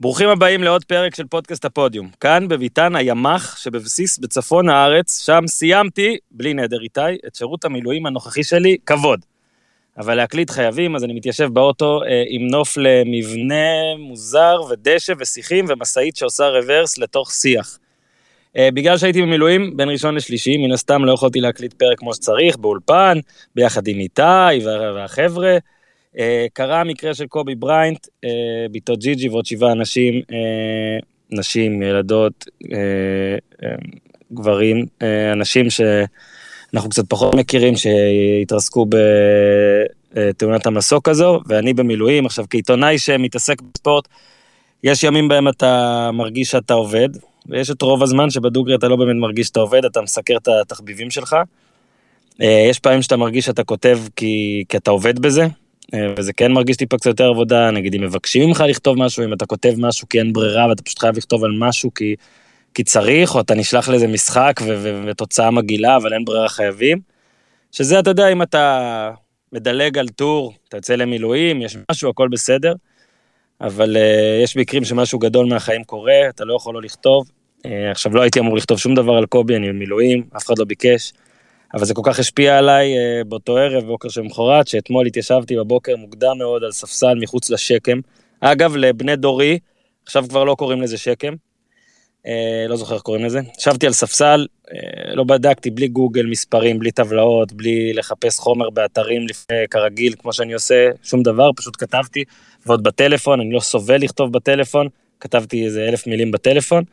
ברוכים הבאים לעוד פרק של פודקאסט הפודיום. כאן בביתן הימ"ח שבבסיס בצפון הארץ, שם סיימתי, בלי נדר איתי, את שירות המילואים הנוכחי שלי, כבוד. אבל להקליט חייבים, אז אני מתיישב באוטו אה, עם נוף למבנה מוזר ודשא ושיחים ומשאית שעושה רוורס לתוך שיח. אה, בגלל שהייתי במילואים בין ראשון לשלישי, מן הסתם לא יכולתי להקליט פרק כמו שצריך, באולפן, ביחד עם איתי והחבר'ה. אה, קרה המקרה של קובי בריינט, אה, בתו ג'יג'י ועוד שבעה אנשים, אה, נשים, ילדות, גברים, אנשים שאנחנו קצת פחות מכירים, שהתרסקו בתאונת המסוק הזו, ואני במילואים. עכשיו, כעיתונאי שמתעסק בספורט, יש ימים בהם אתה מרגיש שאתה עובד, ויש את רוב הזמן שבדוגרי אתה לא באמת מרגיש שאתה עובד, אתה מסקר את התחביבים שלך. יש פעמים שאתה מרגיש שאתה כותב כי, כי אתה עובד בזה, וזה כן מרגיש טיפה קצת יותר עבודה, נגיד אם מבקשים ממך לכתוב משהו, אם אתה כותב משהו כי אין ברירה ואתה פשוט חייב לכתוב על משהו כי, כי צריך, או אתה נשלח לאיזה משחק ותוצאה מגעילה, אבל אין ברירה חייבים. שזה, אתה יודע, אם אתה מדלג על טור, אתה יוצא למילואים, יש משהו, הכל בסדר, אבל uh, יש מקרים שמשהו גדול מהחיים קורה, אתה לא יכול לא לכתוב. Uh, עכשיו, לא הייתי אמור לכתוב שום דבר על קובי, אני במילואים, אף אחד לא ביקש. אבל זה כל כך השפיע עליי uh, באותו ערב, בוקר של מחרת, שאתמול התיישבתי בבוקר מוקדם מאוד על ספסל מחוץ לשקם. אגב, לבני דורי, עכשיו כבר לא קוראים לזה שקם, uh, לא זוכר איך קוראים לזה. ישבתי על ספסל, uh, לא בדקתי, בלי גוגל, מספרים, בלי טבלאות, בלי לחפש חומר באתרים לפני, כרגיל, כמו שאני עושה, שום דבר, פשוט כתבתי, ועוד בטלפון, אני לא סובל לכתוב בטלפון, כתבתי איזה אלף מילים בטלפון.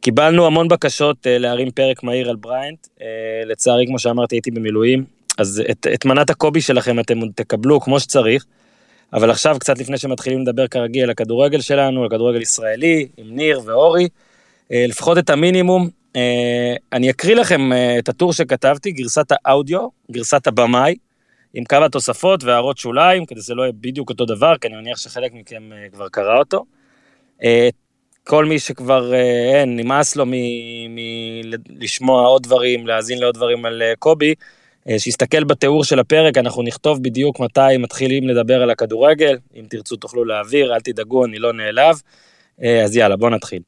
קיבלנו המון בקשות uh, להרים פרק מהיר על בריינט, uh, לצערי, כמו שאמרתי, הייתי במילואים, אז את, את מנת הקובי שלכם אתם תקבלו כמו שצריך, אבל עכשיו, קצת לפני שמתחילים לדבר כרגיל על הכדורגל שלנו, על כדורגל ישראלי, עם ניר ואורי, uh, לפחות את המינימום, אני אקריא לכם את הטור שכתבתי, גרסת האודיו, גרסת הבמאי, עם כמה תוספות והערות שוליים, כדי שזה לא יהיה בדיוק אותו דבר, כי אני מניח שחלק מכם כבר קרא אותו. כל מי שכבר אין, אה, נמאס לו מלשמוע עוד דברים, להאזין לעוד דברים על אה, קובי, אה, שיסתכל בתיאור של הפרק, אנחנו נכתוב בדיוק מתי מתחילים לדבר על הכדורגל, אם תרצו תוכלו להעביר, אל תדאגו, אני לא נעלב. אז יאללה, בואו נתחיל.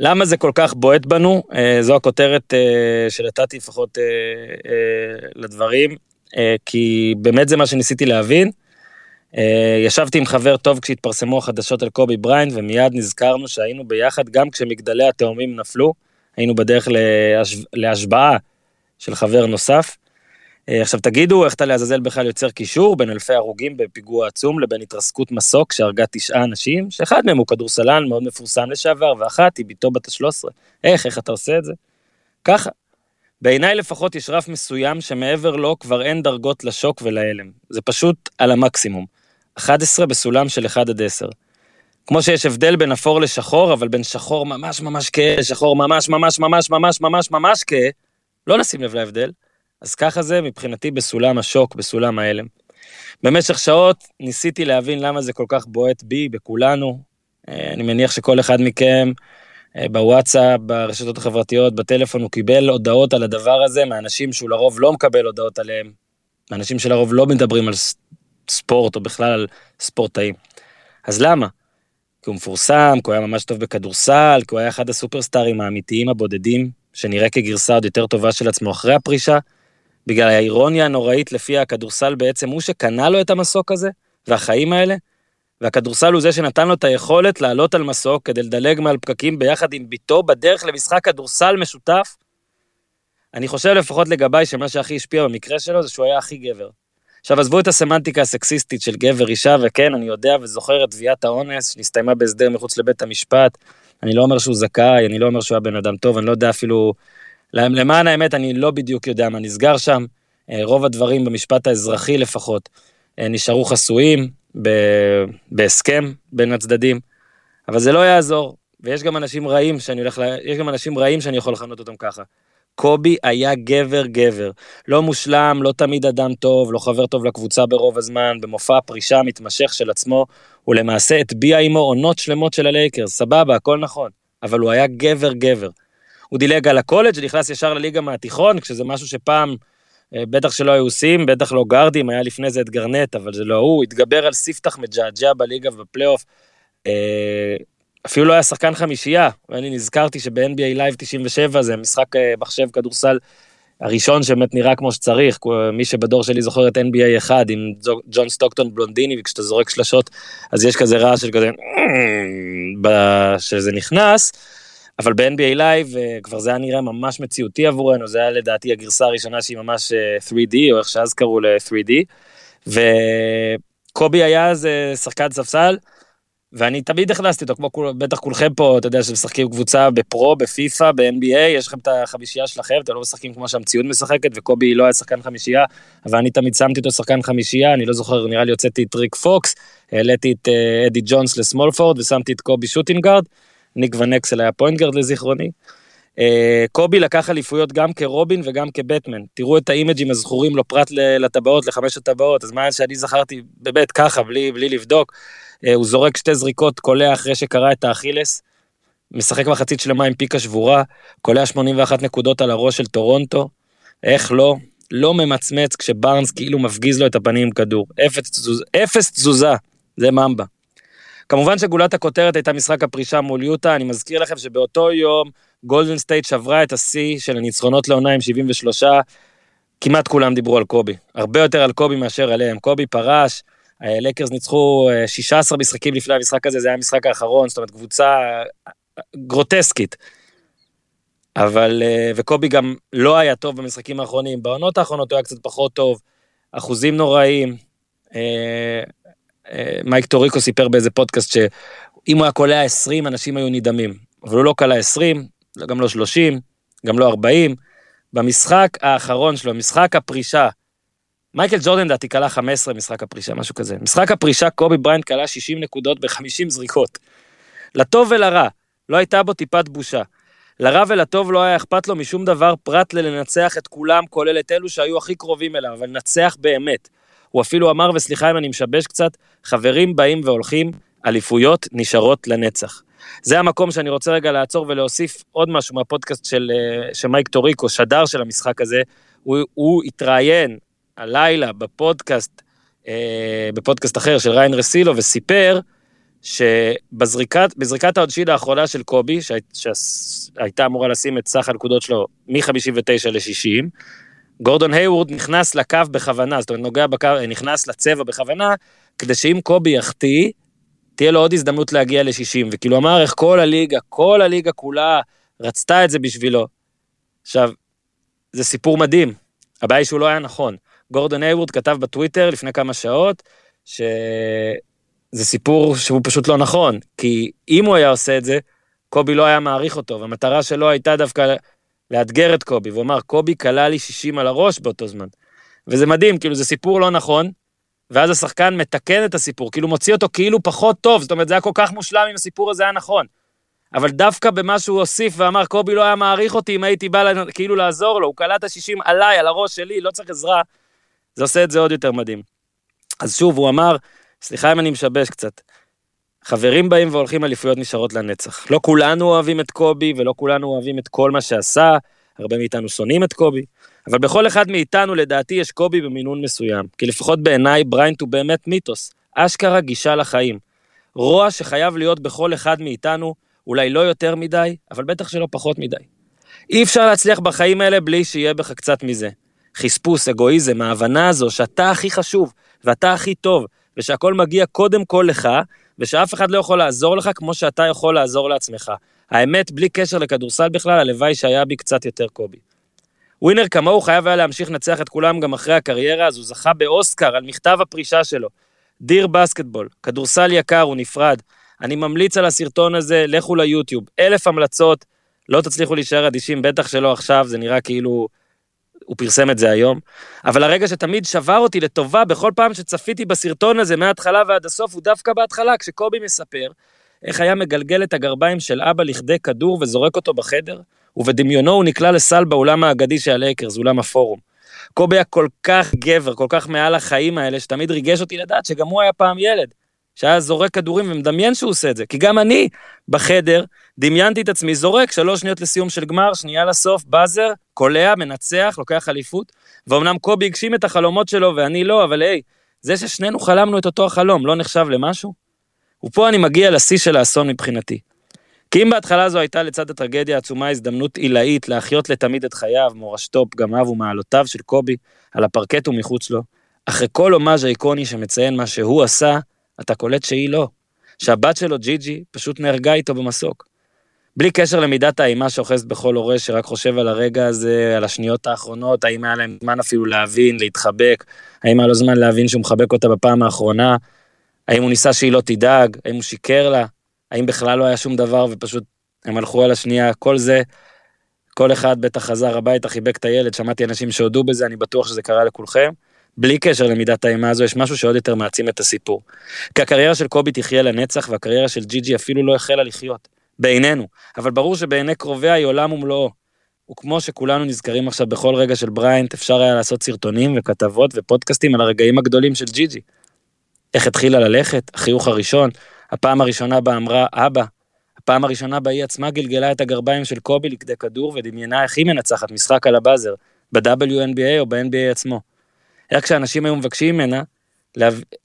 למה זה כל כך בועט בנו? זו הכותרת שנתתי לפחות לדברים, כי באמת זה מה שניסיתי להבין. אה, ישבתי עם חבר טוב כשהתפרסמו החדשות על קובי בריין, ומיד נזכרנו שהיינו ביחד גם כשמגדלי התאומים נפלו, היינו בדרך להשב... להשבעה של חבר נוסף. אה, עכשיו תגידו, איך אתה לעזאזל בכלל יוצר קישור בין אלפי הרוגים בפיגוע עצום לבין התרסקות מסוק שהרגה תשעה אנשים, שאחד מהם הוא כדורסלן מאוד מפורסם לשעבר, ואחת היא בתו בת ה-13. איך, איך אתה עושה את זה? ככה. בעיניי לפחות יש רף מסוים שמעבר לו כבר אין דרגות לשוק ולהלם. זה פשוט על המקסימום. 11 בסולם של 1 עד 10. כמו שיש הבדל בין אפור לשחור, אבל בין שחור ממש ממש כהה לשחור ממש ממש ממש ממש ממש ממש כהה, לא נשים לב להבדל, אז ככה זה מבחינתי בסולם השוק, בסולם ההלם. במשך שעות ניסיתי להבין למה זה כל כך בועט בי, בכולנו. אה, אני מניח שכל אחד מכם אה, בוואטסאפ, ברשתות החברתיות, בטלפון, הוא קיבל הודעות על הדבר הזה מאנשים שהוא לרוב לא מקבל הודעות עליהם, מאנשים שלרוב לא מדברים על ספורט או בכלל על ספורטאים. אז למה? כי הוא מפורסם, כי הוא היה ממש טוב בכדורסל, כי הוא היה אחד הסופרסטארים האמיתיים הבודדים, שנראה כגרסה עוד יותר טובה של עצמו אחרי הפרישה, בגלל האירוניה הנוראית לפיה הכדורסל בעצם הוא שקנה לו את המסוק הזה, והחיים האלה, והכדורסל הוא זה שנתן לו את היכולת לעלות על מסוק כדי לדלג מעל פקקים ביחד עם ביתו בדרך למשחק כדורסל משותף. אני חושב לפחות לגביי שמה שהכי השפיע במקרה שלו זה שהוא היה הכי גבר. עכשיו עזבו את הסמנטיקה הסקסיסטית של גבר אישה, וכן, אני יודע וזוכר את תביעת האונס שהסתיימה בהסדר מחוץ לבית המשפט. אני לא אומר שהוא זכאי, אני לא אומר שהוא היה בן אדם טוב, אני לא יודע אפילו... למען האמת, אני לא בדיוק יודע מה נסגר שם. אה, רוב הדברים במשפט האזרחי לפחות אה, נשארו חסויים בהסכם בין הצדדים, אבל זה לא יעזור. ויש גם אנשים רעים שאני הולך, ל... יש גם אנשים רעים שאני יכול לכנות אותם ככה. קובי היה גבר גבר. לא מושלם, לא תמיד אדם טוב, לא חבר טוב לקבוצה ברוב הזמן, במופע הפרישה המתמשך של עצמו, הוא למעשה הטביע עמו עונות שלמות של הלייקרס, סבבה, הכל נכון, אבל הוא היה גבר גבר. הוא דילג על הקולג', נכנס ישר לליגה מהתיכון, כשזה משהו שפעם אה, בטח שלא היו עושים, בטח לא גארדים, היה לפני זה את גארנט, אבל זה לא הוא, התגבר על ספתח מג'עג'ע בליגה ובפלייאוף. אפילו לא היה שחקן חמישייה, ואני נזכרתי שב-NBA Live 97 זה משחק מחשב כדורסל הראשון שבאמת נראה כמו שצריך, מי שבדור שלי זוכר את NBA 1 עם ג'ון סטוקטון בלונדיני, וכשאתה זורק שלשות, אז יש כזה רעש של כזה, שזה נכנס, אבל ב-NBA Live כבר זה היה נראה ממש מציאותי עבורנו, זה היה לדעתי הגרסה הראשונה שהיא ממש 3D, או איך שאז קראו ל-3D, וקובי היה אז שחקן ספסל, ואני תמיד הכנסתי אותו, כמו כול, בטח כולכם פה, אתה יודע שמשחקים קבוצה בפרו, בפיפא, ב-NBA, יש לכם את החמישייה שלכם, אתם לא משחקים כמו שהמציאות משחקת, וקובי לא היה שחקן חמישייה, אבל אני תמיד שמתי אותו שחקן חמישייה, אני לא זוכר, נראה לי הוצאתי את ריק פוקס, העליתי את אה, אדי ג'ונס ל small forward, ושמתי את קובי shooting guard, ניק ואן אקסל היה point guard לזיכרוני. אה, קובי לקח אליפויות גם כרובין וגם כבטמן. תראו את האימג'ים הזכורים לו פרט לטבעות, לחמש הטבעות, אז מה שאני זכרתי באמת ככה, בלי, בלי לבדוק. אה, הוא זורק שתי זריקות, קולע אחרי שקרע את האכילס, משחק מחצית שלמה עם פיקה שבורה, קולע 81 נקודות על הראש של טורונטו, איך לא? לא ממצמץ כשבארנס כאילו מפגיז לו את הפנים עם כדור. אפס, תזוז, אפס תזוזה, זה ממבה. כמובן שגולת הכותרת הייתה משחק הפרישה מול יוטה, אני מזכיר לכם שבאותו יום גולדן סטייט שברה את השיא של הניצחונות לעונה עם 73, כמעט כולם דיברו על קובי. הרבה יותר על קובי מאשר עליהם. קובי פרש, לייקרס ניצחו 16 אה, משחקים לפני המשחק הזה, זה היה המשחק האחרון, זאת אומרת קבוצה אה, גרוטסקית. אבל, אה, וקובי גם לא היה טוב במשחקים האחרונים, בעונות האחרונות הוא היה קצת פחות טוב, אחוזים נוראיים. מייק טוריקו סיפר באיזה פודקאסט שאם הוא היה קולע 20, אנשים היו נדהמים, אבל הוא לא קלע 20, גם לא 30, גם לא 40. במשחק האחרון שלו, משחק הפרישה, מייקל ג'ורדן לדעתי קלע 15 משחק הפרישה, משהו כזה. משחק הפרישה קובי בריינט קלע 60 נקודות ב-50 זריקות. לטוב ולרע, לא הייתה בו טיפת בושה. לרע ולטוב לא היה אכפת לו משום דבר פרט ללנצח את כולם, כולל את אלו שהיו הכי קרובים אליו, אבל לנצח באמת. הוא אפילו אמר, וסליחה אם אני משבש קצת, חברים באים והולכים, אליפויות נשארות לנצח. זה המקום שאני רוצה רגע לעצור ולהוסיף עוד משהו מהפודקאסט של, אה, של מייק טוריקו, שדר של המשחק הזה. הוא, הוא התראיין הלילה בפודקאסט, אה, בפודקאסט אחר של ריין רסילו, וסיפר שבזריקת העודשין האחרונה של קובי, שהייתה אמורה לשים את סך הנקודות שלו מ-59 ל-60, גורדון היוורד נכנס לקו בכוונה, זאת אומרת, נוגע בקו, נכנס לצבע בכוונה, כדי שאם קובי יחטיא, תהיה לו עוד הזדמנות להגיע ל-60, וכאילו אמר איך כל הליגה, כל הליגה כולה רצתה את זה בשבילו. עכשיו, זה סיפור מדהים, הבעיה היא שהוא לא היה נכון. גורדון היוורד כתב בטוויטר לפני כמה שעות, שזה סיפור שהוא פשוט לא נכון, כי אם הוא היה עושה את זה, קובי לא היה מעריך אותו, והמטרה שלו הייתה דווקא לאתגר את קובי, והוא אמר, קובי כלה לי 60 על הראש באותו זמן. וזה מדהים, כאילו זה סיפור לא נכון, ואז השחקן מתקן את הסיפור, כאילו מוציא אותו כאילו פחות טוב, זאת אומרת, זה היה כל כך מושלם אם הסיפור הזה היה נכון. אבל דווקא במה שהוא הוסיף ואמר, קובי לא היה מעריך אותי אם הייתי בא כאילו לעזור לו, הוא קלע את ה-60 עליי, על הראש שלי, לא צריך עזרה, זה עושה את זה עוד יותר מדהים. אז שוב, הוא אמר, סליחה אם אני משבש קצת, חברים באים והולכים, אליפויות נשארות לנצח. לא כולנו אוהבים את קובי, ולא כולנו אוהבים את כל מה שעשה, הרבה מאיתנו שונאים את קובי, אבל בכל אחד מאיתנו, לדעתי, יש קובי במינון מסוים. כי לפחות בעיניי, בריינט הוא באמת מיתוס. אשכרה גישה לחיים. רוע שחייב להיות בכל אחד מאיתנו, אולי לא יותר מדי, אבל בטח שלא פחות מדי. אי אפשר להצליח בחיים האלה בלי שיהיה בך קצת מזה. חספוס, אגואיזם, ההבנה הזו שאתה הכי חשוב, ואתה הכי טוב, ושהכל מגיע קודם כל לך, ושאף אחד לא יכול לעזור לך כמו שאתה יכול לעזור לעצמך. האמת, בלי קשר לכדורסל בכלל, הלוואי שהיה בי קצת יותר קובי. ווינר כמוהו חייב היה להמשיך לנצח את כולם גם אחרי הקריירה, אז הוא זכה באוסקר על מכתב הפרישה שלו. דיר בסקטבול, כדורסל יקר, הוא נפרד. אני ממליץ על הסרטון הזה, לכו ליוטיוב. אלף המלצות, לא תצליחו להישאר אדישים, בטח שלא עכשיו, זה נראה כאילו הוא פרסם את זה היום, אבל הרגע שתמיד שבר אותי לטובה בכל פעם שצפיתי בסרטון הזה מההתחלה ועד הסוף, הוא דווקא בהתחלה, כשקובי מספר איך היה מגלגל את הגרביים של אבא לכדי כדור וזורק אותו בחדר, ובדמיונו הוא נקלע לסל באולם האגדי של הלייקרס, אולם הפורום. קובי היה כל כך גבר, כל כך מעל החיים האלה, שתמיד ריגש אותי לדעת שגם הוא היה פעם ילד. שהיה זורק כדורים ומדמיין שהוא עושה את זה. כי גם אני בחדר דמיינתי את עצמי זורק שלוש שניות לסיום של גמר, שנייה לסוף, באזר, קולע, מנצח, לוקח אליפות. ואומנם קובי הגשים את החלומות שלו ואני לא, אבל היי, זה ששנינו חלמנו את אותו החלום לא נחשב למשהו? ופה אני מגיע לשיא של האסון מבחינתי. כי אם בהתחלה זו הייתה לצד הטרגדיה העצומה הזדמנות עילאית להחיות לתמיד את חייו, מורשתו, פגמיו ומעלותיו של קובי, על הפרקט ומחוץ לו, אחרי כל הומאז' איקוני שמציין מה שהוא עשה, אתה קולט שהיא לא. שהבת שלו, ג'י-ג'י, פשוט נהרגה איתו במסוק. בלי קשר למידת האימה שאוחזת בכל הורה שרק חושב על הרגע הזה, על השניות האחרונות, האם היה להם זמן אפילו להבין, להתחבק, האם היה לו זמן להבין שהוא מחבק אותה בפעם האחרונה, האם הוא ניסה שהיא לא תדאג, האם הוא שיקר לה, האם בכלל לא היה שום דבר ופשוט הם הלכו על השנייה, כל זה, כל אחד בטח חזר הביתה, חיבק את הילד, שמעתי אנשים שהודו בזה, אני בטוח שזה קרה לכולכם. בלי קשר למידת האימה הזו, יש משהו שעוד יותר מעצים את הסיפור. כי הקריירה של קובי תחיה לנצח, והקריירה של ג'י-ג'י אפילו לא החלה לחיות. בעינינו. אבל ברור שבעיני קרוביה היא עולם ומלואו. וכמו שכולנו נזכרים עכשיו בכל רגע של בריינט, אפשר היה לעשות סרטונים וכתבות ופודקאסטים על הרגעים הגדולים של ג'י-ג'י. איך התחילה ללכת, החיוך הראשון, הפעם הראשונה בה אמרה אבא, הפעם הראשונה בה היא עצמה גלגלה את הגרביים של קובי לכדי כדור ודמיינה איך היא מנצחת משחק על הבאזר, ב-WNBA או ב-NBA עצמו. איך כשאנשים היו מבקשים ממנה,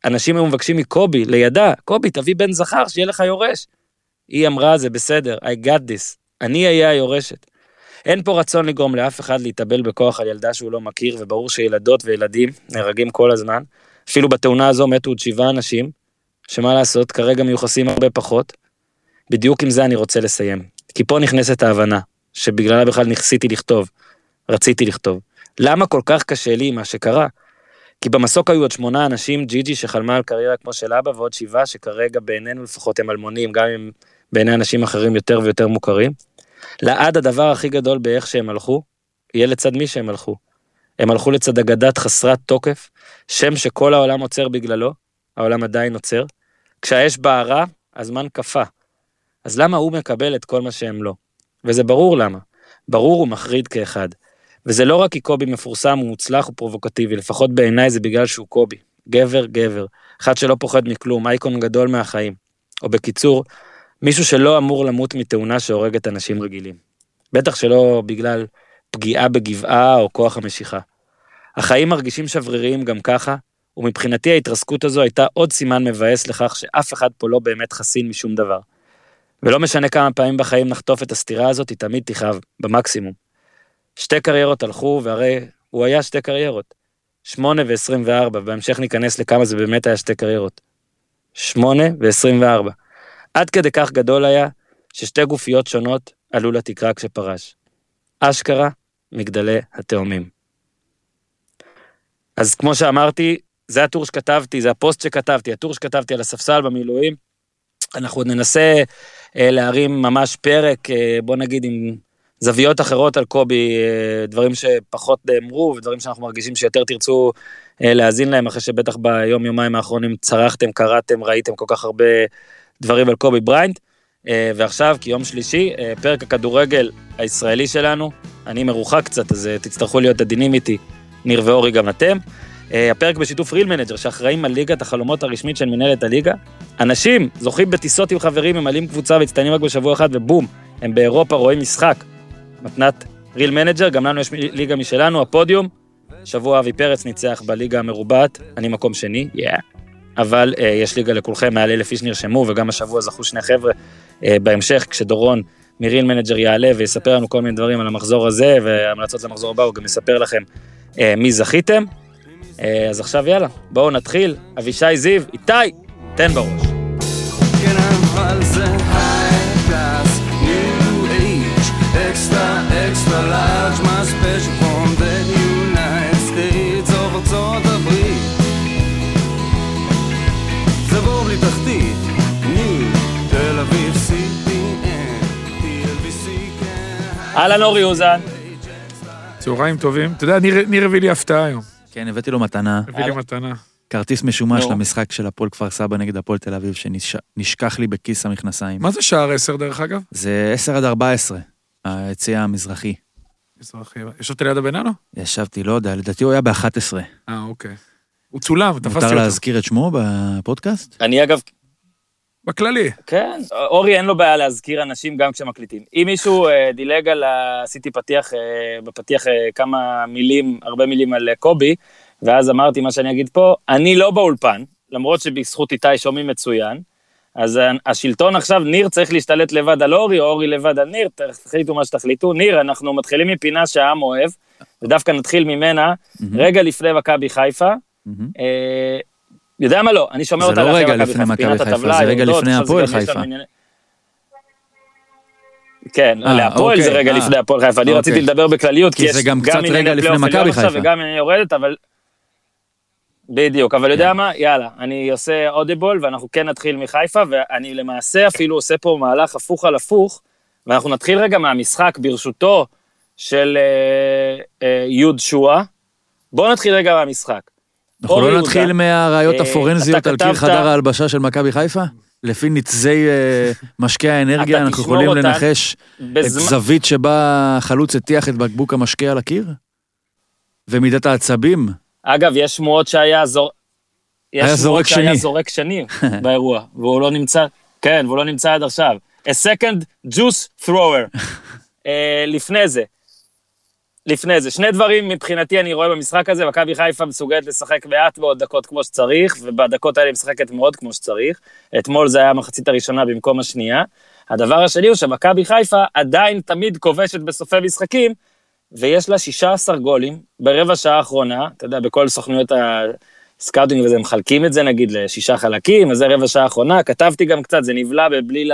אנשים היו מבקשים מקובי, לידה, קובי, תביא בן זכר, שיהיה לך יורש. היא אמרה, זה בסדר, I got this, אני אהיה היורשת. אין פה רצון לגרום לאף אחד להתאבל בכוח על ילדה שהוא לא מכיר, וברור שילדות וילדים נהרגים כל הזמן. אפילו בתאונה הזו מתו עוד שבעה אנשים, שמה לעשות, כרגע מיוחסים הרבה פחות. בדיוק עם זה אני רוצה לסיים. כי פה נכנסת ההבנה, שבגללה בכלל ניסיתי לכתוב, רציתי לכתוב. למה כל כך קשה לי מה שקרה? כי במסוק היו עוד שמונה אנשים, ג'י-ג'י שחלמה על קריירה כמו של אבא, ועוד שבעה שכרגע בעינינו לפחות הם אלמונים, גם אם בעיני אנשים אחרים יותר ויותר מוכרים. לעד הדבר הכי גדול באיך שהם הלכו, יהיה לצד מי שהם הלכו. הם הלכו לצד אגדת חסרת תוקף, שם שכל העולם עוצר בגללו, העולם עדיין עוצר. כשהאש בערה, הזמן קפא. אז למה הוא מקבל את כל מה שהם לא? וזה ברור למה. ברור ומחריד כאחד. וזה לא רק כי קובי מפורסם ומוצלח ופרובוקטיבי, לפחות בעיניי זה בגלל שהוא קובי. גבר, גבר. אחד שלא פוחד מכלום, אייקון גדול מהחיים. או בקיצור, מישהו שלא אמור למות מתאונה שהורגת אנשים רגילים. בטח שלא בגלל פגיעה בגבעה או כוח המשיכה. החיים מרגישים שבריריים גם ככה, ומבחינתי ההתרסקות הזו הייתה עוד סימן מבאס לכך שאף אחד פה לא באמת חסין משום דבר. ולא משנה כמה פעמים בחיים נחטוף את הסתירה הזאת, היא תמיד תכאב, במקסימום. שתי קריירות הלכו, והרי הוא היה שתי קריירות. שמונה ועשרים וארבע, בהמשך ניכנס לכמה זה באמת היה שתי קריירות. שמונה ועשרים וארבע. עד כדי כך גדול היה, ששתי גופיות שונות עלו לתקרה כשפרש. אשכרה, מגדלי התאומים. אז כמו שאמרתי, זה הטור שכתבתי, זה הפוסט שכתבתי, הטור שכתבתי על הספסל במילואים. אנחנו עוד ננסה אה, להרים ממש פרק, אה, בוא נגיד עם זוויות אחרות על קובי, אה, דברים שפחות נאמרו ודברים שאנחנו מרגישים שיותר תרצו אה, להאזין להם, אחרי שבטח ביום יומיים האחרונים צרחתם, קראתם, ראיתם כל כך הרבה דברים על קובי בריינט. אה, ועכשיו, כי יום שלישי, פרק הכדורגל הישראלי שלנו, אני מרוחק קצת, אז תצטרכו להיות עדינים איתי, ניר ואורי גם אתם. הפרק בשיתוף Real Manager, שאחראים על ליגת החלומות הרשמית של מנהלת הליגה. אנשים זוכים בטיסות עם חברים, ממלאים קבוצה והצטיינים רק בשבוע אחד, ובום, הם באירופה רואים משחק. מתנת Real Manager, גם לנו יש ליגה משלנו, הפודיום. שבוע אבי פרץ ניצח בליגה המרובעת, אני מקום שני, יאה. Yeah. אבל uh, יש ליגה לכולכם, מעל אלף איש נרשמו, וגם השבוע זכו שני חבר'ה uh, בהמשך, כשדורון מ Real Manager יעלה ויספר לנו כל מיני דברים על המחזור הזה, והמלצות למחזור הבא, הוא גם יספר לכם uh, מי זכיתם. Uh, אז עכשיו יאללה, בואו נתחיל. אבישי זיו, איתי, תן בראש. אהלן אורי אוזן. צהריים טובים. אתה יודע, ניר הביא לי הפתעה היום. כן, הבאתי לו מתנה. הביא לי מתנה. כרטיס משומש למשחק של הפועל כפר סבא נגד הפועל תל אביב, שנשכח לי בכיס המכנסיים. מה זה שער 10 דרך אגב? זה 10 עד 14. היציע המזרחי. מזרחי. ישבת ליד הבננו? ישבתי, לא יודע, לדעתי הוא היה ב-11. אה, אוקיי. הוא צולם, תפסתי אותו. מותר להזכיר את שמו בפודקאסט? אני אגב... בכללי. כן, אורי אין לו בעיה להזכיר אנשים גם כשמקליטים. אם מישהו אה, דילג על ה... עשיתי פתיח, אה, בפתיח אה, כמה מילים, הרבה מילים על קובי, ואז אמרתי מה שאני אגיד פה, אני לא באולפן, למרות שבזכות איתי שומעים מצוין, אז השלטון עכשיו, ניר צריך להשתלט לבד על אורי, או אורי לבד על ניר, תחליטו מה שתחליטו. ניר, אנחנו מתחילים מפינה שהעם אוהב, ודווקא נתחיל ממנה, רגע לפני מכבי חיפה. אה, יודע מה לא, אני שומע אותה זה לא רגע לפני מכבי חיפה, זה רגע לפני הפועל חיפה. כן, אה, להפועל זה אוקיי, רגע לפני הפועל חיפה, אני רציתי אוקיי. לדבר בכלליות, כי זה גם קצת רגע לפני מכבי חיפה. וגם אני יורדת, אבל... בדיוק, אבל יודע כן. מה? יאללה, אני עושה אודיבול ואנחנו כן נתחיל מחיפה, ואני למעשה אפילו עושה פה מהלך הפוך על הפוך, ואנחנו נתחיל רגע מהמשחק ברשותו של אה, אה, יוד שואה. בואו נתחיל רגע מהמשחק. אנחנו לא נתחיל מהראיות אה, הפורנזיות על קיר חדר ההלבשה של מכבי חיפה? לפי נצזי אה, משקי האנרגיה, אנחנו יכולים לנחש את זווית שבה החלוץ הטיח את בקבוק המשקה על הקיר? ומידת העצבים? אגב, יש שמועות שהיה זור... היה זורק שני. שהיה זורק שני באירוע, והוא לא נמצא, כן, והוא לא נמצא עד עכשיו. A second juice thrower. uh, לפני זה, לפני זה, שני דברים מבחינתי אני רואה במשחק הזה, מכבי חיפה מסוגלת לשחק מעט מאוד דקות כמו שצריך, ובדקות האלה היא משחקת מאוד כמו שצריך. אתמול זה היה המחצית הראשונה במקום השנייה. הדבר השני הוא שמכבי חיפה עדיין תמיד כובשת בסופי משחקים, ויש לה 16 גולים ברבע שעה האחרונה, אתה יודע, בכל סוכנויות הסקאוטינג וזה, מחלקים את זה נגיד לשישה חלקים, אז זה רבע שעה האחרונה, כתבתי גם קצת, זה נבלע בבליל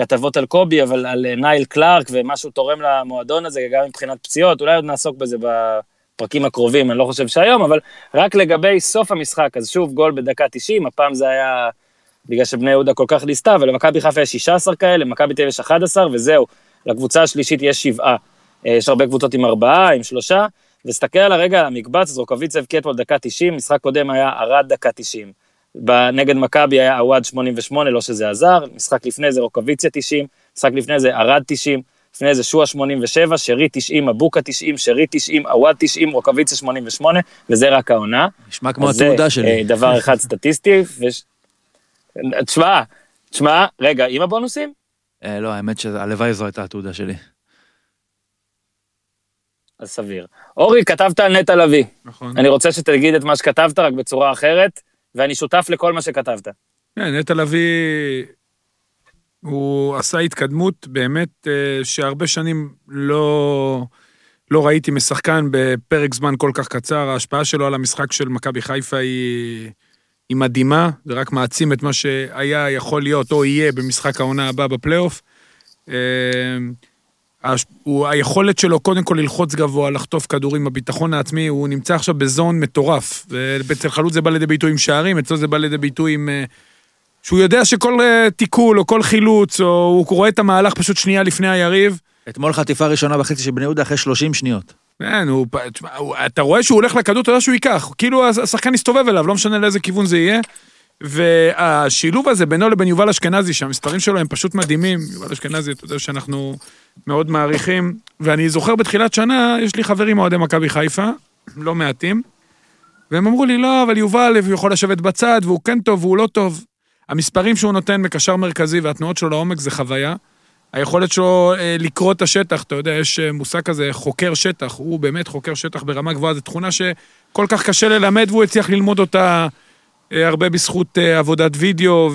הכתבות על קובי, אבל על נייל קלארק ומה שהוא תורם למועדון הזה, גם מבחינת פציעות, אולי עוד נעסוק בזה בפרקים הקרובים, אני לא חושב שהיום, אבל רק לגבי סוף המשחק, אז שוב גול בדקה 90, הפעם זה היה בגלל שבני יהודה כל כך לחצה, ולמכבי חיפה יש 16 כאלה, למכבי תל יש 11, וזהו, לקבוצה השלישית יש שבעה. אה, יש הרבה קבוצות עם ארבעה, עם שלושה, וסתכל על הרגע המקבץ, אז רוקוויץ הבקיע אתמול דקה 90, משחק קודם היה ערד דקה 90. נגד מכבי היה עווד 88, לא שזה עזר, משחק לפני זה רוקוויציה 90, משחק לפני זה ערד 90, לפני זה שועה 87, שרי 90, אבוקה 90, שרי 90, עווד 90, רוקוויציה 88, וזה רק העונה. נשמע כמו התעודה שלי. זה אה, דבר אחד סטטיסטי, וש... תשמע, תשמע, רגע, עם הבונוסים? אה, לא, האמת שהלוואי זו הייתה התעודה שלי. אז סביר. אורי, כתבת על נטע לביא. נכון. אני רוצה שתגיד את מה שכתבת, רק בצורה אחרת, ואני שותף לכל מה שכתבת. כן, נטע לביא, הוא עשה התקדמות באמת אה, שהרבה שנים לא, לא ראיתי משחקן בפרק זמן כל כך קצר. ההשפעה שלו על המשחק של מכבי חיפה היא, היא מדהימה, זה רק מעצים את מה שהיה יכול להיות או יהיה במשחק העונה הבא בפלייאוף. הוא, היכולת שלו קודם כל ללחוץ גבוה, לחטוף כדורים, הביטחון העצמי, הוא נמצא עכשיו בזון מטורף. ואצל חלוץ זה בא לידי ביטוי עם שערים, אצלו זה בא לידי ביטוי עם... אה, שהוא יודע שכל אה, תיקול או כל חילוץ, או הוא רואה את המהלך פשוט שנייה לפני היריב. אתמול חטיפה ראשונה וחצי של בני יהודה אחרי 30 שניות. כן, הוא, אתה רואה שהוא הולך לכדור, אתה יודע שהוא ייקח. כאילו השחקן יסתובב אליו, לא משנה לאיזה כיוון זה יהיה. והשילוב הזה בינו לבין יובל אשכנזי, שהמספרים שלו הם פשוט מדהימים. יובל אשכנזי, אתה יודע שאנחנו מאוד מעריכים. ואני זוכר בתחילת שנה, יש לי חברים אוהדי מכבי חיפה, לא מעטים, והם אמרו לי, לא, אבל יובל, הוא יכול לשבת בצד, והוא כן טוב, והוא לא טוב. המספרים שהוא נותן מקשר מרכזי והתנועות שלו לעומק זה חוויה. היכולת שלו אה, לקרוא את השטח, אתה יודע, יש אה, מושג כזה, חוקר שטח, הוא באמת חוקר שטח ברמה גבוהה, זו תכונה שכל כך קשה ללמד והוא הצליח ללמוד אותה הרבה בזכות אה, עבודת וידאו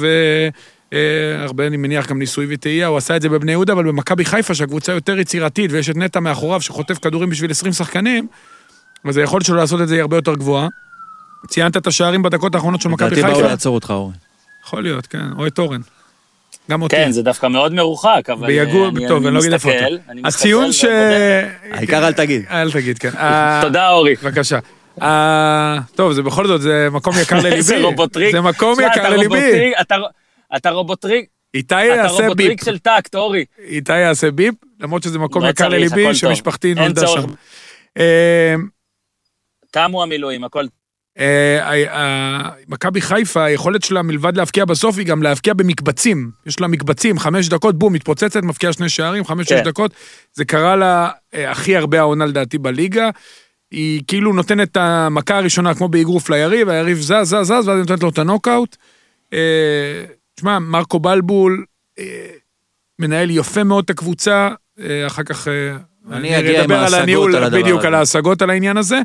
והרבה, אה, אני מניח, גם ניסוי וטעייה, הוא עשה את זה בבני יהודה, אבל במכבי חיפה, שהקבוצה יותר יצירתית ויש את נטע מאחוריו שחוטף כדורים בשביל 20 שחקנים, אז היכולת שלו לעשות את זה היא הרבה יותר גבוהה. ציינת את השערים בדקות האחרונות של מכבי חיפה. לדעתי באו לעצור אותך, אורן. יכול להיות, כן, או את אורן. גם אותי. כן, זה דווקא מאוד מרוחק, אבל ביגור, אני, טוב, אני, אני לא אגיד איפה אתה. הציון ש... העיקר אל תגיד. אל תגיד, כן. תודה, אורי. בבקשה. אה, טוב, זה בכל זאת, זה מקום יקר לליבי. זה רובוטריק. זה מקום יקר לליבי. אתה רובוטריק. איתי יעשה ביפ. אתה רובוטריק של טאקט, אורי. איתי יעשה ביפ, למרות שזה מקום לא יקר לליבי, שמשפחתי נולדה שם. אה, תמו המילואים, הכל אה, מכבי חיפה, היכולת שלה מלבד להבקיע בסוף, היא גם להבקיע במקבצים. יש לה מקבצים, חמש דקות, בום, מתפוצצת, מבקיעה שני שערים, חמש, שש כן. דקות. זה קרה לה הכי הרבה העונה לדעתי בליגה. היא כאילו נותנת את המכה הראשונה כמו באגרוף ליריב, היריב זז, זז, זז, ואז היא נותנת לו את הנוקאוט. אה, תשמע, מרקו בלבול אה, מנהל יפה מאוד את הקבוצה, אה, אחר כך אני אגיע עם ההשגות על הדבר הזה. בדיוק על ההשגות על העניין הזה,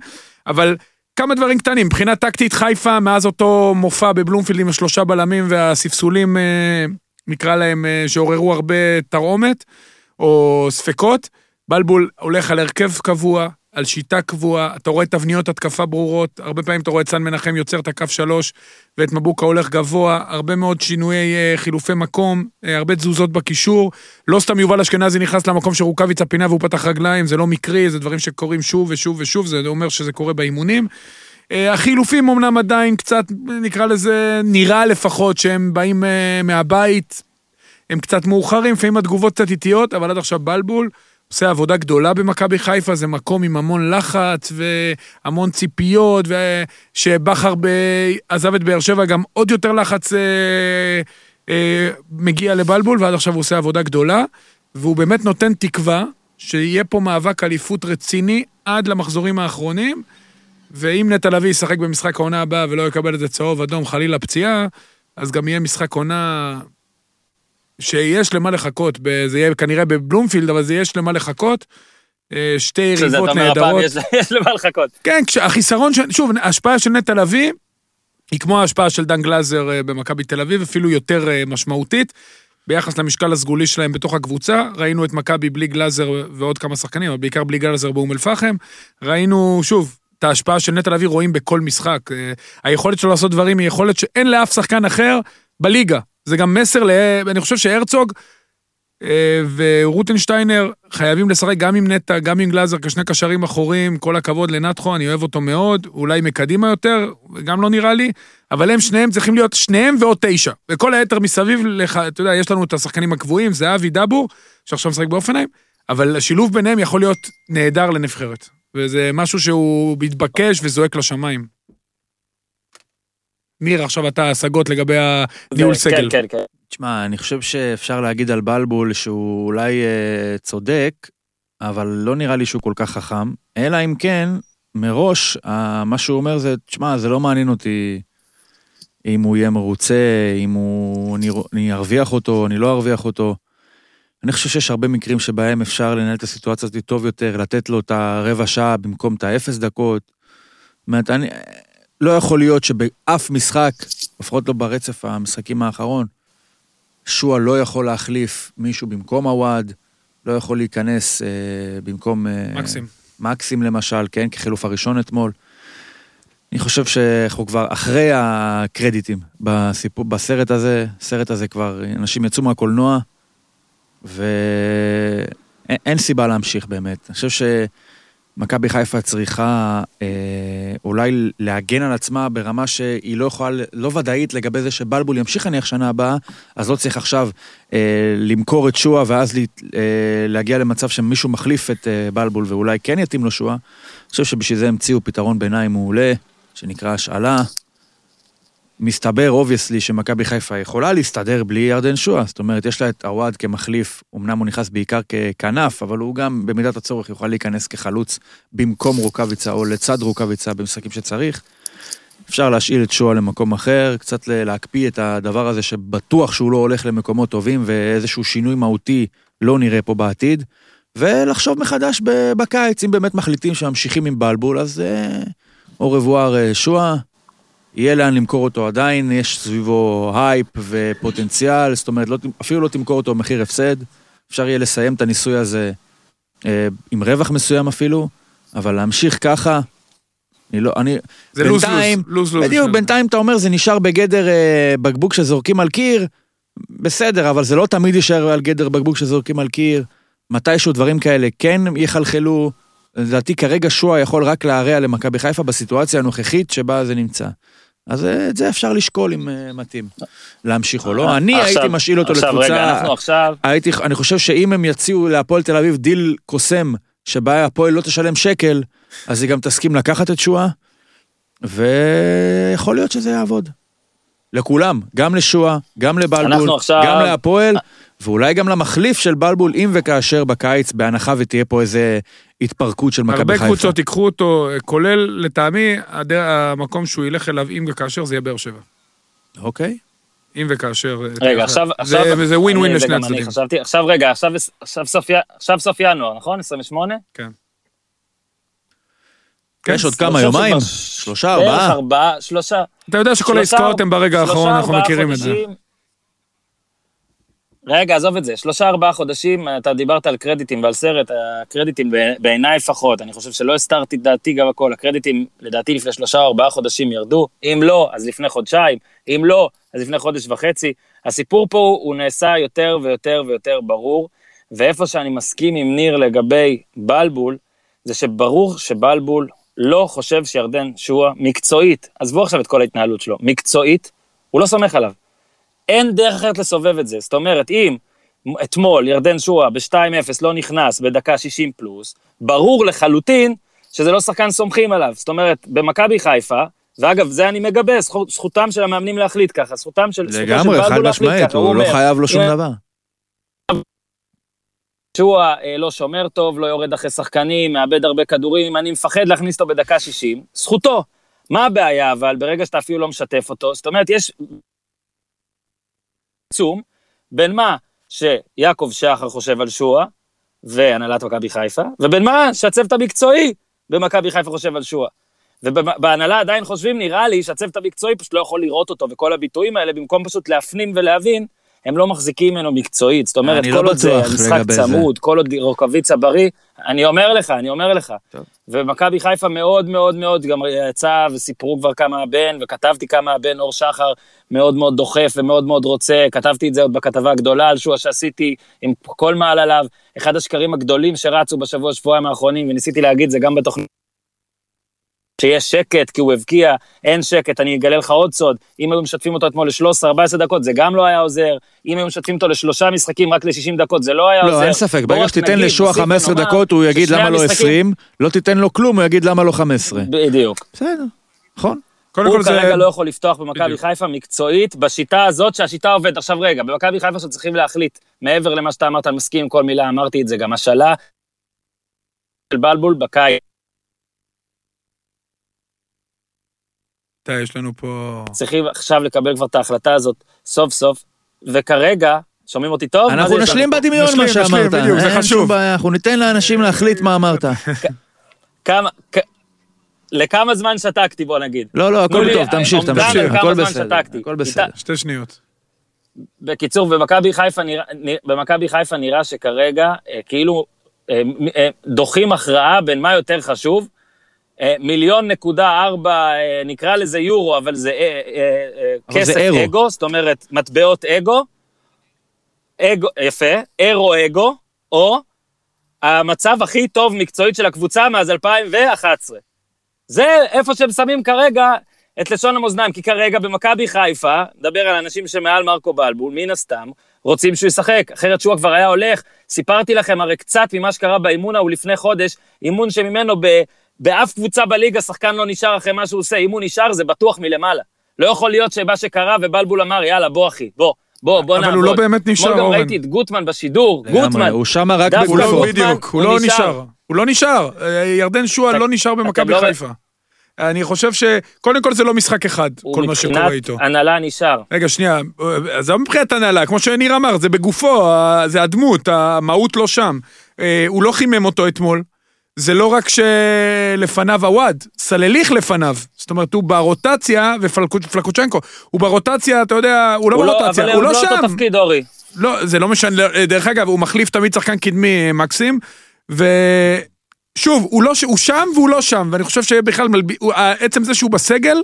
אבל כמה דברים קטנים, מבחינה טקטית חיפה, מאז אותו מופע בבלומפילד עם השלושה בלמים והספסולים, אה, נקרא להם, אה, שעוררו הרבה תרעומת או ספקות, בלבול הולך על הרכב קבוע, על שיטה קבועה, אתה רואה תבניות התקפה ברורות, הרבה פעמים אתה רואה את סן מנחם יוצר את הקו שלוש, ואת מבוקה הולך גבוה, הרבה מאוד שינויי אה, חילופי מקום, אה, הרבה תזוזות בקישור. לא סתם יובל אשכנזי נכנס למקום שרוקאביצה פינה והוא פתח רגליים, זה לא מקרי, זה דברים שקורים שוב ושוב ושוב, זה אומר שזה קורה באימונים. אה, החילופים אמנם עדיין קצת, נקרא לזה, נראה לפחות שהם באים מהבית, הם קצת מאוחרים, לפעמים התגובות קצת איטיות, אבל עד עכשיו בלבול. עושה עבודה גדולה במכבי חיפה, זה מקום עם המון לחץ והמון ציפיות, ושבכר ב... עזב את באר שבע, גם עוד יותר לחץ אה, אה, מגיע לבלבול, ועד עכשיו הוא עושה עבודה גדולה, והוא באמת נותן תקווה שיהיה פה מאבק אליפות רציני עד למחזורים האחרונים, ואם נטע לביא ישחק במשחק העונה הבאה ולא יקבל את זה צהוב אדום, חלילה פציעה, אז גם יהיה משחק עונה שיש למה לחכות, זה יהיה כנראה בבלומפילד, אבל זה יש למה לחכות. אה, שתי יריבות נהדרות. יש למה לחכות. כן, החיסרון, שוב, ההשפעה של נטע לביא, היא כמו ההשפעה של דן גלאזר אה, במכבי תל אביב, אפילו יותר אה, משמעותית. ביחס למשקל הסגולי שלהם בתוך הקבוצה, ראינו את מכבי בלי גלאזר ועוד כמה שחקנים, אבל בעיקר בלי גלאזר באום אל-פחם. ראינו, שוב, את ההשפעה של נטע לביא רואים בכל משחק. היכולת שלו לעשות דברים היא יכולת שאין לאף שחקן אחר בליגה. זה גם מסר, ל... אני חושב שהרצוג אה, ורוטנשטיינר חייבים לשחק גם עם נטע, גם עם גלאזר כשני קשרים אחוריים, כל הכבוד לנתחו, אני אוהב אותו מאוד, אולי מקדימה יותר, גם לא נראה לי, אבל הם שניהם צריכים להיות שניהם ועוד תשע. וכל היתר מסביב, לך, אתה יודע, יש לנו את השחקנים הקבועים, זה אבי דאבור, שעכשיו משחק באופניים, אבל השילוב ביניהם יכול להיות נהדר לנבחרת. וזה משהו שהוא מתבקש וזועק לשמיים. ניר, עכשיו אתה השגות לגבי הניהול כן, סגל. כן, כן, כן. תשמע, אני חושב שאפשר להגיד על בלבול שהוא אולי אה, צודק, אבל לא נראה לי שהוא כל כך חכם, אלא אם כן, מראש, אה, מה שהוא אומר זה, תשמע, זה לא מעניין אותי אם הוא יהיה מרוצה, אם הוא, אני, אני ארוויח אותו, אני לא ארוויח אותו. אני חושב שיש הרבה מקרים שבהם אפשר לנהל את הסיטואציה הזאת טוב יותר, לתת לו את הרבע שעה במקום את האפס דקות. זאת אומרת, אני, לא יכול להיות שבאף משחק, לפחות לא ברצף המשחקים האחרון, שועה לא יכול להחליף מישהו במקום הוואד, לא יכול להיכנס אה, במקום... אה, מקסים. מקסים למשל, כן, כחילוף הראשון אתמול. אני חושב שאנחנו כבר אחרי הקרדיטים בסיפור, בסרט הזה, הסרט הזה כבר, אנשים יצאו מהקולנוע, ואין סיבה להמשיך באמת. אני חושב. מכבי חיפה צריכה אה, אולי להגן על עצמה ברמה שהיא לא יכולה, לא ודאית לגבי זה שבלבול ימשיך נניח שנה הבאה, אז לא צריך עכשיו אה, למכור את שואה ואז לה, אה, להגיע למצב שמישהו מחליף את אה, בלבול ואולי כן יתאים לו שואה. אני חושב שבשביל זה המציאו פתרון ביניים מעולה, שנקרא השאלה. מסתבר, obviously, שמכבי חיפה יכולה להסתדר בלי ירדן שועה. זאת אומרת, יש לה את עווד כמחליף, אמנם הוא נכנס בעיקר ככנף, אבל הוא גם במידת הצורך יוכל להיכנס כחלוץ במקום רוקאביצה או לצד רוקאביצה במשחקים שצריך. אפשר להשאיל את שועה למקום אחר, קצת להקפיא את הדבר הזה שבטוח שהוא לא הולך למקומות טובים ואיזשהו שינוי מהותי לא נראה פה בעתיד, ולחשוב מחדש בקיץ, אם באמת מחליטים שממשיכים עם בלבול, אז au revoir שועה. יהיה לאן למכור אותו עדיין, יש סביבו הייפ ופוטנציאל, זאת אומרת, לא, אפילו לא תמכור אותו במחיר הפסד, אפשר יהיה לסיים את הניסוי הזה אה, עם רווח מסוים אפילו, אבל להמשיך ככה, אני לא, אני, זה בינתיים, lose lose, בדיוק, בינתיים אתה אומר זה נשאר בגדר אה, בקבוק שזורקים על קיר, בסדר, אבל זה לא תמיד יישאר על גדר בקבוק שזורקים על קיר, מתישהו דברים כאלה כן יחלחלו, לדעתי כרגע שואה יכול רק להרע למכבי חיפה בסיטואציה הנוכחית שבה זה נמצא. אז אה, את זה אפשר לשקול אם אה, מתאים, להמשיך או לא. אני הייתי משאיל אותו לקבוצה... עכשיו, רגע, אנחנו עכשיו... הייתי, אני חושב שאם הם יציעו להפועל תל אביב דיל קוסם, שבה הפועל לא תשלם שקל, אז היא גם תסכים לקחת את שואה, ויכול להיות שזה יעבוד. לכולם, גם לשואה, גם לבלבול, עכשיו... גם להפועל, ואולי גם למחליף של בלבול, אם וכאשר בקיץ, בהנחה ותהיה פה איזה התפרקות של מכבי חיפה. הרבה קבוצות ייקחו אותו, כולל, לטעמי, המקום שהוא ילך אליו, אם וכאשר, זה יהיה באר שבע. אוקיי. אם וכאשר. רגע, עכשיו... עכשיו וזה ווין ווין לשני הצדדים. עכשיו רגע, עכשיו סוף ינואר, נכון? 28? כן. כן, יש עוד כמה יומיים? שלושה, ארבעה? בערך ארבעה, שלושה. אתה יודע שכל העסקאות הן ברגע האחרון, אנחנו מכירים את זה. רגע, עזוב את זה. שלושה, ארבעה חודשים, אתה דיברת על קרדיטים ועל סרט, הקרדיטים בעיניי לפחות, אני חושב שלא הסתרתי את דעתי גם הכל, הקרדיטים לדעתי לפני שלושה ארבעה חודשים ירדו, אם לא, אז לפני חודשיים, אם לא, אז לפני חודש וחצי. הסיפור פה הוא נעשה יותר ויותר ויותר ברור, ואיפה שאני מסכים עם ניר לגבי בלבול, זה שברור שבלבול לא חושב שירדן שועה מקצועית, עזבו עכשיו את כל ההתנהלות שלו, מקצועית, הוא לא סומך עליו. אין דרך אחרת לסובב את זה. זאת אומרת, אם אתמול ירדן שועה ב-2-0 לא נכנס בדקה 60 פלוס, ברור לחלוטין שזה לא שחקן סומכים עליו. זאת אומרת, במכבי חיפה, ואגב, זה אני מגבה, זכות, זכותם של המאמנים להחליט ככה, זכותם של... לגמרי, חד משמעית, הוא, הוא לא חייב לו שום דבר. שועה אה, לא שומר טוב, לא יורד אחרי שחקנים, מאבד הרבה כדורים, אני מפחד להכניס אותו בדקה 60, זכותו. מה הבעיה אבל, ברגע שאתה אפילו לא משתף אותו, זאת אומרת, יש עצום בין מה שיעקב שחר חושב על שועה והנהלת מכבי חיפה, ובין מה שהצוות המקצועי במכבי חיפה חושב על שועה. ובהנהלה עדיין חושבים, נראה לי שהצוות המקצועי פשוט לא יכול לראות אותו, וכל הביטויים האלה, במקום פשוט להפנים ולהבין, הם לא מחזיקים ממנו מקצועית. זאת אומרת, כל לא עוד זה משחק צמוד, זה. כל עוד רוקאביצה בריא, אני אומר לך, אני אומר לך. טוב. ומכבי חיפה מאוד מאוד מאוד גם יצא וסיפרו כבר כמה הבן, וכתבתי כמה הבן אור שחר מאוד מאוד דוחף ומאוד מאוד רוצה, כתבתי את זה עוד בכתבה הגדולה על שואה שעשיתי עם כל מעל עליו, אחד השקרים הגדולים שרצו בשבוע, שבועיים האחרונים, וניסיתי להגיד זה גם בתוכנית. שיש שקט כי הוא הבקיע, אין שקט, אני אגלה לך עוד סוד, אם היו משתפים אותו אתמול ל-13-14 דקות, זה גם לא היה עוזר, אם היו משתפים אותו לשלושה משחקים רק ל-60 דקות, זה לא היה לא, עוזר. לא, אין ספק, ברגע שתיתן לשועה 15 דקות, הוא יגיד למה לא 20, לא תיתן לו כלום, הוא יגיד למה לא 15. בדיוק. בסדר, נכון. הוא כרגע זה... לא יכול לפתוח במכבי חיפה מקצועית, בשיטה הזאת שהשיטה עובדת. עכשיו רגע, במכבי חיפה שצריכים להחליט, מעבר למה שאתה אמרת, אני מסכים עם כל מילה, אמרתי את זה, גם השאלה של בלבול בקיץ. אתה, יש לנו פה... צריכים עכשיו לקבל כבר את ההחלטה הזאת סוף סוף, וכרגע, שומעים אותי טוב? אנחנו נשלים בדמיון מה שאמרת. בדיוק, זה חשוב. אנחנו ניתן לאנשים להחליט מה אמרת. כמה... לכמה זמן שתקתי, בוא נגיד. לא, לא, הכל טוב, תמשיך, תמשיך, הכל בסדר. הכל בסדר. שתי שניות. בקיצור, במכבי חיפה נראה, במכבי חיפה נראה שכרגע, אה, כאילו, אה, אה, דוחים הכרעה בין מה יותר חשוב, מיליון נקודה ארבע, אה, נקרא לזה יורו, אבל זה אה, כסף אגו, זאת אומרת, מטבעות אגו, אגו, יפה, אירו אגו, או המצב הכי טוב מקצועית של הקבוצה מאז 2011. זה איפה שהם שמים כרגע את לשון המאזניים, כי כרגע במכבי חיפה, נדבר על אנשים שמעל מרקו בלבול, מן הסתם, רוצים שהוא ישחק, אחרת שועה כבר היה הולך. סיפרתי לכם הרי קצת ממה שקרה באימון ההוא לפני חודש, אימון שממנו ב... באף קבוצה בליגה שחקן לא נשאר אחרי מה שהוא עושה, אם הוא נשאר זה בטוח מלמעלה. לא יכול להיות שמה שקרה ובלבול אמר, יאללה, בוא אחי, בוא. בוא, בוא נעבוד. אבל הוא לא באמת נשאר, אורן. אתמול גם ראיתי את גוטמן בשידור, גוטמן. הוא שמה רק בגופו. בדיוק, הוא לא נשאר. הוא לא נשאר. ירדן שועה לא נשאר במכבי לא חיפה. אני חושב שקודם כל זה לא משחק אחד, כל מה שקורה איתו. מבחינת הנהלה נשאר. רגע, שנייה, זה לא מבחינת הנהלה, כמו שניר אמר, זה בגופו, זה הדמות, המהות לא שם. אה, הוא לא חימם אותו אתמול. זה לא רק שלפניו עווד, סלליך לפניו. זאת אומרת, הוא ברוטציה, ופלקוצ'נקו, הוא ברוטציה, אתה יודע, הוא לא הוא ברוטציה, לא, הוא לא, לא שם. אבל הוא לא אותו תפקיד, אורי. לא, זה לא משנה, דרך אגב, הוא מחליף תמיד שחקן קדמי מקסים, ושוב, הוא, לא, הוא שם והוא לא שם, ואני חושב שבכלל, מלב... עצם זה שהוא בסגל,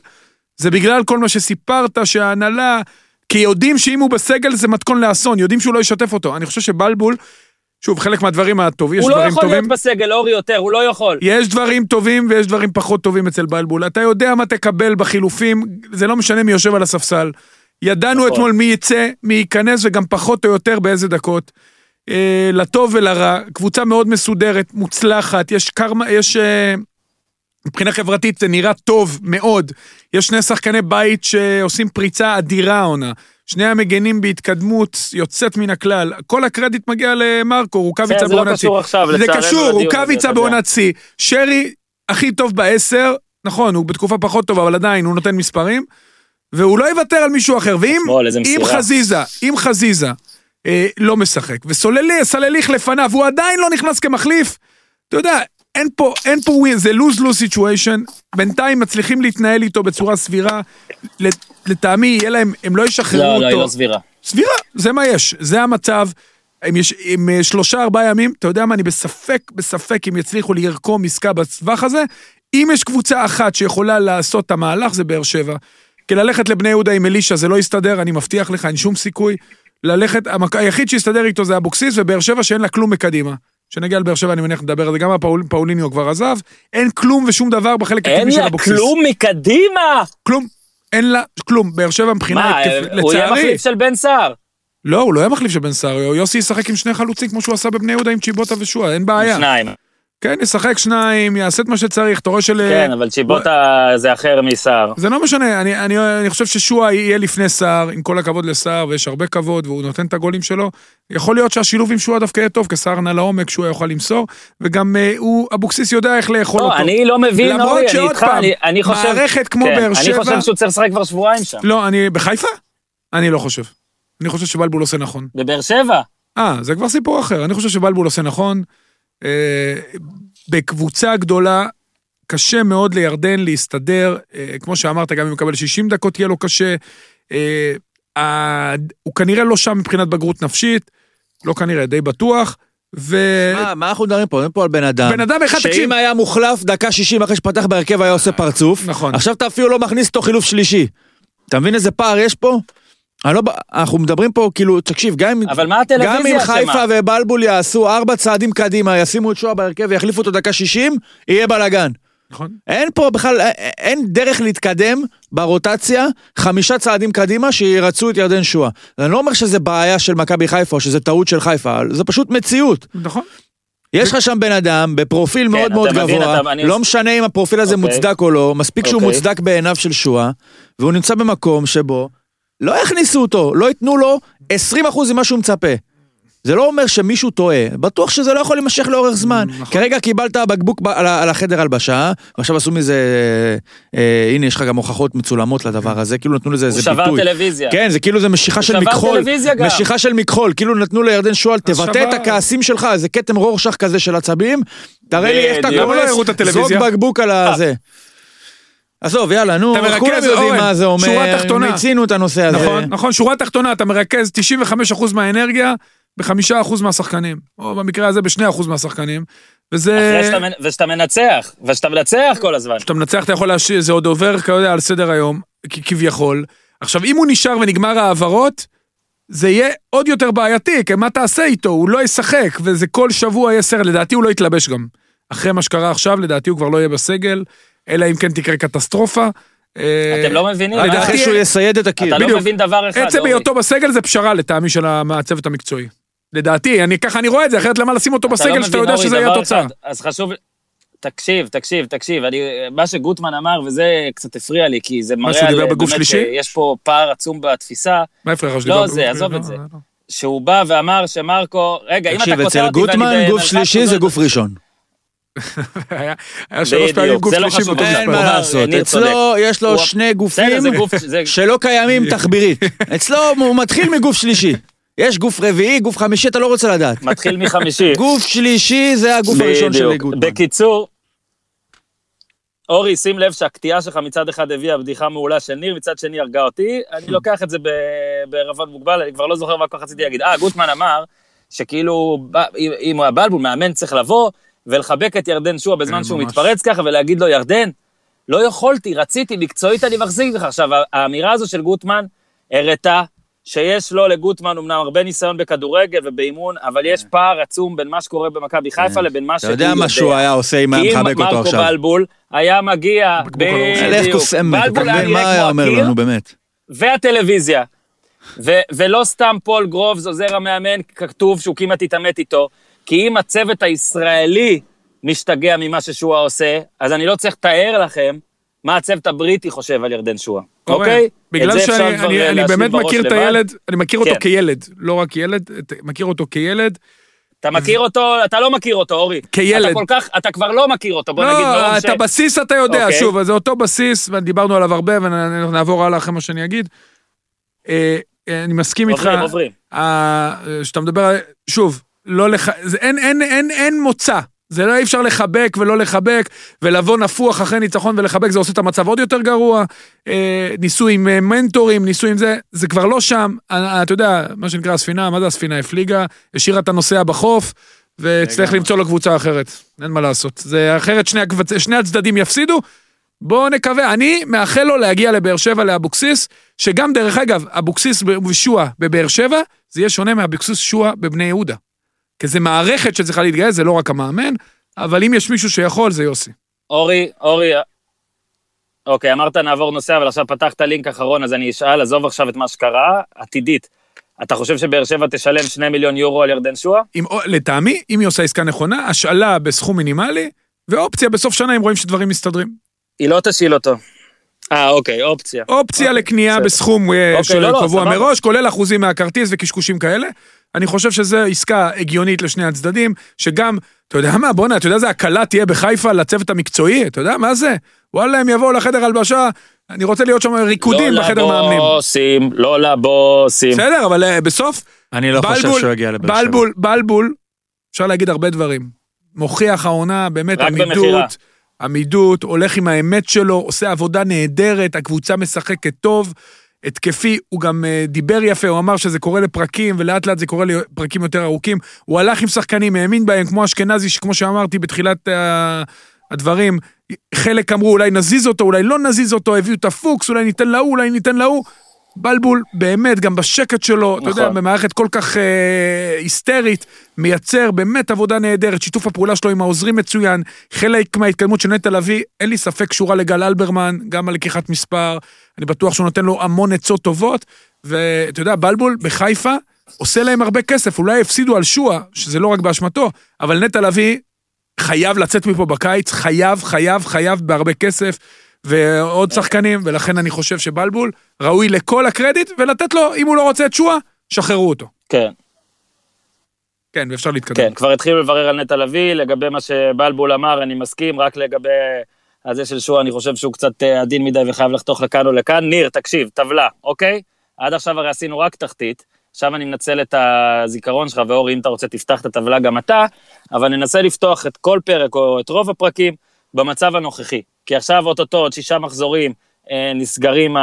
זה בגלל כל מה שסיפרת, שההנהלה, כי יודעים שאם הוא בסגל זה מתכון לאסון, יודעים שהוא לא ישתף אותו. אני חושב שבלבול, שוב, חלק מהדברים הטובים, יש דברים טובים. הוא לא יכול להיות בסגל, אורי יותר, הוא לא יכול. יש דברים טובים ויש דברים פחות טובים אצל בלבול. אתה יודע מה תקבל בחילופים, זה לא משנה מי יושב על הספסל. ידענו נכון. אתמול מי יצא, מי ייכנס וגם פחות או יותר באיזה דקות. אה, לטוב ולרע, קבוצה מאוד מסודרת, מוצלחת, יש קרמה, יש... אה, מבחינה חברתית זה נראה טוב מאוד. יש שני שחקני בית שעושים פריצה אדירה העונה. שני המגנים בהתקדמות יוצאת מן הכלל. כל הקרדיט מגיע למרקו, רוקאביצה בעונת שיא. זה לא קשור עכשיו, לצערנו. זה קשור, רוקאביצה בעונת שיא. שרי הכי טוב בעשר, נכון, הוא בתקופה פחות טובה, אבל עדיין הוא נותן מספרים. והוא לא יוותר על מישהו אחר. ואם אם חזיזה, אם חזיזה אה, לא משחק, וסוללי, סלליך לפניו, הוא עדיין לא נכנס כמחליף, אתה יודע, אין פה, אין פה ווין, זה lose-lose situation, בינתיים מצליחים להתנהל איתו בצורה סבירה, לטעמי יהיה להם, הם לא ישחררו לא, אותו. לא, היא לא סבירה. סבירה, זה מה יש, זה המצב. עם, יש, עם אה, שלושה ארבעה ימים, אתה יודע מה, אני בספק, בספק אם יצליחו לרקום עסקה בטווח הזה. אם יש קבוצה אחת שיכולה לעשות את המהלך, זה באר שבע. כי ללכת לבני יהודה עם אלישע זה לא יסתדר, אני מבטיח לך, אין שום סיכוי. ללכת, היחיד שיסתדר איתו זה אבוקסיס ובאר שבע שאין לה כלום מקדימה. כשנגיע לבאר שבע אני מניח לדבר על זה, גם הפאול, פאוליניו כבר עזב, אין כלום ושום דבר בחלק הקדמי של אבוקסיס. אין לה כלום מקדימה! כלום, אין לה כלום, באר שבע מבחינה התקפית, לצערי... מה, הוא יהיה מחליף של בן סער. לא, הוא לא יהיה מחליף של בן סער, יוסי ישחק עם שני חלוצים כמו שהוא עשה בבני יהודה עם צ'יבוטה ושועה, אין בעיה. שניים. כן, ישחק שניים, יעשה את מה שצריך, אתה רואה של... כן, אבל צ'יבוטה זה אחר מסער. זה לא משנה, אני, אני, אני חושב ששועה יהיה לפני סער, עם כל הכבוד לסער, ויש הרבה כבוד, והוא נותן את הגולים שלו. יכול להיות שהשילוב עם שועה דווקא יהיה טוב, כי סער נע לעומק, שועה יוכל למסור, וגם uh, הוא, אבוקסיס יודע איך לאכול לא, אותו. אני לא מבין, אורי, אני איתך, אני, אני חושב... מערכת כמו כן, באר שבע... אני חושב שהוא צריך לשחק כבר שבועיים שם. לא, אני... בחיפה? אני לא חושב. אני חושב שבלבול עושה נכון. בבאר שבע. אה, זה כבר סיפור אחר. אני חושב שבלבול עושה נכון. אה, בקבוצה גדולה, קשה מאוד לירדן להסתדר. אה, כמו שאמרת, גם אם הוא מקבל 60 דקות יהיה לו קשה. אה, הוא כנראה לא שם מבחינת בגרות נפשית, לא כנראה, די בטוח. ו... מה, מה אנחנו מדברים פה? מדברים פה על בן אדם. בן אדם אחד, תקשיב. שאם היה מוחלף דקה 60 אחרי שפתח בהרכב היה עושה פרצוף. נכון. עכשיו אתה אפילו לא מכניס אותו חילוף שלישי. אתה מבין איזה פער יש פה? לא, אנחנו מדברים פה, כאילו, תקשיב, גם, אבל מה הטלוויזיה גם אם חיפה ובלבול יעשו ארבע צעדים קדימה, ישימו את שואה בהרכב ויחליפו אותו דקה שישים, יהיה בלאגן. נכון. אין פה בכלל, אין דרך להתקדם ברוטציה חמישה צעדים קדימה שירצו את ירדן שואה. אני לא אומר שזה בעיה של מכבי חיפה או שזה טעות של חיפה, זה פשוט מציאות. נכון. יש לך שם בן אדם בפרופיל כן, מאוד מאוד גבוה, מבין, אתה, לא אני... משנה אם הפרופיל הזה אוקיי. מוצדק או לא, מספיק אוקיי. שהוא מוצדק בעיניו של שואה, והוא נמצא במקום שבו לא יכניסו אותו, לא ייתנו לו 20% ממה שהוא מצפה. זה לא אומר שמישהו טועה, בטוח שזה לא יכול להימשך לאורך זמן. נכון. כרגע קיבלת בקבוק ב- על, על החדר הלבשה, ועכשיו עשו מזה, אה, הנה יש לך גם הוכחות מצולמות לדבר הזה, כאילו נתנו לזה איזה ביטוי. הוא שבר טלוויזיה. כן, זה כאילו זה משיכה של מכחול. משיכה של מכחול, כאילו נתנו לירדן שועל, תבטא שבר... את הכעסים שלך, איזה כתם רורשך כזה של עצבים, תראה לי איך אתה כועס, זרוק בקבוק על הזה. עזוב, יאללה, נו, כולם יודעים מה זה אומר, שורה תחתונה. מיצינו את הנושא הזה. נכון, נכון, שורה תחתונה, אתה מרכז 95% מהאנרגיה ב-5% מהשחקנים, או במקרה הזה ב-2% מהשחקנים, וזה... ושאתה מנצח, ושאתה מנצח כל הזמן. כשאתה מנצח אתה יכול להשאיר, זה עוד עובר, כיודע, על סדר היום, כביכול. עכשיו, אם הוא נשאר ונגמר העברות, זה יהיה עוד יותר בעייתי, כי מה תעשה איתו? הוא לא ישחק, וזה כל שבוע יהיה סרט, לדעתי הוא לא יתלבש גם. אחרי מה שקרה עכשיו, לדעתי הוא כבר לא יהיה בסגל. אלא אם כן תקרה קטסטרופה. אה, אתם לא מבינים. לדעתי אחרי שהוא יסייד את הקיר. אתה לא מבין דבר אחד. עצם היותו בסגל זה פשרה לטעמי של הצוות המקצועי. לדעתי, אני ככה אני רואה את זה, אחרת למה לשים אותו לא בסגל שאתה יודע שזה יהיה התוצאה. אז חשוב, תקשיב, תקשיב, תקשיב, אני, מה שגוטמן אמר, וזה קצת הפריע לי, כי זה מראה על... בגוף שלישי? יש פה פער עצום בתפיסה. מה הפריע לך? לא זה, עזוב את זה. שהוא בא ואמר שמרקו, רגע, אם אתה קוטע אותי... תקשיב, אצל גוטמן גוף שלישי זה גוף ראשון. היה שלוש פעמים גוף לא שלישי באותו משפט. אין מה לעשות, אצלו יש לו שני גופים שלא קיימים תחבירית. אצלו הוא מתחיל מגוף שלישי. יש גוף רביעי, גוף חמישי, אתה לא רוצה לדעת. מתחיל מחמישי. גוף שלישי זה הגוף הראשון של גוטמן. בקיצור, אורי, שים לב שהקטיעה שלך מצד אחד הביאה בדיחה מעולה של ניר, מצד שני הרגה אותי. אני לוקח את זה בערבון מוגבל, אני כבר לא זוכר מה כל כך רציתי להגיד. אה, גוטמן אמר שכאילו, אם הוא הבלבול, מאמן צריך לבוא, ולחבק את ירדן שועה בזמן שהוא מתפרץ ככה, ולהגיד לו, ירדן, לא יכולתי, רציתי, מקצועית אני מחזיק לך. עכשיו, האמירה הזו של גוטמן הראתה שיש לו לגוטמן אמנם הרבה ניסיון בכדורגל ובאימון, אבל יש כן. פער עצום בין מה שקורה במכבי חיפה כן. לבין מה שהוא יודע. אתה יודע מה שהוא היה עושה אם היה מחבק אותו עכשיו. אם מרקו בלבול היה מגיע, בדיוק, בלבול היה נראה כמו הקיר, והטלוויזיה. ולא סתם פול גרובס, עוזר המאמן, כתוב שהוא כמעט התעמת איתו, כי אם הצוות הישראלי משתגע ממה ששועה עושה, אז אני לא צריך לתאר לכם מה הצוות הבריטי חושב על ירדן שועה, אוקיי? בגלל שאני אני באמת מכיר את הילד, אני מכיר אותו כן. כילד, לא רק ילד, מכיר אותו כילד. אתה מכיר אותו, אתה לא מכיר אותו, אורי. כילד. אתה כל כך, אתה כבר לא מכיר אותו, בוא לא, נגיד. לא, את ש... הבסיס אתה יודע, אוקיי. שוב, זה אותו בסיס, ודיברנו עליו הרבה, ונעבור הלאה אחרי מה שאני אגיד. אה, אני מסכים איתך. עוברים, עוברים. שאתה מדבר, שוב, לא לך, זה, אין, אין, אין, אין מוצא. זה לא אי אפשר לחבק ולא לחבק, ולבוא נפוח אחרי ניצחון ולחבק, זה עושה את המצב עוד יותר גרוע. אה, ניסו עם אה, מנטורים, ניסו עם זה, זה כבר לא שם. אה, אתה יודע, מה שנקרא הספינה, מה זה הספינה? הפליגה, השאירה את הנוסע בחוף, והצטרך למצוא לו קבוצה אחרת. אין מה לעשות. זה אחרת שני, שני הצדדים יפסידו. בואו נקווה, אני מאחל לו להגיע לבאר שבע לאבוקסיס, שגם דרך אגב, אבוקסיס ושועה בבאר שבע, זה יהיה שונה מאבוקסיס שועה בבני יהודה. כי זה מערכת שצריכה להתגייס, זה לא רק המאמן, אבל אם יש מישהו שיכול, זה יוסי. אורי, אורי, אוקיי, אמרת נעבור נושא, אבל עכשיו פתחת לינק אחרון, אז אני אשאל, עזוב עכשיו את מה שקרה, עתידית. אתה חושב שבאר שבע תשלם 2 מיליון יורו על ירדן שועה? לטעמי, אם היא עושה עסקה נכונה, השאלה בסכום מינימלי, ואופציה בסוף שנה אם רואים שדברים מסתדרים. היא לא תשיל אותו. אה, אוקיי, אופציה. אופציה אוקיי, לקנייה בסכום אה, אוקיי, של לא, לא, קבוע מראש, כולל אחוזים מהכרטיס וקשקושים כאלה. אני חושב שזו עסקה הגיונית לשני הצדדים, שגם, אתה יודע מה, בואנה, אתה יודע איזה הקלה תהיה בחיפה לצוות המקצועי? אתה יודע מה זה? וואלה, הם יבואו לחדר הלבשה, אני רוצה להיות שם ריקודים לא בחדר מאמנים. לא לבוסים, לא לבוסים. בסדר, אבל uh, בסוף... אני לא בלבול, חושב שהוא יגיע לבאר שבע. בלבול, בלבול, אפשר להגיד הרבה דברים. מוכיח העונה, באמת עמידות. במחירה. עמידות, הולך עם האמת שלו, עושה עבודה נהדרת, הקבוצה משחקת טוב. התקפי, הוא גם uh, דיבר יפה, הוא אמר שזה קורה לפרקים, ולאט לאט זה קורה לפרקים יותר ארוכים. הוא הלך עם שחקנים, האמין בהם, כמו אשכנזי, שכמו שאמרתי בתחילת uh, הדברים, חלק אמרו אולי נזיז אותו, אולי לא נזיז אותו, הביאו את הפוקס, אולי ניתן להוא, אולי ניתן להוא. בלבול, באמת, גם בשקט שלו, נכון. אתה יודע, נכון. במערכת כל כך אה, היסטרית, מייצר באמת עבודה נהדרת, שיתוף הפעולה שלו עם העוזרים מצוין, חלק מההתקדמות של נטע לביא, אין לי ספק קשורה לגל אלברמן, גם על לקיחת מספר, אני בטוח שהוא נותן לו המון עצות טובות, ואתה יודע, בלבול בחיפה עושה להם הרבה כסף, אולי הפסידו על שואה, שזה לא רק באשמתו, אבל נטע לביא חייב לצאת מפה בקיץ, חייב, חייב, חייב בהרבה כסף. ועוד שחקנים, ולכן אני חושב שבלבול ראוי לכל הקרדיט, ולתת לו, אם הוא לא רוצה את שואה, שחררו אותו. כן. כן, ואפשר להתקדם. כן, כבר התחילו לברר על נטע לביא, לגבי מה שבלבול אמר, אני מסכים, רק לגבי הזה של שואה, אני חושב שהוא קצת אה, עדין מדי וחייב לחתוך לכאן או לכאן. ניר, תקשיב, טבלה, אוקיי? עד עכשיו הרי עשינו רק תחתית, עכשיו אני מנצל את הזיכרון שלך, ואורי, אם אתה רוצה, תפתח את הטבלה גם אתה, אבל ננסה לפתוח את כל פרק או את רוב הפרקים במצב הנוכחי. כי עכשיו אוטוטו, עוד שישה מחזורים, אה, נסגרים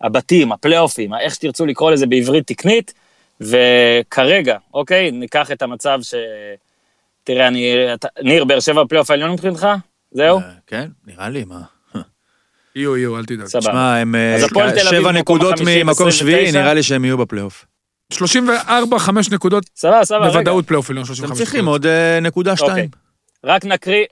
הבתים, הפלייאופים, איך שתרצו לקרוא לזה בעברית תקנית, וכרגע, אוקיי, ניקח את המצב ש... תראה, אני... ניר, באר שבע פלייאוף העליון מבחינתך? זהו? אה, כן, נראה לי, מה. יהיו, יהיו, אל תדאג. שמע, הם אה, שבע נקודות ממקום שביעי, נראה לי שהם יהיו בפלייאוף. 34, 5 נקודות, סבבה, סבבה, בוודאות פלייאוף עליון, 35 נקודות. צריכים עוד נקודה 2. אוקיי. רק נקריא,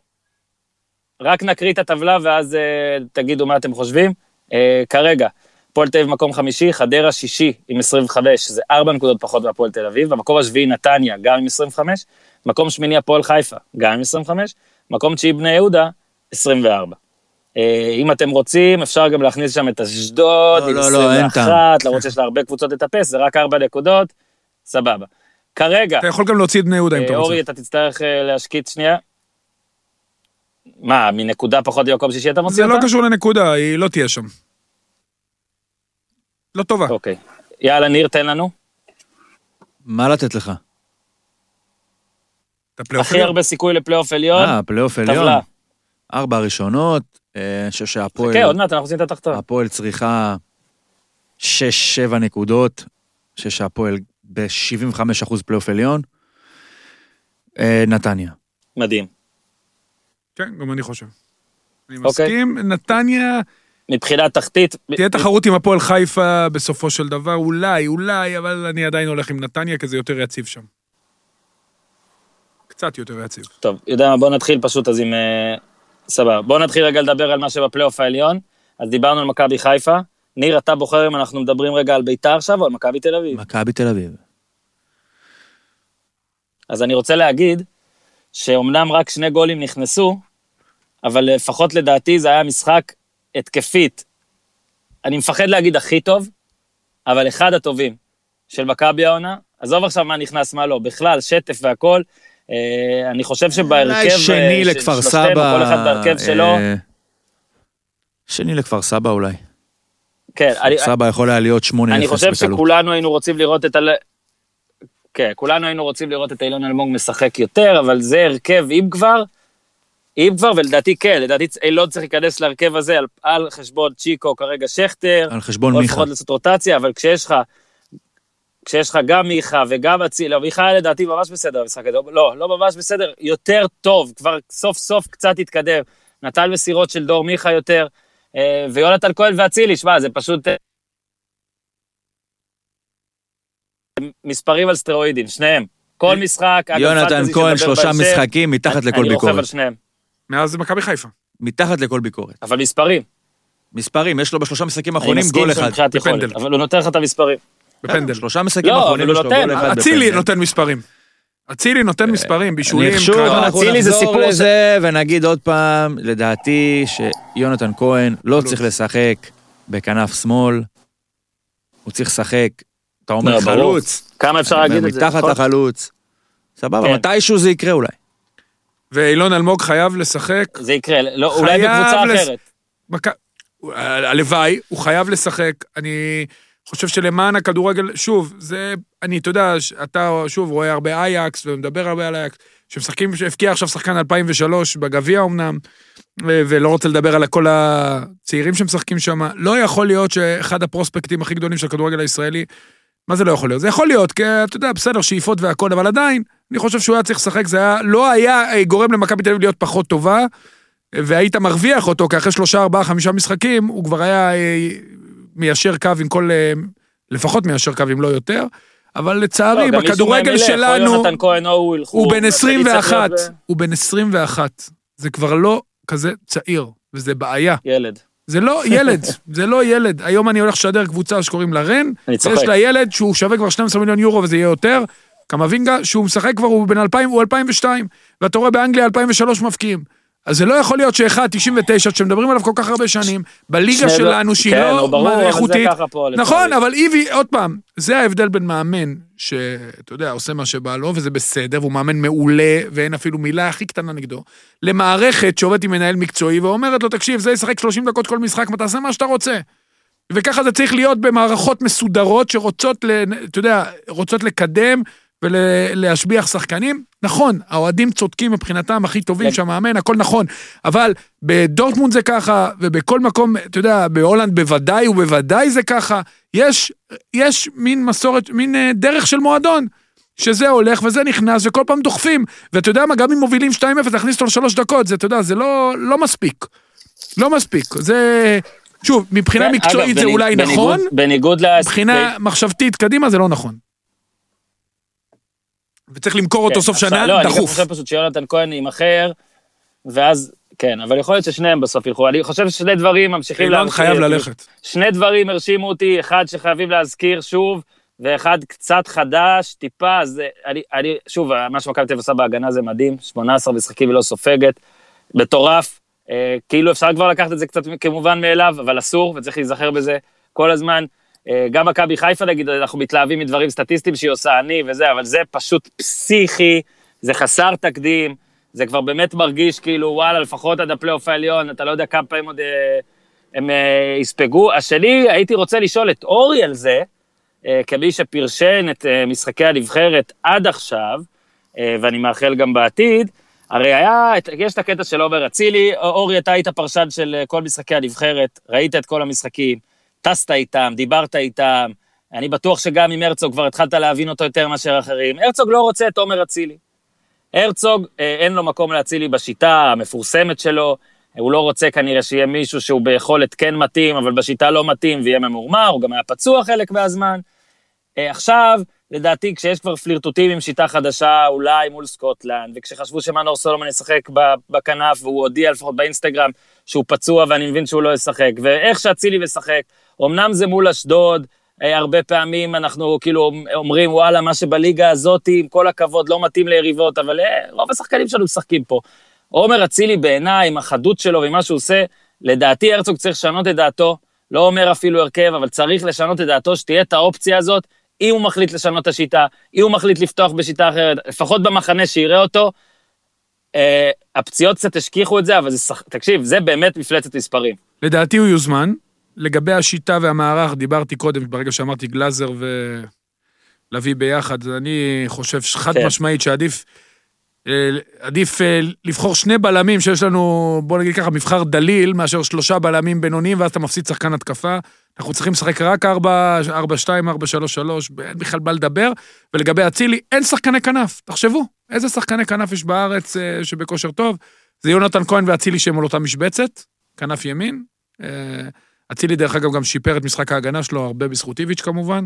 רק נקריא את הטבלה ואז uh, תגידו מה אתם חושבים. Uh, כרגע, הפועל תל אביב מקום חמישי, חדרה שישי עם 25, זה ארבע נקודות פחות מהפועל תל אביב, המקום השביעי נתניה, גם עם 25, מקום שמיני הפועל חיפה, גם עם 25, מקום תשיעי בני יהודה, 24. Uh, אה, אם אתם רוצים, אפשר גם להכניס שם את אשדוד, לא, עם לא, 21, לא, למרות שיש לה הרבה קבוצות לטפס, זה רק ארבע נקודות, סבבה. כרגע... אתה יכול גם להוציא את בני יהודה אם אתה רוצה. אורי, אתה תצטרך להשקיט שנייה. מה, מנקודה פחות במקום שישי אתה מוציא אותה? זה לא קשור לנקודה, היא לא תהיה שם. לא טובה. אוקיי. יאללה, ניר, תן לנו. מה לתת לך? הכי הרבה סיכוי לפלייאוף עליון. אה, פלייאוף עליון. טבלה. ארבע ראשונות, אה, אני חושב שהפועל... חכה, עוד מעט אנחנו עושים את התחתון. הפועל צריכה שש, שבע נקודות, אני חושב שהפועל ב-75% פלייאוף עליון. אה, נתניה. מדהים. כן, גם אני חושב. אני אוקיי. מסכים, נתניה... מבחינת תחתית... תהיה תחרות עם הפועל חיפה בסופו של דבר, אולי, אולי, אבל אני עדיין הולך עם נתניה, כי זה יותר יציב שם. קצת יותר יציב. טוב, יודע מה, בוא נתחיל פשוט אז עם... אה, סבבה. בוא נתחיל רגע לדבר על מה שבפלייאוף העליון. אז דיברנו על מכבי חיפה. ניר, אתה בוחר אם אנחנו מדברים רגע על ביתר עכשיו או על מכבי תל אביב? מכבי תל אביב. אז אני רוצה להגיד שאומנם רק שני גולים נכנסו, אבל לפחות לדעתי זה היה משחק התקפית. אני מפחד להגיד הכי טוב, אבל אחד הטובים של מכבי העונה. עזוב עכשיו מה נכנס, מה לא, בכלל, שטף והכל. אה, אני חושב שבהרכב... אולי שני אה, לכפר סבא. כל אחד בהרכב שלו. אה, שני לכפר סבא אולי. כן. כפר סבא יכול היה להיות 8-0 בקלות. אני חושב שכולנו היינו רוצים לראות את. כן, כולנו היינו רוצים לראות את אילון אלמוג משחק יותר, אבל זה הרכב, אם כבר, אם כבר, ולדעתי כן, לדעתי אילון צריך להיכנס להרכב הזה על, על חשבון צ'יקו, כרגע שכטר. על חשבון מיכה. או לפחות לעשות רוטציה, אבל כשיש לך, כשיש לך גם מיכה וגם אצילי, לא, מיכה היה לדעתי ממש בסדר במשחק הזה, לא, לא ממש בסדר, יותר טוב, כבר סוף סוף קצת התקדם. נטל מסירות של דור מיכה יותר, אה, ויונתן כהן ואצילי, שמע, זה פשוט... אה, מספרים על סטרואידים, שניהם. כל משחק, יונתן כהן, שלושה משחקים, מתחת לכל ביקורת. אני רוכב על שניהם. מאז מכבי חיפה. מתחת לכל ביקורת. אבל מספרים. מספרים, יש לו בשלושה משחקים האחרונים גול אחד. בפנדל. אבל הוא נותן לך את המספרים. בפנדל. שלושה משחקים לא, האחרונים יש לו גול אחד בפנדל. אצילי נותן מספרים. אצילי נותן מספרים, בישולים, קרב. אנחנו נחזור לזה ונגיד עוד פעם, לדעתי שיונתן כהן לא צריך לשחק בכנף שמאל, הוא צריך לשחק, אתה אומר לא, חלוץ. כמה אפשר להגיד את זה? מתחת לחלוץ. סבבה, כן. מתישהו זה יקרה אולי. ואילון אלמוג חייב לשחק. זה יקרה, לא, אולי בקבוצה אחרת. הלוואי, הוא חייב לשחק. אני חושב שלמען הכדורגל, שוב, זה, אני, אתה יודע, אתה שוב רואה הרבה אייקס ומדבר הרבה על אייקס, שמשחקים, שהפקיע עכשיו שחקן 2003 בגביע אמנם, ולא רוצה לדבר על כל הצעירים שמשחקים שם. לא יכול להיות שאחד הפרוספקטים הכי גדולים של הכדורגל הישראלי, מה זה לא יכול להיות? זה יכול להיות, כי אתה יודע, בסדר, שאיפות והכל, אבל עדיין, אני חושב שהוא היה צריך לשחק, זה היה, לא היה אה, גורם למכבי תל אביב להיות פחות טובה, והיית מרוויח אותו, כי אחרי שלושה, ארבעה, חמישה משחקים, הוא כבר היה אה, מיישר קו עם כל, אה, לפחות מיישר קו אם לא יותר, אבל לצערי, לא, בכדורגל שלנו, הוא בן 21, הוא בן 21, זה כבר לא כזה צעיר, וזה בעיה. ילד. זה לא ילד, זה לא ילד. היום אני הולך לשדר קבוצה שקוראים לה רן, יש לה ילד שהוא שווה כבר 12 מיליון יורו וזה יהיה יותר, קמבינגה, שהוא משחק כבר, הוא בן 2000, הוא 2002, ואתה רואה באנגליה 2003 מפקיעים. אז זה לא יכול להיות שאחד, 99, שמדברים עליו כל כך הרבה שנים, בליגה שלנו, שהיא כן, לא ברור, איכותית. נכון, אבל איבי, עוד פעם, זה ההבדל בין מאמן, שאתה יודע, עושה מה שבא לו, וזה בסדר, והוא מאמן מעולה, ואין אפילו מילה הכי קטנה נגדו, למערכת שעובדת עם מנהל מקצועי, ואומרת לו, תקשיב, זה ישחק 30 דקות כל משחק, מה תעשה מה שאתה רוצה. וככה זה צריך להיות במערכות מסודרות שרוצות, אתה יודע, רוצות לקדם ולהשביח שחקנים. נכון, האוהדים צודקים מבחינתם, הכי טובים כן. שהמאמן, הכל נכון, אבל בדורטמונד זה ככה, ובכל מקום, אתה יודע, בהולנד בוודאי ובוודאי זה ככה. יש, יש מין מסורת, מין אה, דרך של מועדון. שזה הולך וזה נכנס וכל פעם דוחפים. ואתה יודע מה, גם אם מובילים 2-0, להכניס אותו לשלוש דקות, זה, אתה יודע, זה לא, לא מספיק. לא מספיק. זה... שוב, מבחינה מקצועית זה אולי נכון, בניגוד ל... מבחינה מחשבתית קדימה זה לא נכון. וצריך למכור אותו כן, סוף שנה, לא, דחוף. אני חושב פשוט שיונתן כהן יימכר, ואז, כן, אבל יכול להיות ששניהם בסוף ילכו. אני חושב ששני דברים ממשיכים להמשיך. חייב ללכת. שני דברים הרשימו אותי, אחד שחייבים להזכיר שוב, ואחד קצת חדש, טיפה, אז אני, אני שוב, מה שמכבי תל עושה בהגנה זה מדהים, 18 משחקים ולא סופגת, מטורף, אה, כאילו אפשר כבר לקחת את זה קצת כמובן מאליו, אבל אסור, וצריך להיזכר בזה כל הזמן. אה, גם מכבי חיפה נגיד, אנחנו מתלהבים מדברים סטטיסטיים שהיא עושה אני וזה, אבל זה פשוט פסיכי, זה חסר תקדים, זה כבר באמת מרגיש כאילו, וואלה, לפחות עד הפלייאוף העליון, אתה לא יודע כמה פעמים עוד אה, הם אה, יספגו. השני, הייתי רוצה לשאול את אורי על זה, כמי שפרשן את משחקי הנבחרת עד עכשיו, ואני מאחל גם בעתיד, הרי היה, יש את הקטע של עומר אצילי, אורי, אתה היית פרשן של כל משחקי הנבחרת, ראית את כל המשחקים. טסת איתם, דיברת איתם, אני בטוח שגם עם הרצוג כבר התחלת להבין אותו יותר מאשר אחרים. הרצוג לא רוצה את עומר אצילי. הרצוג, אה, אין לו מקום לאצילי בשיטה המפורסמת שלו, הוא לא רוצה כנראה שיהיה מישהו שהוא ביכולת כן מתאים, אבל בשיטה לא מתאים ויהיה ממורמר, הוא גם היה פצוע חלק מהזמן. אה, עכשיו, לדעתי, כשיש כבר פלירטוטים עם שיטה חדשה, אולי מול סקוטלנד, וכשחשבו שמנור סולומון ישחק בכנף, והוא הודיע לפחות באינסטגרם שהוא פצוע ואני מבין שהוא לא ישחק, ואיך שאצילי משחק, אמנם זה מול אשדוד, אה, הרבה פעמים אנחנו כאילו אומרים, וואלה, מה שבליגה הזאת, עם כל הכבוד, לא מתאים ליריבות, אבל אה, רוב השחקנים שלנו משחקים פה. עומר אצילי בעיניי, עם החדות שלו ועם מה שהוא עושה, לדעתי הרצוג צריך לשנות את דעתו, לא אומר אפילו הרכב, אבל צריך לשנות את דעתו, שתהיה את האופציה הזאת, אם הוא מחליט לשנות את השיטה, אם הוא מחליט לפתוח בשיטה אחרת, לפחות במחנה שיראה אותו. אה, הפציעות קצת השכיחו את זה, אבל זה, תקשיב, זה באמת מפלצת מספרים. לדעתי הוא יוזמן, לגבי השיטה והמערך, דיברתי קודם, ברגע שאמרתי גלאזר ו... להביא ביחד. אני חושב חד כן. משמעית שעדיף אה, עדיף אה, לבחור שני בלמים שיש לנו, בוא נגיד ככה, מבחר דליל, מאשר שלושה בלמים בינוניים, ואז אתה מפסיד שחקן התקפה. אנחנו צריכים לשחק רק 4-2, 4-3-3, אין בכלל מה לדבר. ולגבי אצילי, אין שחקני כנף, תחשבו, איזה שחקני כנף יש בארץ אה, שבכושר טוב? זה יונתן כהן ואצילי שהם על אותה משבצת, כנף ימין. אצילי, דרך אגב, גם שיפר את משחק ההגנה שלו, הרבה בזכות איביץ' כמובן.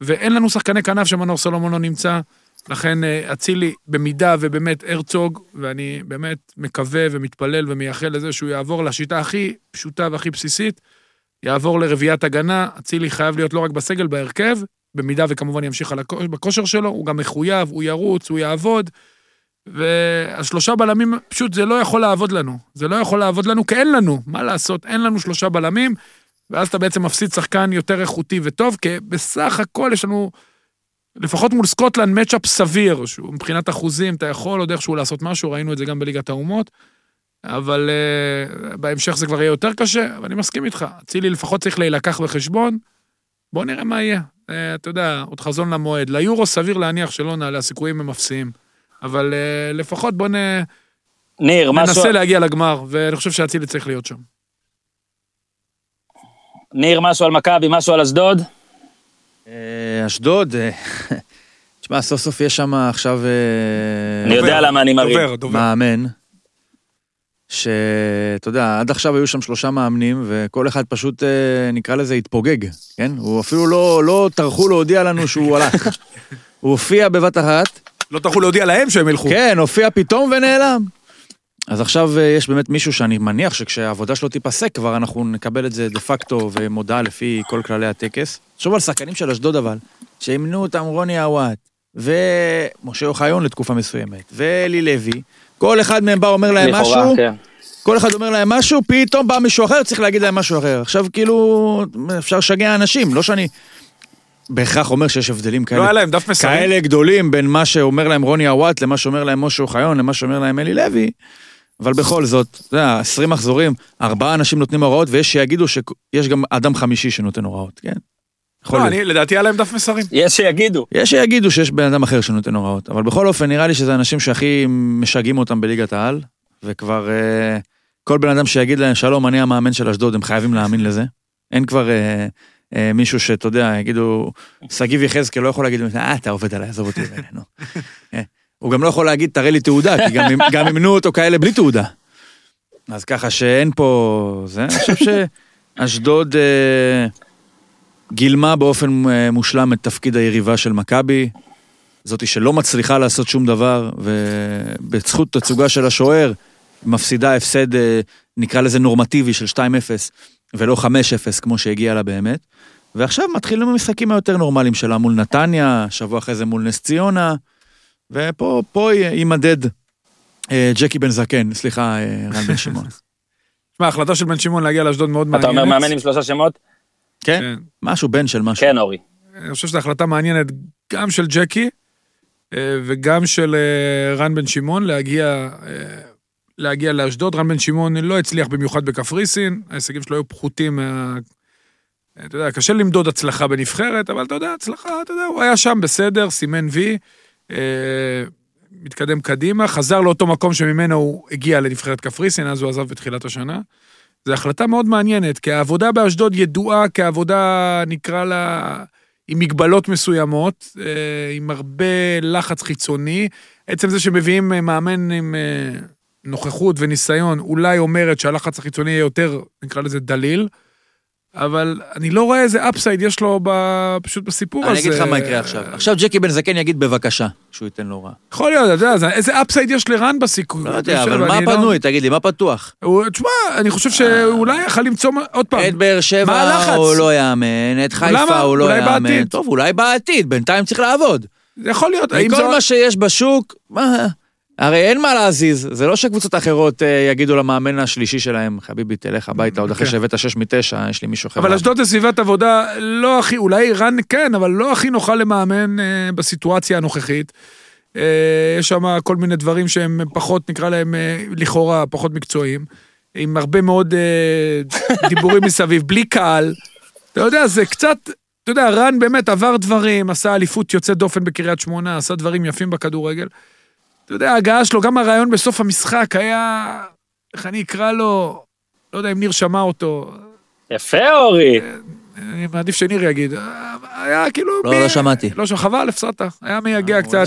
ואין לנו שחקני כנף שמנור סולומון לא נמצא. לכן אה, אצילי, במידה ובאמת הרצוג, ואני באמת מקווה ומתפלל ומייחל לזה שהוא יעבור לשיטה הכי פשוטה והכי בסיסית, יעבור לרביעיית הגנה, אצילי חייב להיות לא רק בסגל, בהרכב, במידה וכמובן ימשיך על הכושר, שלו, הוא גם מחויב, הוא ירוץ, הוא יעבוד. והשלושה בלמים, פשוט זה לא יכול לעבוד לנו. זה לא יכול לעבוד לנו, כי אין לנו, מה לעשות, אין לנו שלושה בלמים, ואז אתה בעצם מפסיד שחקן יותר איכותי וטוב, כי בסך הכל יש לנו לפחות מול סקוטלנד מצ'אפ סביר, שהוא מבחינת אחוזים, אתה יכול עוד איכשהו לעשות משהו, ראינו את זה גם בליגת האומות, אבל uh, בהמשך זה כבר יהיה יותר קשה, אבל אני מסכים איתך, אצילי לפחות צריך להילקח בחשבון, בוא נראה מה יהיה. Uh, אתה יודע, עוד חזון למועד. ליורו סביר להניח שלא נעלה, הסיכויים הם אפסיים. אבל uh, לפחות בוא נ... ניר, ננסה משהו... להגיע לגמר, ואני חושב שאצילי צריך להיות שם. ניר, משהו על מכבי, משהו על אשדוד? אה, אשדוד, אה, תשמע, סוף סוף יש שם עכשיו... אה, אני יודע למה אני מרים. מאמן. שאתה יודע, עד עכשיו היו שם שלושה מאמנים, וכל אחד פשוט, נקרא לזה, התפוגג, כן? הוא אפילו לא, לא טרחו להודיע לנו שהוא הלך. הוא הופיע בבת אחת. לא טרחו להודיע להם שהם ילכו. כן, הופיע פתאום ונעלם. אז עכשיו יש באמת מישהו שאני מניח שכשהעבודה שלו תיפסק, כבר אנחנו נקבל את זה דה פקטו ומודעה לפי כל כללי הטקס. תחשוב על שחקנים של אשדוד אבל, שימנו אותם רוני עוואט, ומשה אוחיון לתקופה מסוימת, ואלי לוי, כל אחד מהם בא אומר להם משהו, כן. כל אחד אומר להם משהו, פתאום בא מישהו אחר, צריך להגיד להם משהו אחר. עכשיו כאילו, אפשר לשגע אנשים, לא שאני... בהכרח אומר שיש הבדלים כאלה, לא היה להם דף מסרים. כאלה גדולים בין מה שאומר להם רוני עוואט למה שאומר להם משה אוחיון למה שאומר להם אלי לוי, אבל בכל זאת, אתה יודע, 20 מחזורים, ארבעה אנשים נותנים הוראות ויש שיגידו שיש גם אדם חמישי שנותן הוראות, כן? לא, אני, לדעתי היה להם דף מסרים. יש שיגידו. יש שיגידו שיש בן אדם אחר שנותן הוראות, אבל בכל אופן נראה לי שזה אנשים שהכי משגעים אותם בליגת העל, וכבר אה, כל בן אדם שיגיד להם שלום, אני המאמן של אשדוד, הם חייבים להאמין לזה. אין כבר אה, מישהו שאתה יודע, יגידו, שגיב יחזקאל לא יכול להגיד, אה, אתה עובד עליי, עזוב אותי בינינו. אה, הוא גם לא יכול להגיד, תראה לי תעודה, כי גם אימנו אותו כאלה בלי תעודה. אז ככה שאין פה... זה, אני חושב שאשדוד... אה, גילמה באופן אה, מושלם את תפקיד היריבה של מכבי, זאתי שלא מצליחה לעשות שום דבר, ובזכות תצוגה של השוער, מפסידה הפסד, אה, נקרא לזה נורמטיבי, של 2-0, ולא 5-0 כמו שהגיע לה באמת. ועכשיו מתחילים המשחקים היותר נורמליים שלה מול נתניה, שבוע אחרי זה מול נס ציונה, ופה יימדד אה, ג'קי בן זקן, סליחה, רן בן שמעון. תשמע, ההחלטה של בן שמעון להגיע לאשדוד מאוד מעניינת. אתה אומר מאמן עם שלושה שמות? כן? כן, משהו בן של משהו. כן, אורי. אני חושב שזו החלטה מעניינת גם של ג'קי אה, וגם של אה, רן בן שמעון להגיע, אה, להגיע לאשדוד. רן בן שמעון לא הצליח במיוחד בקפריסין, ההישגים שלו היו פחותים מה... אתה יודע, קשה למדוד הצלחה בנבחרת, אבל אתה יודע, הצלחה, אתה יודע, הוא היה שם בסדר, סימן וי, מתקדם קדימה, חזר לאותו מקום שממנו הוא הגיע לנבחרת קפריסין, אז הוא עזב בתחילת השנה. זו החלטה מאוד מעניינת, כי העבודה באשדוד ידועה כעבודה, נקרא לה, עם מגבלות מסוימות, אה, עם הרבה לחץ חיצוני. עצם זה שמביאים אה, מאמן עם אה, נוכחות וניסיון, אולי אומרת שהלחץ החיצוני יהיה יותר, נקרא לזה דליל. אבל אני לא רואה איזה אפסייד יש לו ב... פשוט בסיפור אני הזה. אני אגיד לך מה יקרה עכשיו. עכשיו ג'קי בן זקן יגיד בבקשה, שהוא ייתן לו רע. יכול להיות, אתה יודע, איזה אפסייד יש לרן בסיכוי. לא יודע, אבל מה לא- פנוי? תגיד לי, מה פתוח? תשמע, אני חושב שאולי יכל למצוא, עוד פעם, את באר שבע הוא לא יאמן, את חיפה הוא לא יאמן. טוב, אולי בעתיד, בינתיים צריך לעבוד. זה יכול להיות. מכל מה שיש בשוק, מה... הרי אין מה להזיז, זה לא שקבוצות אחרות אה, יגידו למאמן השלישי שלהם, חביבי, תלך הביתה עוד אחרי. שהבאת 6 מ-9, יש לי מישהו אחר. אבל אשדוד זה סביבת עבודה לא הכי, אולי רן כן, אבל לא הכי נוחה למאמן אה, בסיטואציה הנוכחית. אה, יש שם כל מיני דברים שהם פחות, נקרא להם לכאורה, פחות מקצועיים, עם הרבה מאוד דיבורים מסביב, בלי קהל. אתה יודע, זה קצת אתה יודע, רן באמת עבר דברים, עשה אליפות יוצאת דופן בקריית שמונה, עשה דברים יפים בכדורגל. אתה יודע, ההגעה שלו, גם הרעיון בסוף המשחק היה, איך אני אקרא לו, לא יודע אם ניר שמע אותו. יפה, אורי. אני מעדיף שניר יגיד. היה כאילו... לא, מי... לא שמעתי. לא, חבל, הפסדת. היה מייגע קצת.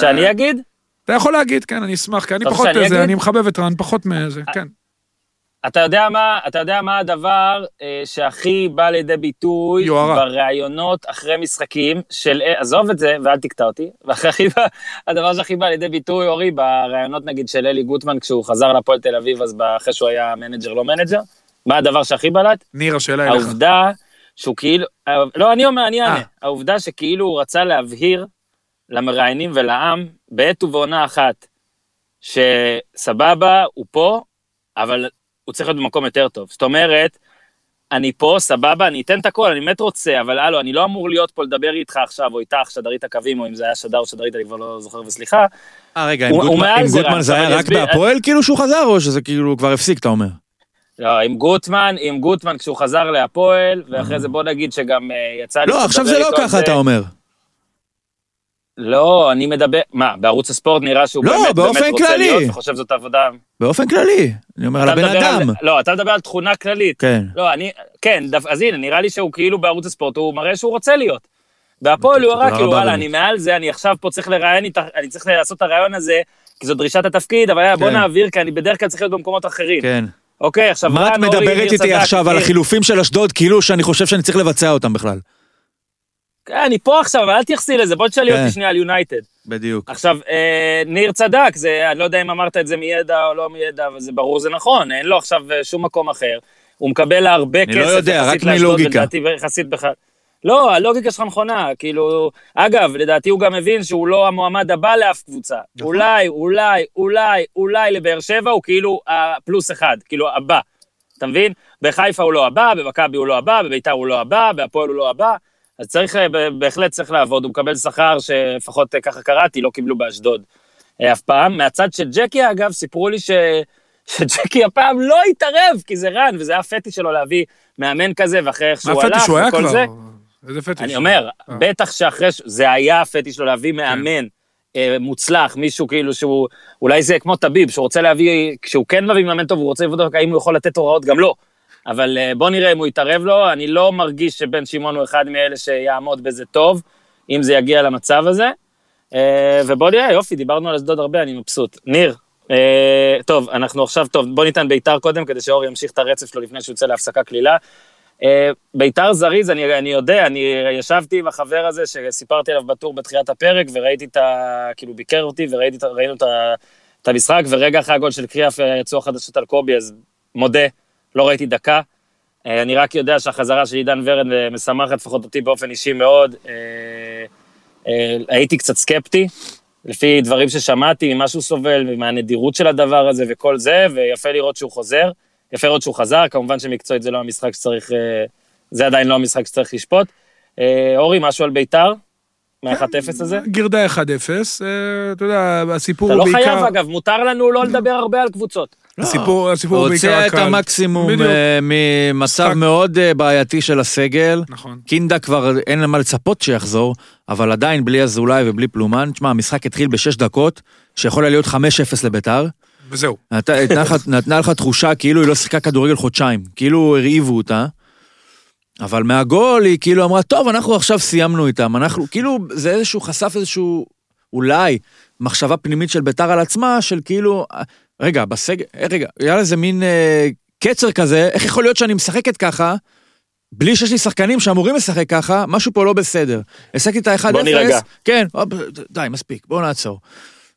שאני אגיד? אתה יכול להגיד, כן, אני אשמח, כי אני פחות זה, אני מחבב את רן, פחות מזה, כן. אתה יודע מה, אתה יודע מה הדבר אה, שהכי בא לידי ביטוי. בראיונות אחרי משחקים של, אה, עזוב את זה ואל תקטע אותי, בא, הדבר שהכי בא לידי ביטוי, אורי, בראיונות נגיד של אלי גוטמן כשהוא חזר לפועל תל אביב, אז אחרי שהוא היה מנג'ר לא מנג'ר, מה הדבר שהכי בלט? ניר, השאלה אליך. העובדה שהוא כאילו, אה, לא, אני אומר, אני אענה, אה. העובדה שכאילו הוא רצה להבהיר למראיינים ולעם בעת ובעונה אחת, שסבבה, הוא פה, אבל הוא צריך להיות במקום יותר טוב. זאת אומרת, אני פה, סבבה, אני אתן את הכל, אני באמת רוצה, אבל הלו, אני לא אמור להיות פה לדבר איתך עכשיו, או איתך, שדרית הקווים, או אם זה היה שדר או שדרית, אני כבר לא זוכר, וסליחה. אה, רגע, עם גוטמן זה היה רק בהפועל כאילו שהוא חזר, או שזה כאילו כבר הפסיק, אתה אומר? לא, עם גוטמן, עם גוטמן כשהוא חזר להפועל, ואחרי זה בוא נגיד שגם אה, יצא לי... לא, עכשיו זה לא ככה, אתה אומר. לא, אני מדבר, מה, בערוץ הספורט נראה שהוא לא, באמת, באמת רוצה כללי. להיות וחושב זאת עבודה. באופן כללי, אני אומר על הבן אדם. על, לא, אתה מדבר על תכונה כללית. כן. לא, אני, כן, דף, אז הנה, נראה לי שהוא כאילו בערוץ הספורט, הוא מראה שהוא רוצה להיות. והפועל הוא רק כאילו, וואלה, אני מעל זה, אני עכשיו פה צריך לראיין איתך, אני צריך לעשות את הרעיון הזה, כי זו דרישת התפקיד, אבל כן. בוא נעביר, כי אני בדרך כלל צריך להיות במקומות אחרים. כן. אוקיי, עכשיו... מה את מדברת איתי עכשיו על החילופים של אשדוד, כאילו שאני חושב שאני צריך לבצע אותם בכלל? כן, אני פה עכשיו, אבל אל תחסי לזה, בוא תשאלי אותי כן. שנייה על יונייטד. בדיוק. עכשיו, אה, ניר צדק, זה, אני לא יודע אם אמרת את זה מידע או לא מידע, אבל זה ברור, זה נכון, אין לו עכשיו אה, שום מקום אחר. הוא מקבל הרבה כסף. אני לא יודע, רק מלוגיקה. יחסית בכלל. לא, הלוגיקה שלך נכונה, כאילו, אגב, לדעתי הוא גם מבין שהוא לא המועמד הבא לאף קבוצה. נכון. אולי, אולי, אולי, אולי לבאר שבע הוא כאילו הפלוס אחד, כאילו הבא. אתה מבין? בחיפה הוא לא הבא, במכבי הוא לא הבא, בביתר הוא לא הבא, בהפועל הוא לא הבא. אז צריך, אה, בהחלט צריך לעבוד, הוא מקבל שכר שלפחות אה, ככה קראתי, לא קיבלו באשדוד אה, אף פעם. מהצד של ג'קי, אגב, סיפרו לי ש... שג'קי הפעם לא התערב, כי זה רן, וזה היה פטיש שלו להביא מאמן כזה, ואחרי איך שהוא הלך וכל כבר? זה. איזה פטיש? אני אומר, בטח שאחרי. זה היה הפטיש שלו להביא כן. מאמן. מוצלח, מישהו כאילו שהוא, אולי זה כמו טביב, שהוא רוצה להביא, כשהוא כן מביא מאמן טוב, הוא רוצה לבדוק האם הוא יכול לתת הוראות, גם לא. אבל אה, בוא נראה אם הוא יתערב לו, אני לא מרגיש שבן שמעון הוא אחד מאלה שיעמוד בזה טוב, אם זה יגיע למצב הזה. אה, ובוא נראה, יופי, דיברנו על אשדוד הרבה, אני מבסוט. ניר, אה, טוב, אנחנו עכשיו, טוב, בוא ניתן ביתר קודם, כדי שאור ימשיך את הרצף שלו לפני שהוא יוצא להפסקה קלילה. ביתר זריז, אני, אני יודע, אני ישבתי עם החבר הזה שסיפרתי עליו בטור בתחילת הפרק, וראיתי את ה... כאילו ביקר אותי, וראינו את, את המשחק, ורגע אחרי הגול של קריאף יצאו החדשות על קובי, אז מודה, לא ראיתי דקה. אה, אני רק יודע שהחזרה של עידן ורד אה, משמחת לפחות אותי באופן אישי מאוד. אה, הייתי קצת סקפטי, לפי דברים ששמעתי, ממה שהוא סובל, מהנדירות של הדבר הזה וכל זה, ויפה לראות שהוא חוזר. יפה לראות שהוא חזר, כמובן שמקצועית זה לא המשחק שצריך, זה עדיין לא המשחק שצריך לשפוט. אורי, משהו על ביתר? מה-1-0 הזה? גירדה 1-0, אתה יודע, הסיפור הוא בעיקר... אתה לא חייב, אגב, מותר לנו לא לדבר הרבה על קבוצות. הסיפור, לא. הסיפור בעיקר הקל. הוציא את המקסימום אה, ממצב מאוד אה, בעייתי של הסגל. נכון. קינדה כבר אין למה לצפות שיחזור, אבל עדיין בלי אזולאי ובלי פלומן. תשמע, המשחק התחיל בשש דקות, שיכול היה להיות 5-0 לביתר. וזהו. נתנה לך תחושה כאילו היא לא שיחקה כדורגל חודשיים, כאילו הרעיבו אותה. אבל מהגול היא כאילו אמרה, טוב, אנחנו עכשיו סיימנו איתם. אנחנו, כאילו, זה איזשהו, חשף איזשהו, אולי, מחשבה פנימית של ביתר על עצמה, של כאילו, רגע, בסגל, אה, רגע, היה לזה מין אה, קצר כזה, איך יכול להיות שאני משחקת ככה, בלי שיש לי שחקנים שאמורים לשחק ככה, משהו פה לא בסדר. השגתי את ה-1-0, בוא נירגע. כן, די, מספיק, בוא נעצור.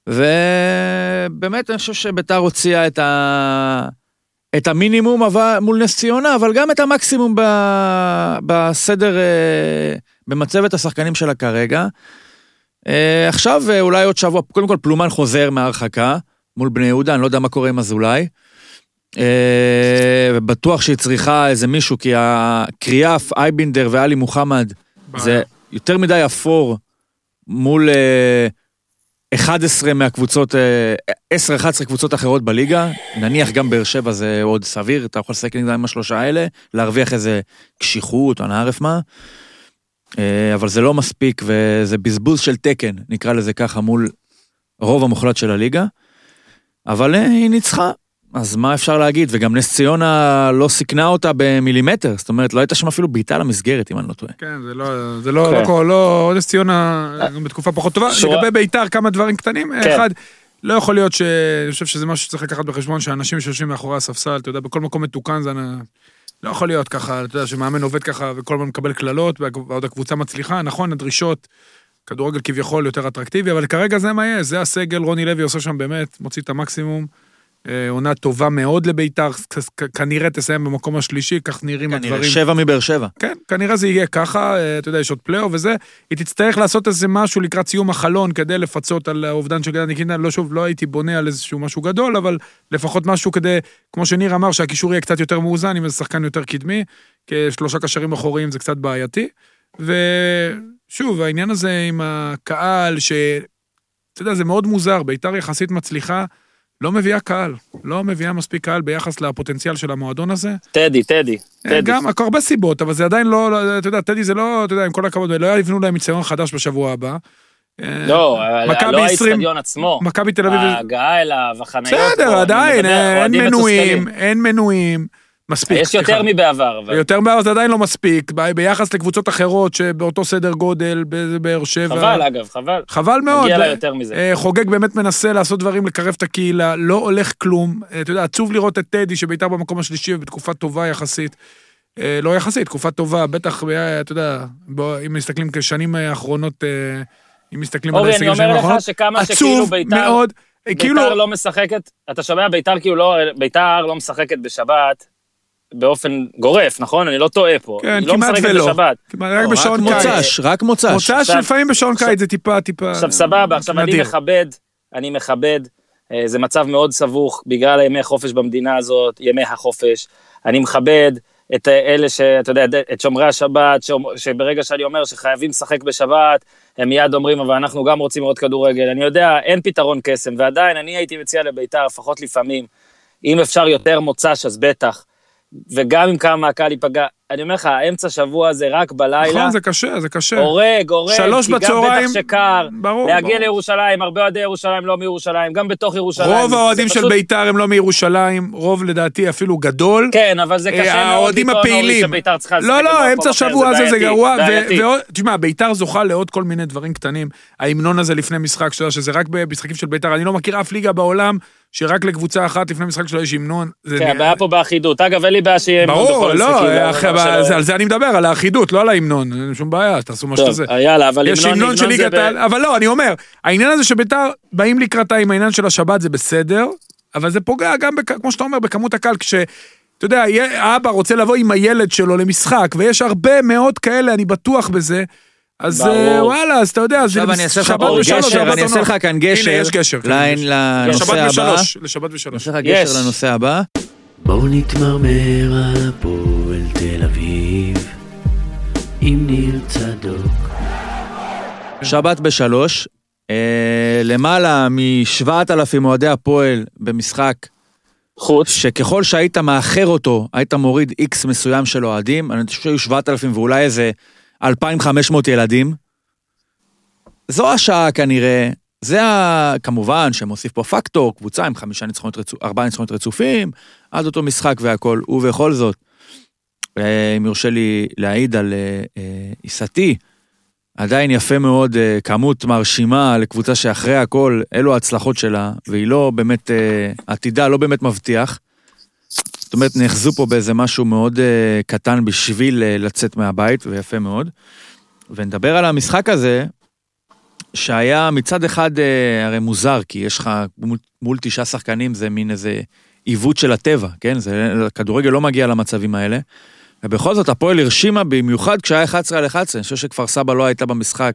ובאמת, אני חושב שביתר הוציאה את, ה... את המינימום אבל... מול נס ציונה, אבל גם את המקסימום ב... בסדר, אה, במצבת השחקנים שלה כרגע. אה, עכשיו, אולי עוד שבוע, קודם כל פלומן חוזר מהרחקה. מול בני יהודה, אני לא יודע מה קורה עם אזולאי. אה, בטוח שהיא צריכה איזה מישהו, כי הקריאף, אייבינדר ואלי מוחמד, זה יותר מדי אפור מול 11 אה, מהקבוצות, 10-11 אה, קבוצות אחרות בליגה. נניח גם באר שבע זה עוד סביר, אתה יכול לשחק נגדם עם השלושה האלה, להרוויח איזה קשיחות או נערף מה. אבל זה לא מספיק, וזה בזבוז של תקן, נקרא לזה ככה, מול רוב המוחלט של הליגה. אבל היא ניצחה, אז מה אפשר להגיד? וגם נס ציונה לא סיכנה אותה במילימטר, זאת אומרת, לא הייתה שם אפילו בעיטה למסגרת, אם אני לא טועה. כן, זה לא, זה לא, כן. לא, לא, נס ציונה בתקופה פחות טובה. שורה... לגבי ביתר, כמה דברים קטנים. כן. אחד, לא יכול להיות ש... אני חושב שזה משהו שצריך לקחת בחשבון, שאנשים שיושבים מאחורי הספסל, אתה יודע, בכל מקום מתוקן זה... לא יכול להיות ככה, אתה יודע, שמאמן עובד ככה וכל הזמן מקבל קללות, ועוד הקבוצה מצליחה, נכון, הדרישות, כדורגל כביכול יותר אטרקטיבי, אבל כרגע זה מה יש, זה הסגל, רוני לוי עושה שם באמת, מוציא את המקסימום. אה, עונה טובה מאוד לביתר, כנראה תסיים במקום השלישי, כך נראים הדברים. כנראה שבע מבאר שבע. כן, כנראה זה יהיה ככה, אה, אתה יודע, יש עוד פלייאוף וזה. היא תצטרך לעשות איזה משהו לקראת סיום החלון כדי לפצות על האובדן של גדעון קינדה. לא שוב, לא הייתי בונה על איזשהו משהו גדול, אבל לפחות משהו כדי, כמו שניר אמר, שהקישור יהיה קצת יותר מאוזן, עם איזה שחקן יותר קדמי, כשלושה קשרים אחוריים זה קצת בעייתי. ושוב, העניין הזה עם הקהל, ש... אתה יודע, זה מאוד מוזר, ביתר יחסית מצליחה. לא מביאה קהל, לא מביאה מספיק קהל ביחס לפוטנציאל של המועדון הזה. טדי, טדי, אה, טדי. גם, הרבה סיבות, אבל זה עדיין לא, לא, אתה יודע, טדי זה לא, אתה יודע, עם כל הכבוד, לא יבנו להם מצטיון חדש בשבוע הבא. אה, לא, לא האיצטדיון עצמו. מכבי תל אביב. ההגעה אליו, החניות. בסדר, עדיין, אין מנויים, אין מנויים. מספיק. יש יותר מבעבר. אבל... יותר מבעבר זה עדיין לא מספיק, ביחס לקבוצות אחרות שבאותו סדר גודל, בבאר שבע. חבל אגב, חבל. חבל מאוד. מגיע לה יותר מזה. אה, חוגג באמת מנסה לעשות דברים, לקרב את הקהילה, לא הולך כלום. אה, אתה יודע, עצוב לראות את טדי שביתר במקום השלישי ובתקופה טובה יחסית. אה, לא יחסית, תקופה טובה, בטח, אתה יודע, אם מסתכלים כשנים האחרונות, אם מסתכלים על ההישגים שלהם האחרונות, עצוב מאוד. ביתר כאילו... לא משחקת, אתה שומע ביתר כאילו לא, ביתר לא משחקת בשבת, באופן גורף, נכון? אני לא טועה פה. כן, לא כמעט ולא. בשבת. כמעט, רק בשעון קיץ. מוצ"ש, רק מוצ"ש. מוצ"ש לפעמים בשעון קיץ זה טיפה, טיפה... עכשיו סבבה, עכשיו אני מכבד, אני מכבד. אה, זה מצב מאוד סבוך בגלל ימי חופש במדינה הזאת, ימי החופש. אני מכבד את אלה שאתה יודע, את שומרי השבת, שברגע שאני אומר שחייבים לשחק בשבת, הם מיד אומרים, אבל אנחנו גם רוצים לראות כדורגל. אני יודע, אין פתרון קסם, ועדיין אני הייתי מציע לביתר, לפחות לפעמים, אם אפשר יותר מוצ"ש, אז בטח. וגם אם כמה מהקהל ייפגע, אני אומר לך, האמצע שבוע זה רק בלילה. נכון, זה קשה, זה קשה. הורג, הורג, שלוש בצהריים, כי גם בטח שקר. ברור, להגיע ברור. לירושלים, הרבה אוהדי ירושלים לא מירושלים, גם בתוך ירושלים. רוב האוהדים של ביתר הם לא מירושלים, רוב לדעתי אפילו גדול. כן, אבל זה קשה אה, מאוד אורי שביתר צריכה לשחק לא, לא, אמצע שבוע הזה זה גרוע. תשמע, ביתר זוכה לעוד כל מיני דברים קטנים. ההמנון הזה לפני משחק, שזה רק במשחקים של ביתר, אני לא מכיר אף ליגה בעולם שרק לקבוצה אחת לפני משחק שלו יש המנון. כן, הבעיה פה באחידות. אגב, אין לי בעיה שיהיה המנון בכל המשחקים. ברור, לא, על זה אני מדבר, על האחידות, לא על ההמנון, אין שום בעיה, תעשו מה שזה. יאללה, אבל יש המנון של ליגת העל, אבל לא, אני אומר, העניין הזה שביתר באים לקראתה עם העניין של השבת זה בסדר, אבל זה פוגע גם, כמו שאתה אומר, בכמות הקהל, כש... אתה יודע, אבא רוצה לבוא עם הילד שלו למשחק, ויש הרבה מאוד כאלה, אני בטוח בזה. אז אה, וואלה, אז אתה יודע, זה שבת בשלוש, אני אעשה לך כאן גשר. הנה, יש גשר. לנושא הבא. לשבת בשלוש. אני אעשה לך גשר לנושא הבא. בואו נתמרמר על הפועל תל אביב, עם ניר צדוק. שבת בשלוש, אה, למעלה משבעת אלפים אוהדי הפועל במשחק. חוץ. שככל שהיית מאחר אותו, היית מוריד איקס מסוים של אוהדים, אני חושב שהיו שבעת אלפים ואולי איזה 2,500 ילדים. זו השעה כנראה, זה ה... כמובן שמוסיף פה פקטור, קבוצה עם חמישה ניצחונות רצופים, ארבעה ניצחונות רצופים, עד אותו משחק והכל, ובכל זאת, אה, אם יורשה לי להעיד על אה, אה, עיסתי, עדיין יפה מאוד, כמות מרשימה לקבוצה שאחרי הכל, אלו ההצלחות שלה, והיא לא באמת, עתידה לא באמת מבטיח. אומרת, נאחזו פה באיזה משהו מאוד קטן בשביל לצאת מהבית, ויפה מאוד. ונדבר על המשחק הזה, שהיה מצד אחד הרי מוזר, כי יש לך מול, מול תשעה שחקנים, זה מין איזה עיוות של הטבע, כן? זה, כדורגל לא מגיע למצבים האלה. ובכל זאת, הפועל הרשימה במיוחד כשהיה 11 על 11, אני חושב שכפר סבא לא הייתה במשחק.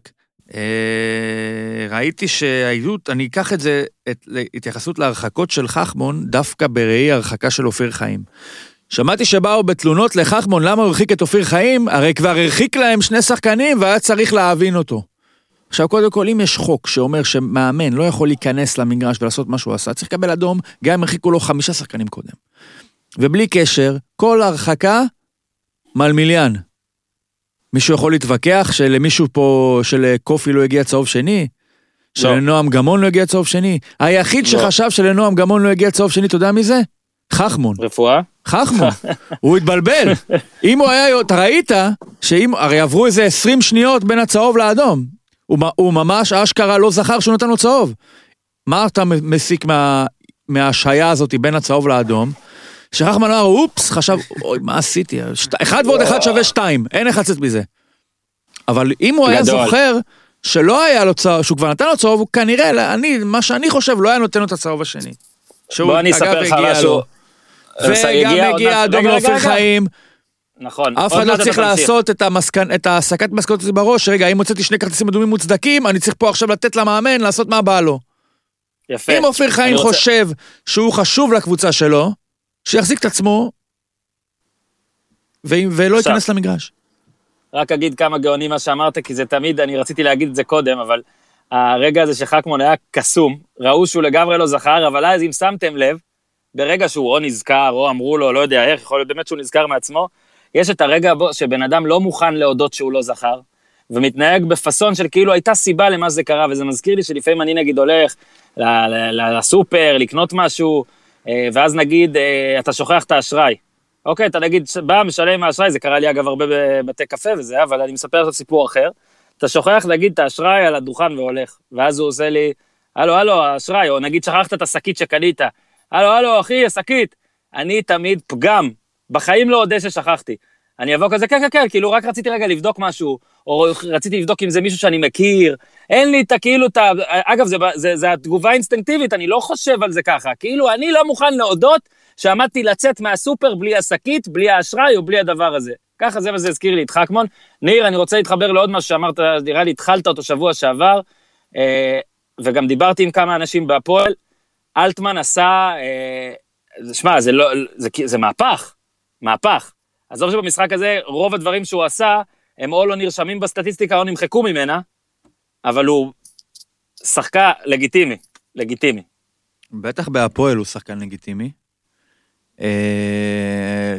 אה, ראיתי שהעדות, אני אקח את זה, את התייחסות להרחקות של חכמון, דווקא בראי הרחקה של אופיר חיים. שמעתי שבאו בתלונות לחכמון למה הוא הרחיק את אופיר חיים, הרי כבר הרחיק להם שני שחקנים והיה צריך להבין אותו. עכשיו, קודם כל, אם יש חוק שאומר שמאמן לא יכול להיכנס למגרש ולעשות מה שהוא עשה, צריך לקבל אדום, גם אם הרחיקו לו חמישה שחקנים קודם. ובלי קשר, כל הרחקה, מלמיליאן. מישהו יכול להתווכח שלמישהו פה, שלקופי לא הגיע צהוב שני? לא. שלנועם גמון לא הגיע צהוב שני? היחיד לא. שחשב שלנועם גמון לא הגיע צהוב שני, אתה יודע מי זה? חכמון. רפואה? חכמון. הוא התבלבל. אם הוא היה, אתה ראית שאם, הרי עברו איזה 20 שניות בין הצהוב לאדום. הוא, הוא ממש אשכרה לא זכר שהוא נתן לו צהוב. מה אתה מסיק מה, מההשעיה הזאת בין הצהוב לאדום? שחכמן אמר, אופס, חשב, אוי, מה עשיתי? שת... אחד ועוד אחד שווה שתיים, אין איך לצאת מזה. אבל אם הוא היה זוכר שלא היה לו צהוב, שהוא כבר נתן לו צהוב, הוא כנראה, אני, מה שאני חושב, לא היה נותן לו את הצהוב השני. בוא אני אספר לך משהו. וגם הגיע אדום לאופיר חיים. נכון. אף אחד לא צריך לעשות את, המסקנ... את ההסקת מסקנות הזה בראש, רגע, אם הוצאתי שני כרטיסים אדומים מוצדקים, אני צריך פה עכשיו לתת למאמן לעשות מה בא לו. יפה. אם אופיר חיים רוצה... חושב שהוא חשוב לקבוצה שלו, שיחזיק את עצמו, ו... ולא ייכנס למגרש. רק אגיד כמה גאונים מה שאמרת, כי זה תמיד, אני רציתי להגיד את זה קודם, אבל הרגע הזה שחכמון היה קסום, ראו שהוא לגמרי לא זכר, אבל אז אם שמתם לב, ברגע שהוא או נזכר, או אמרו לו, לא יודע איך, יכול להיות באמת שהוא נזכר מעצמו, יש את הרגע בו שבן אדם לא מוכן להודות שהוא לא זכר, ומתנהג בפאסון של כאילו הייתה סיבה למה זה קרה, וזה מזכיר לי שלפעמים אני נגיד הולך לסופר, לקנות משהו, ואז נגיד, אה, אתה שוכח את האשראי. אוקיי, אתה נגיד, בא, משלם עם האשראי, זה קרה לי אגב הרבה בבתי קפה וזה, אבל אני מספר עכשיו סיפור אחר. אתה שוכח, נגיד, את האשראי על הדוכן והולך, ואז הוא עושה לי, הלו, הלו, האשראי, או נגיד שכחת את השקית שקנית, הלו, הלו, אחי, השקית. אני תמיד פגם, בחיים לא אודה ששכחתי. אני אבוא כזה, כן, כן, כן, כאילו רק רציתי רגע לבדוק משהו, או רציתי לבדוק אם זה מישהו שאני מכיר, אין לי את הכאילו, את ה... אגב, זה, זה, זה התגובה האינסטינקטיבית, אני לא חושב על זה ככה, כאילו, אני לא מוכן להודות שעמדתי לצאת מהסופר בלי השקית, בלי האשראי או בלי הדבר הזה. ככה זה וזה הזכיר לי את חכמון. ניר, אני רוצה להתחבר לעוד משהו שאמרת, נראה לי התחלת אותו שבוע שעבר, אה, וגם דיברתי עם כמה אנשים בהפועל, אלטמן עשה, אה, שמע, זה, לא, זה, זה מהפך, מהפך. עזוב שבמשחק הזה, רוב הדברים שהוא עשה, הם או לא נרשמים בסטטיסטיקה או נמחקו ממנה, אבל הוא שחקן לגיטימי, לגיטימי. בטח בהפועל הוא שחקן לגיטימי. אה,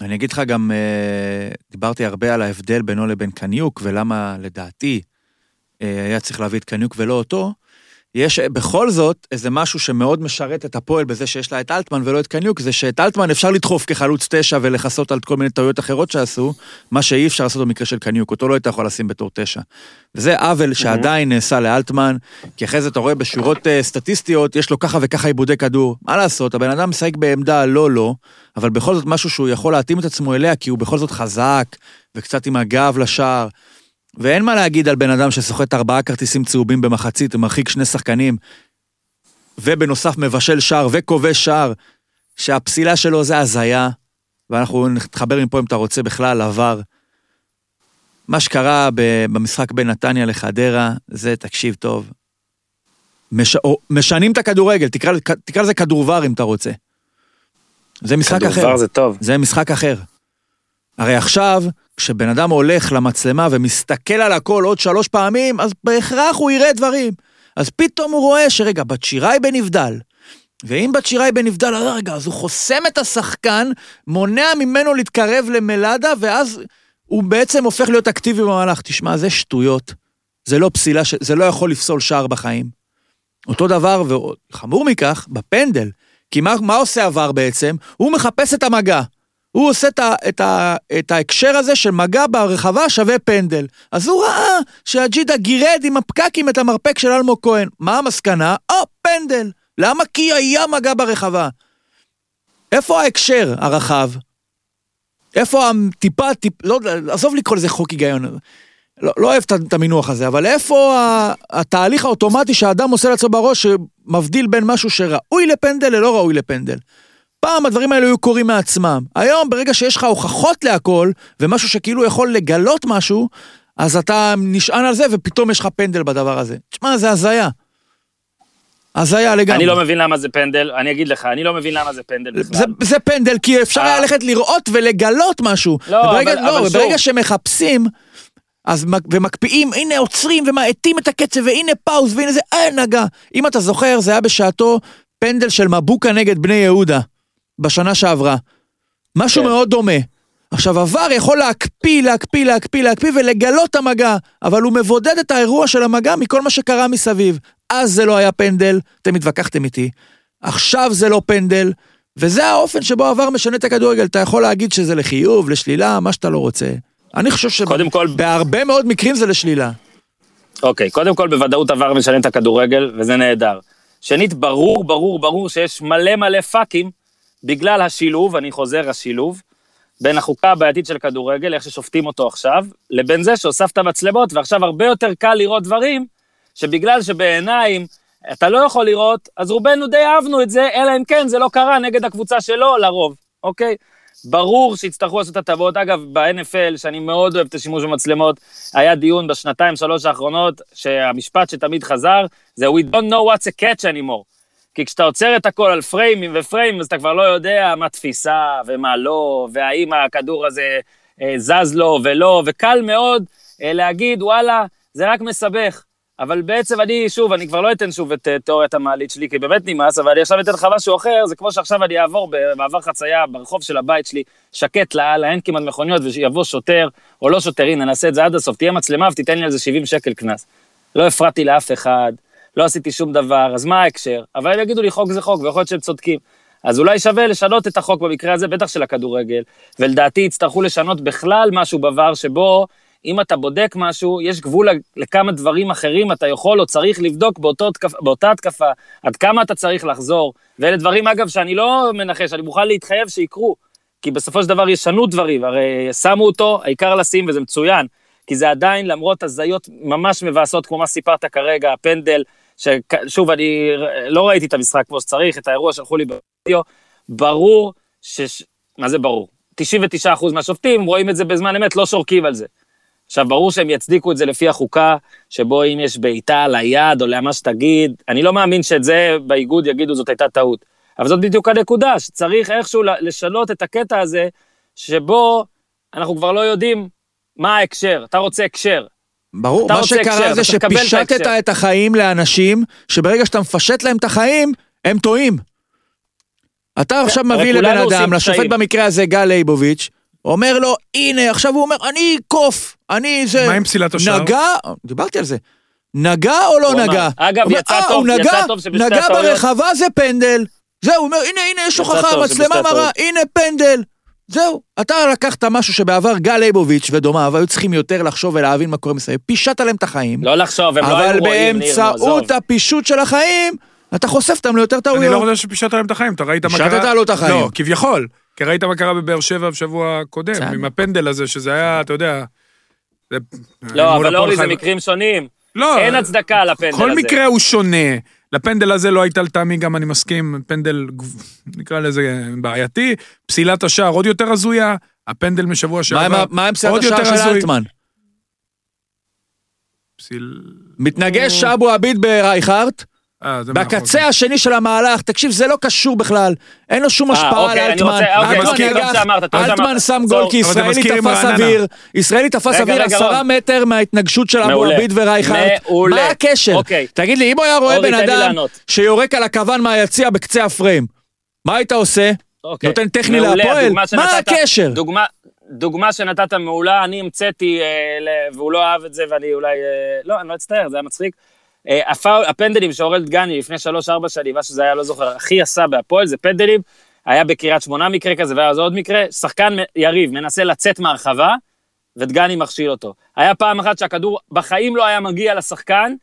אני אגיד לך גם, אה, דיברתי הרבה על ההבדל בינו לבין קניוק, ולמה לדעתי אה, היה צריך להביא את קניוק ולא אותו. יש בכל זאת איזה משהו שמאוד משרת את הפועל בזה שיש לה את אלטמן ולא את קניוק, זה שאת אלטמן אפשר לדחוף כחלוץ תשע ולכסות על כל מיני טעויות אחרות שעשו, מה שאי אפשר לעשות במקרה של קניוק, אותו לא היית יכול לשים בתור תשע. וזה עוול שעדיין נעשה לאלטמן, כי אחרי זה אתה רואה בשורות uh, סטטיסטיות, יש לו ככה וככה עיבודי כדור. מה לעשות, הבן אדם משחק בעמדה לא לא, אבל בכל זאת משהו שהוא יכול להתאים את עצמו אליה, כי הוא בכל זאת חזק, וקצת עם הגב לשער. ואין מה להגיד על בן אדם שסוחט ארבעה כרטיסים צהובים במחצית ומרחיק שני שחקנים, ובנוסף מבשל שער וכובש שער, שהפסילה שלו זה הזיה, ואנחנו נתחבר מפה אם אתה רוצה בכלל לעבר. מה שקרה במשחק בין נתניה לחדרה, זה, תקשיב טוב, מש... משנים את הכדורגל, תקרא, תקרא לזה כדורבר אם אתה רוצה. זה משחק כדור אחר. כדורבר זה טוב. זה משחק אחר. הרי עכשיו, כשבן אדם הולך למצלמה ומסתכל על הכל עוד שלוש פעמים, אז בהכרח הוא יראה דברים. אז פתאום הוא רואה שרגע, בת שיראי בנבדל. ואם בת שיראי בנבדל, רגע, אז הוא חוסם את השחקן, מונע ממנו להתקרב למלאדה, ואז הוא בעצם הופך להיות אקטיבי במהלך. תשמע, זה שטויות. זה לא פסילה. זה לא יכול לפסול שער בחיים. אותו דבר, וחמור מכך, בפנדל. כי מה, מה עושה עבר בעצם? הוא מחפש את המגע. הוא עושה את, ה, את, ה, את ההקשר הזה של מגע ברחבה שווה פנדל. אז הוא ראה שהג'ידה גירד עם הפקקים את המרפק של אלמוג כהן. מה המסקנה? או, פנדל. למה? כי היה מגע ברחבה. איפה ההקשר הרחב? איפה הטיפה, טיפ, לא, עזוב לקרוא לזה חוק היגיון. לא, לא אוהב את המינוח הזה, אבל איפה התהליך האוטומטי שהאדם עושה לעצמו בראש שמבדיל בין משהו שראוי לפנדל ללא ראוי לפנדל? פעם הדברים האלה היו קורים מעצמם. היום, ברגע שיש לך הוכחות להכל, ומשהו שכאילו יכול לגלות משהו, אז אתה נשען על זה, ופתאום יש לך פנדל בדבר הזה. תשמע, זה הזיה. הזיה לגמרי. אני לא מבין למה זה פנדל, אני אגיד לך, אני לא מבין למה זה פנדל בכלל. זה, זה פנדל, כי אפשר היה אה. ללכת לראות ולגלות משהו. לא, וברגע, אבל, לא, אבל ברגע. שמחפשים, אז ומקפיאים, הנה עוצרים ומאטים את הקצב, והנה פאוז, והנה זה, אין נגע. אם אתה זוכר, זה היה בשעתו פנדל של מבוקה נגד בני יהודה. בשנה שעברה. משהו כן. מאוד דומה. עכשיו, עבר יכול להקפיא, להקפיא, להקפיא, להקפיא ולגלות את המגע, אבל הוא מבודד את האירוע של המגע מכל מה שקרה מסביב. אז זה לא היה פנדל, אתם התווכחתם איתי. עכשיו זה לא פנדל, וזה האופן שבו עבר משנה את הכדורגל. אתה יכול להגיד שזה לחיוב, לשלילה, מה שאתה לא רוצה. אני חושב שבהרבה כל... מאוד מקרים זה לשלילה. אוקיי, קודם כל בוודאות עבר משנה את הכדורגל, וזה נהדר. שנית, ברור, ברור, ברור שיש מלא מלא פאקים בגלל השילוב, אני חוזר, השילוב, בין החוקה הבעייתית של כדורגל, איך ששופטים אותו עכשיו, לבין זה שהוספת מצלמות, ועכשיו הרבה יותר קל לראות דברים, שבגלל שבעיניים אתה לא יכול לראות, אז רובנו די אהבנו את זה, אלא אם כן זה לא קרה נגד הקבוצה שלו לרוב, אוקיי? ברור שיצטרכו לעשות הטבות. אגב, ב-NFL, שאני מאוד אוהב את השימוש במצלמות, היה דיון בשנתיים, שלוש האחרונות, שהמשפט שתמיד חזר, זה We don't know what's a catch anymore. כי כשאתה עוצר את הכל על פריימים ופריימים, אז אתה כבר לא יודע מה תפיסה ומה לא, והאם הכדור הזה אה, זז לו ולא, וקל מאוד אה, להגיד, וואלה, זה רק מסבך. אבל בעצם אני, שוב, אני כבר לא אתן שוב את uh, תיאוריית המעלית שלי, כי באמת נמאס, אבל אני עכשיו אתן לך משהו אחר, זה כמו שעכשיו אני אעבור במעבר חצייה ברחוב של הבית שלי, שקט לאללה, אין כמעט מכוניות, ויבוא שוטר, או לא שוטר, הנה, נעשה את זה עד הסוף, תהיה מצלמה ותיתן לי על זה 70 שקל קנס. לא הפרעתי לאף אחד, לא עשיתי שום דבר, אז מה ההקשר? אבל הם יגידו לי, חוק זה חוק, ויכול להיות שהם צודקים. אז אולי שווה לשנות את החוק במקרה הזה, בטח של הכדורגל, ולדעתי יצטרכו לשנות בכלל משהו בVAR שבו אם אתה בודק משהו, יש גבול לכמה דברים אחרים אתה יכול או צריך לבדוק באותו, באותה התקפה, עד כמה אתה צריך לחזור. ואלה דברים, אגב, שאני לא מנחש, אני מוכן להתחייב שיקרו. כי בסופו של דבר ישנו דברים, הרי שמו אותו, העיקר לשים, וזה מצוין. כי זה עדיין, למרות הזיות ממש מבאסות, כמו מה סיפרת כרגע, הפנדל, ששוב, אני לא ראיתי את המשחק כמו שצריך, את האירוע שלחו לי בווידאו, ברור ש... מה זה ברור? 99% מהשופטים רואים את זה בזמן אמת, לא שורקים על זה. עכשיו, ברור שהם יצדיקו את זה לפי החוקה, שבו אם יש בעיטה על היד או למה שתגיד, אני לא מאמין שאת זה באיגוד יגידו זאת הייתה טעות. אבל זאת בדיוק הנקודה, שצריך איכשהו לשנות את הקטע הזה, שבו אנחנו כבר לא יודעים מה ההקשר. אתה רוצה הקשר. ברור, מה שקרה זה שפישטת את, את החיים לאנשים, שברגע שאתה מפשט להם את החיים, הם טועים. אתה עכשיו מביא לבן אדם, לשופט במקרה הזה גל ליבוביץ', אומר לו, הנה, עכשיו הוא אומר, אני קוף, אני זה... מה עם פסילת השער? נגע, דיברתי על זה. נגע או לא נגע? אגב, יצא אה, טוב, יצא טוב שבשתי הטעויות... נגע ברחבה זה פנדל. זהו, הוא אומר, הנה, הנה, יש הוכחה, מצלמה מראה, הנה פנדל. זהו, אתה לקחת משהו שבעבר גל ליבוביץ' ודומיו היו צריכים יותר לחשוב ולהבין מה קורה מסביב, פישט עליהם את החיים. לא לחשוב, הם לא היו רואים, ניר, אבל באמצעות הפישוט של החיים, אתה חושף אותם ליותר טעויות. אני לא חושב שפישטת להם את החיים, אתה ראית מה קרה... פישטת לו את החיים. לא, כביכול. כי ראית מה קרה בבאר שבע בשבוע הקודם, עם הפנדל הזה, שזה היה, אתה יודע... לא, אבל אורי, זה מקרים שונים. לא. אין הצדקה לפנדל הזה. כל מקרה הוא שונה. לפנדל הזה לא הייתה לטעמי, גם אני מסכים, פנדל, נקרא לזה בעייתי. פסילת השער עוד יותר הזויה, הפנדל משבוע שעבר, מה עם פסילת השער של אלטמן? פסיל... מתנגש אבו עביד ברייכרט, בקצה השני של המהלך, תקשיב, זה לא קשור בכלל. אין לו שום אה, השפעה על אלטמן. אלטמן שם גול כי ישראלי תפס אוויר. ישראלי תפס אוויר עשרה מטר מההתנגשות של אבו עביד ורייכרד. מה הקשר? אוקיי. תגיד לי, אם הוא היה רואה בן אדם שיורק על הכוון מהיציע בקצה הפריים, מה היית עושה? אוקיי. נותן טכני להפועל? מה הקשר? דוגמה שנתת מעולה, אני המצאתי, אה, והוא לא אהב את זה, ואני אולי... לא, אני לא אצטער, זה היה מצחיק. אה, הפאול, הפנדלים שאורל דגני לפני 3-4 שנים, מה שזה היה, לא זוכר, הכי עשה בהפועל, זה פנדלים. היה בקריית שמונה מקרה כזה, והיה עוד מקרה, שחקן יריב מנסה לצאת מהרחבה, ודגני מכשיל אותו. היה פעם אחת שהכדור בחיים לא היה מגיע לשחקן,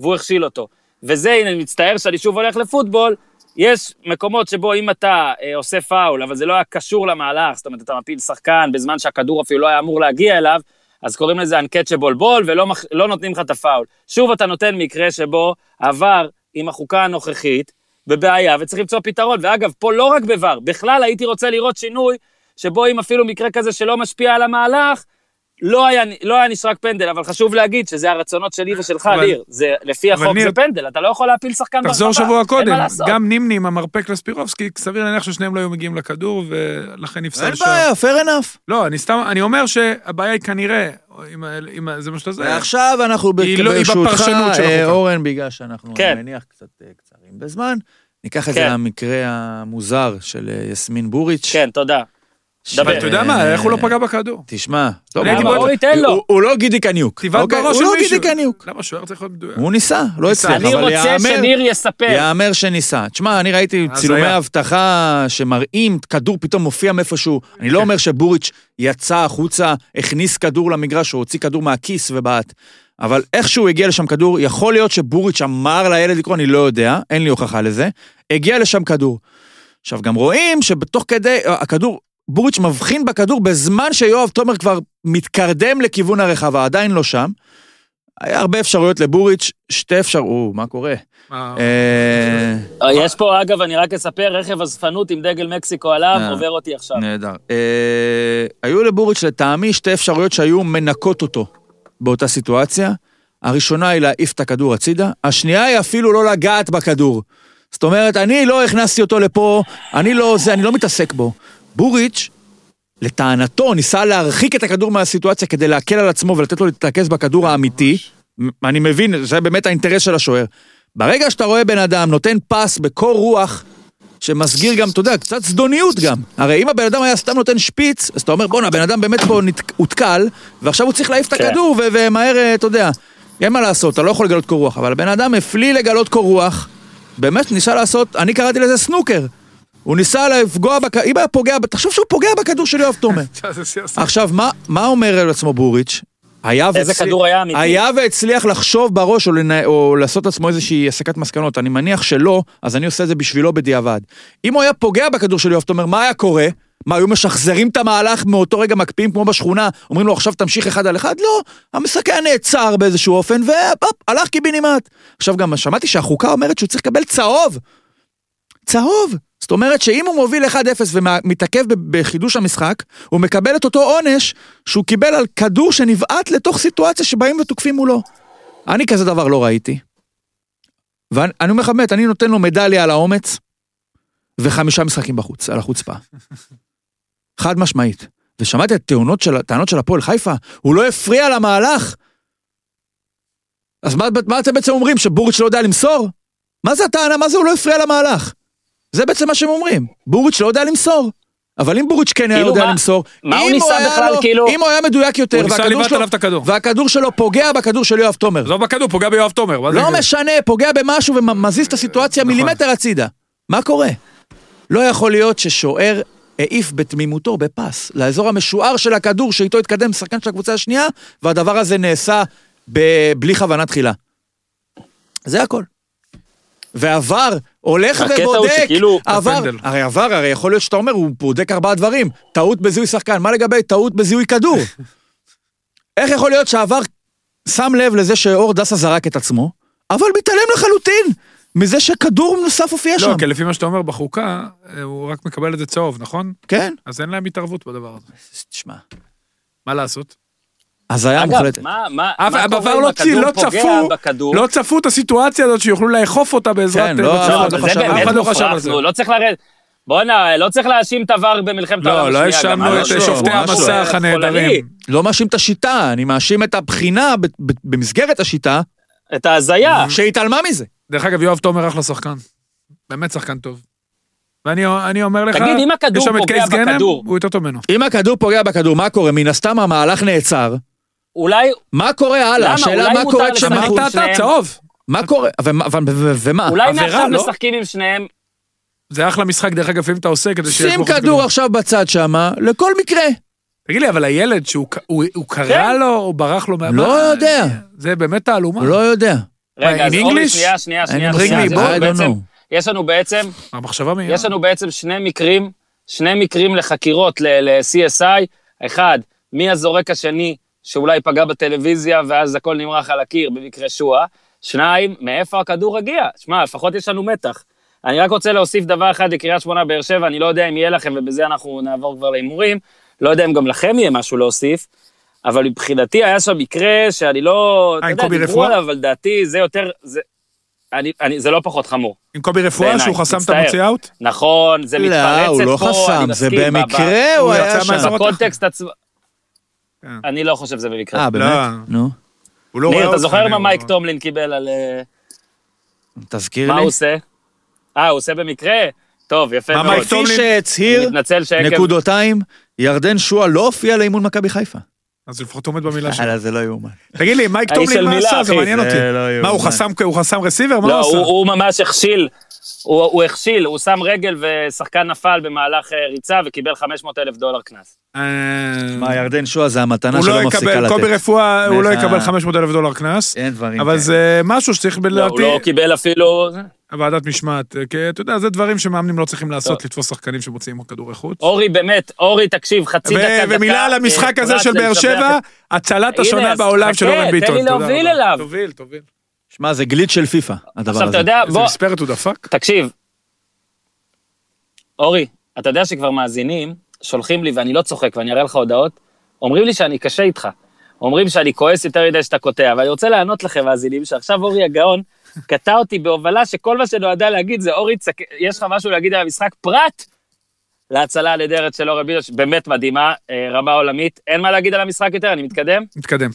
והוא הכשיל אותו. וזה, הנה, אני מצטער שאני שוב הולך לפוטבול, יש מקומות שבו אם אתה אה, עושה פאול, אבל זה לא היה קשור למהלך, זאת אומרת, אתה מפיל שחקן בזמן שהכדור אפילו לא היה אמור להגיע אליו, אז קוראים לזה uncatchable ball ולא מח... לא נותנים לך את הפאול. שוב אתה נותן מקרה שבו עבר עם החוקה הנוכחית בבעיה וצריך למצוא פתרון. ואגב, פה לא רק בVAR, בכלל הייתי רוצה לראות שינוי שבו אם אפילו מקרה כזה שלא משפיע על המהלך, לא היה, לא היה נשרק פנדל, אבל חשוב להגיד שזה הרצונות שלי ושלך, אבל, ניר. זה, לפי החוק ניר, זה פנדל, אתה לא יכול להפיל שחקן ברחבה. תחזור שבוע קודם, גם נימני עם המרפק לספירובסקי, סביר להניח ששניהם לא היו מגיעים לכדור, ולכן נפסל שם. אין בעיה, fair enough. לא, אני סתם, אני אומר שהבעיה היא כנראה, אם, אם זה מה שאתה זה. ועכשיו אנחנו לא, ברשותך, אה, אורן, בגלל שאנחנו, כן. אני מניח, קצת אה, קצרים בזמן, ניקח את זה כן. למקרה המוזר של אה, יסמין בוריץ'. כן, תודה. דבר. אתה יודע מה, איך הוא לא פגע בכדור? תשמע, הוא לא גידי קניוק. אוקיי? בראש של מישהו. הוא לא גידי קניוק. למה שוער צריך להיות מדויק? הוא ניסה, לא הצליח. אני רוצה שניר יספר. יאמר שניסה. תשמע, אני ראיתי צילומי אבטחה שמראים כדור פתאום מופיע מאיפשהו. אני לא אומר שבוריץ' יצא החוצה, הכניס כדור למגרש, או הוציא כדור מהכיס ובעט. אבל איכשהו הגיע לשם כדור, יכול להיות שבוריץ' אמר לילד לקרוא, אני לא יודע, אין לי הוכחה לזה. הגיע לשם כדור. עכשיו, גם רואים שבתוך כדי, הכדור, בוריץ' מבחין בכדור בזמן שיואב תומר כבר מתקרדם לכיוון הרחבה, עדיין לא שם. היה הרבה אפשרויות לבוריץ', שתי אפשרויות, מה קורה? אה, אה, יש פה, אגב, אני רק אספר, רכב אספנות עם דגל מקסיקו עליו, אה, עובר אותי עכשיו. נהדר. היו לבוריץ' לטעמי שתי אפשרויות שהיו מנקות אותו באותה סיטואציה. הראשונה היא להעיף את הכדור הצידה, השנייה היא אפילו לא לגעת בכדור. זאת אומרת, אני לא הכנסתי אותו לפה, אני לא זה, אני לא מתעסק בו. בוריץ', לטענתו, ניסה להרחיק את הכדור מהסיטואציה כדי להקל על עצמו ולתת לו להתרכז בכדור האמיתי. אני מבין, זה באמת האינטרס של השוער. ברגע שאתה רואה בן אדם נותן פס בקור רוח, שמסגיר גם, אתה יודע, קצת זדוניות גם. הרי אם הבן אדם היה סתם נותן שפיץ, אז אתה אומר, בואנה, הבן אדם באמת פה הותקל, ועכשיו הוא צריך להעיף את כן. הכדור, ומהר, אה, אתה יודע, אין מה לעשות, אתה לא יכול לגלות קור רוח. אבל הבן אדם הפליא לגלות קור רוח, באמת ניסה לעשות, אני קראתי לזה סנוקר. הוא ניסה לפגוע, בכ... אם היה פוגע, תחשוב שהוא פוגע בכדור של יואב תומר. עכשיו, מה, מה אומר על עצמו בוריץ'? היה איזה והצליח, כדור היה אמיתי? היה והצליח לחשוב בראש או, לנ... או לעשות לעצמו איזושהי הסקת מסקנות. אני מניח שלא, אז אני עושה את זה בשבילו בדיעבד. אם הוא היה פוגע בכדור של יואב תומר, מה היה קורה? מה, היו משחזרים את המהלך מאותו רגע מקפיאים כמו בשכונה, אומרים לו עכשיו תמשיך אחד על אחד? לא, המשחק היה נעצר באיזשהו אופן, והלך קיבינימט. עכשיו גם שמעתי שהחוקה אומרת שהוא צריך לקבל צהוב. צהוב. זאת אומרת שאם הוא מוביל 1-0 ומתעכב בחידוש המשחק, הוא מקבל את אותו עונש שהוא קיבל על כדור שנבעט לתוך סיטואציה שבאים ותוקפים מולו. אני כזה דבר לא ראיתי. ואני אומר לך באמת, אני נותן לו מדליה על האומץ, וחמישה משחקים בחוץ, על החוצפה. חד משמעית. ושמעתי את טענות של, של הפועל חיפה, הוא לא הפריע למהלך. אז מה, מה אתם בעצם אומרים, שבוריץ' לא יודע למסור? מה זה הטענה? מה זה הוא לא הפריע למהלך? זה בעצם מה שהם אומרים. בוריץ' לא יודע למסור. אבל אם בוריץ' כן היה כאילו יודע למסור, מה הוא ניסה בכלל, כאילו... אם הוא היה מדויק יותר, והכדור שלו פוגע בכדור של יואב תומר. לא בכדור, פוגע ביואב תומר. לא משנה, פוגע במשהו ומזיז את הסיטואציה נכון. מילימטר הצידה. מה קורה? לא יכול להיות ששוער העיף בתמימותו בפס לאזור המשוער של הכדור שאיתו התקדם שחקן של הקבוצה השנייה, והדבר הזה נעשה בלי כוונה תחילה. זה הכל. ועבר, הולך ובודק, שכאילו, עבר, הרי עבר, הרי יכול להיות שאתה אומר, הוא בודק ארבעה דברים, טעות בזיהוי שחקן, מה לגבי טעות בזיהוי כדור? איך יכול להיות שעבר שם לב לזה שאור דסה זרק את עצמו, אבל מתעלם לחלוטין מזה שכדור נוסף הופיע לא, שם. לא, כי לפי מה שאתה אומר בחוקה, הוא רק מקבל את זה צהוב, נכון? כן. אז אין להם התערבות בדבר הזה. תשמע. מה לעשות? הזיה מוחלטת. אגב, מה, מה, מה קורה אם הכדור לא פוגע בכדור? לא צפו את הסיטואציה הזאת שיוכלו לאכוף אותה בעזרת... כן, לא, לא, לא, זה באמת מופרך, לא צריך לרדת. בואנה, לא צריך להאשים את עבר במלחמת העולם השנייה. לא, לא האשמנו את שופטי המסך הנהדרים. לא מאשים את השיטה, אני מאשים את הבחינה במסגרת השיטה. את ההזיה. שהתעלמה מזה. דרך אגב, יואב תומר אחלה שחקן. באמת שחקן טוב. ואני אומר לך, תגיד, אם הכדור פוגע בכדור, הוא יותר טוב ממנו. אם הכדור פוגע בכדור, מה קורה? מן הסתם המהלך נעצר. אולי... מה קורה הלאה? השאלה מה קורה כשהם... אמרת אתה, צהוב. מה קורה? ומה? אולי מעכשיו לא? משחקים עם שניהם. זה אחלה משחק, דרך אגב, אם אתה עושה כדי שיש... שים כדור עכשיו בצד שמה, לכל מקרה. תגיד לי, אבל הילד שהוא קרא כן. לו, או ברח לו מה... לא יודע. זה באמת תעלומה. לא יודע. רגע, אז אורלי, שנייה, שנייה, שנייה. יש לנו בעצם... המחשבה מי... יש לנו בעצם שני מקרים, שני מקרים לחקירות ל-CSI. אחד, מי הזורק השני שאולי פגע בטלוויזיה ואז הכל נמרח על הקיר במקרה שואה. שניים, מאיפה הכדור הגיע? שמע, לפחות יש לנו מתח. אני רק רוצה להוסיף דבר אחד לקריית שמונה באר שבע, אני לא יודע אם יהיה לכם, ובזה אנחנו נעבור כבר להימורים, לא יודע אם גם לכם יהיה משהו להוסיף, אבל מבחינתי היה שם מקרה שאני לא... אה, עם קובי רפואה? אבל לדעתי זה יותר... זה, אני, אני, זה לא פחות חמור. עם קובי רפואה שהוא חסם את המוציא אאוט? נכון, זה מתפרצת פה, לא, הוא לא חסם, זה במקרה, הוא היה שם. בקונטקסט עצמו. כן. אני לא חושב שזה במקרה. אה, באמת? לא. נו. הוא לא רואה אותך. אתה זוכר מה מייק טומלין קיבל על... אה, תזכיר לי. מה הוא עושה? אה, הוא עושה במקרה? טוב, יפה מאוד. כפי שהצהיר, נקודותיים, ירדן שועה לא הופיע לאימון מכבי חיפה. אז לפחות עומד במילה שלו. זה לא יאומן. תגיד לי, מייק טומלין של מה עשה? זה. מעניין אותי. לא מה, הוא. חסם- רסיבר? מה לא, הוא עשה? הוא ממש הכשיל, הוא, הוא הכשיל, הוא שם רגל ושחקן נפל במהלך אה, ריצה וקיבל 500 אלף דולר קנס. אה, מה, ירדן שועה זה המתנה הוא שלא לא מפסיקה יקבל, לתת. קובי רפואה, הוא לא יקבל 500 אלף דולר קנס, אין דברים אבל. זה משהו שצריך לא, הוא לדעתי, לא קיבל אפילו... ועדת משמעת, כי אתה יודע, זה דברים שמאמנים לא צריכים לעשות, טוב. לתפוס שחקנים שמוציאים כדורי חוץ. אורי, באמת, אורי, תקשיב, חצי ו- דקה, דקה. ומילה על המשחק אה, הזה של באר שבע, הצלת השונה בעולם של אורן תן ביטון. לי תודה להוביל. אליו. תוביל, תוביל. שמע, זה גליץ' של פיפא, הדבר עכשיו, הזה. אתה יודע, איזה בוא, מספרת הוא דפק? תקשיב. אורי, אתה יודע שכבר מאזינים, שולחים לי, ואני לא צוחק, ואני אראה לך הודעות, אומרים לי שאני קשה איתך. אומרים שאני כועס יותר מדי שאתה קוטע, ואני רוצה לענות לכם, מאזינים, שעכשיו אורי הגאון קטע אותי בהובלה שכל מה שנועדה להגיד זה, אורי, צק... יש לך משהו להגיד על המשחק פרט להצלה הנהדרת של אורן ביטון, באמת מדהימה, אה, רמה עולמית. אין מה להגיד על המשחק יותר, אני מתקדם? מתקדם.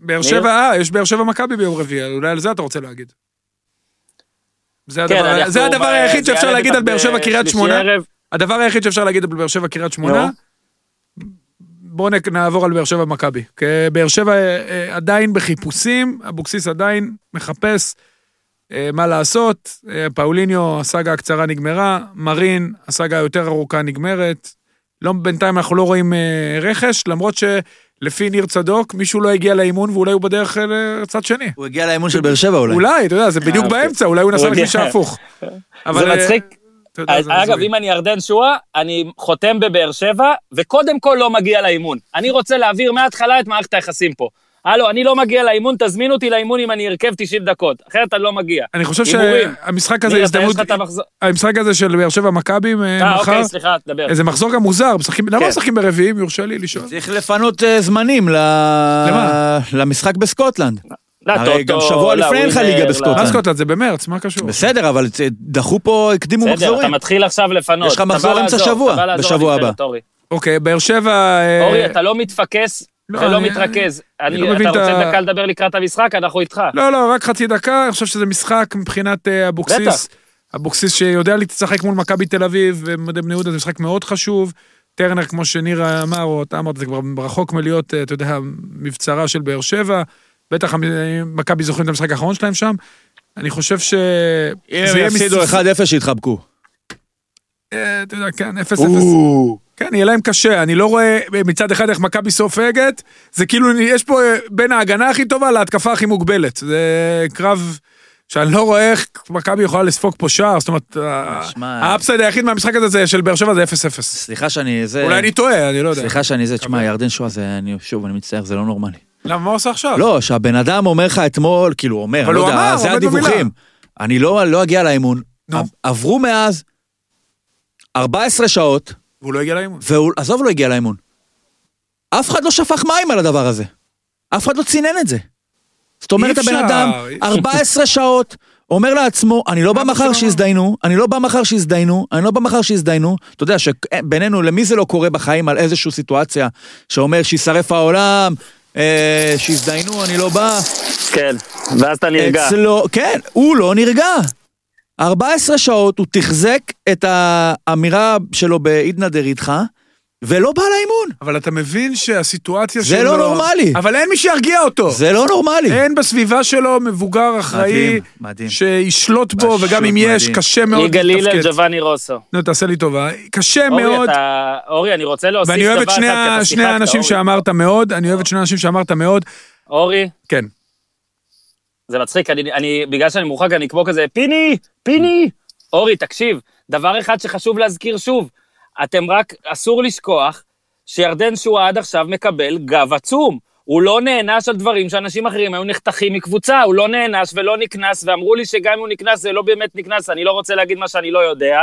באר? שבע, אה, יש באר שבע מכבי ביום רביעי, אולי על זה אתה רוצה להגיד. זה כן, הדבר- זה היחיד שאפשר להגיד על באר שבע קריית שמונה. הדבר היחיד שאפשר להגיד על באר שבע קריית שמונה. בואו נעבור על באר שבע מכבי. כי באר שבע אה, אה, עדיין בחיפושים, אבוקסיס עדיין מחפש אה, מה לעשות. פאוליניו, הסאגה הקצרה נגמרה, מרין, הסאגה היותר ארוכה נגמרת. לא, בינתיים אנחנו לא רואים רכש, למרות שלפי ניר צדוק, מישהו לא הגיע לאימון ואולי הוא בדרך אה, לצד שני. הוא הגיע לאימון של באר שבע אולי. אולי, אתה יודע, זה בדיוק אוקיי. באמצע, אולי הוא נסע לכביש ההפוך. אבל, זה אה, מצחיק. אגב. אם אני ירדן שואה, אני חותם בבאר שבע, וקודם כל לא מגיע לאימון. אני רוצה להעביר מההתחלה את מערכת היחסים פה. הלו, אני לא מגיע לאימון, תזמין אותי לאימון אם אני ארכב 90 דקות, אחרת אני לא מגיע. אני חושב. שהמשחק הזה הזדמנות. המשחק הזה של באר שבע מכבי אה, אה, מחר, אוקיי, סליחה, תדבר. איזה מחזור גם מוזר, למה כן. משחקים ברביעי, אם יורשה לי לשאול? צריך לפנות אה, זמנים? למשחק בסקוטלנד. לא, הרי גם שבוע לא, לפני אין לך ליגה לא. בסקוטלנד. מה סקוטלנד? זה במרץ, מה קשור? בסדר, אבל דחו פה, הקדימו בסדר, אתה מחזורים. מתחיל עכשיו לפנות. יש לך מחזור אמצע שבוע, בשבוע הבא. אוקיי, באר שבע... אורי, אתה לא מתפקס לא, ולא אני- מתרכז. אני אני- לא מבין אתה את רוצה ה- דקה לדבר לקראת המשחק? אנחנו איתך. לא, לא, רק חצי דקה, אני חושב שזה משחק מבחינת אה, אבוקסיס. אבוקסיס שיודע לשחק מול מכבי תל אביב ומדעי בני יהודה, זה משחק מאוד חשוב. טרנר, כמו שניר אמר, או אתה אמרת, זה כבר רחוק מלהיות, אה, אתה יודע, מבצרה של באר שבע. בטח מכבי זוכרים את המשחק האחרון שלהם שם. אני חושב ש... אם זה יפסידו מס- 1-0 שיתחבקו. אה, אתה יודע, כן, 0-0. כן, יהיה להם קשה, אני לא רואה מצד אחד איך מכבי סופגת, זה כאילו, יש פה אה, בין ההגנה הכי טובה להתקפה הכי מוגבלת. זה קרב שאני לא רואה איך מכבי יכולה לספוג פה שער, זאת אומרת, האפסייד היחיד מהמשחק הזה זה של באר שבע זה 0-0. סליחה שאני... זה... אולי אני טועה, אני לא יודע. סליחה שאני זה, תשמע, ירדן שואה זה, אני, שוב, אני מצטער, זה לא נורמלי. למה, מה עושה עכשיו? לא, שהבן אדם אומר לך אתמול, כאילו, אומר, אני לא יודע, זה. הדיווחים. אני לא לא אגיע לאימון. עברו מאז 14 שעות, והוא לא הגיע לאימון. והוא, עזוב, לא הגיע לאימון. אף אחד לא שפך מים על הדבר הזה. אף אחד לא צינן את זה. זאת אומרת, הבן אדם, אי אפשר. 14 שעות, אומר לעצמו, אני לא בא מחר? שיזדיינו, אני לא בא מחר שיזדיינו, אני לא בא מחר שיזדיינו. אתה יודע שבינינו, למי זה לא קורה בחיים על איזושהי סיטואציה שאומר שישרף העולם, אה, שיזדיינו, אני לא בא. כן, ואז אתה נרגע. אצלו, כן, הוא לא נרגע. 14 שעות הוא תחזק את האמירה שלו בעידנא דריתחא, ולא בא לאימון. אבל אתה מבין שהסיטואציה זה שלו... לא נורמלי. אבל אין מי שירגיע אותו. זה לא נורמלי. אין בסביבה שלו מבוגר אחראי, מדהים, מדהים. שישלוט בו, וגם אם יש, מדהים. קשה מאוד לתפקד. ג'ובאני רוסו. נו, תעשה לי טובה. קשה אורי, מאוד, אתה... אורי, אני רוצה להוסיף ואני דבר אוהב אחד, את שני כי ה- אתה שני האנשים. שאמרת מאוד, אני אוהב את שני האנשים שאמרת מאוד. אורי, כן. זה מצחיק, אני, אני, בגלל שאני מורחק, אני כמו כזה, פיני, פיני. אורי, תקשיב, דבר אחד שחשוב להזכיר שוב, אתם רק, אסור לשכוח שירדן שואה עד עכשיו מקבל גב עצום. הוא לא נענש על דברים שאנשים אחרים היו נחתכים מקבוצה, הוא לא נענש ולא נקנס, ואמרו לי שגם אם הוא נקנס זה לא באמת נקנס, אני לא רוצה להגיד מה שאני לא יודע,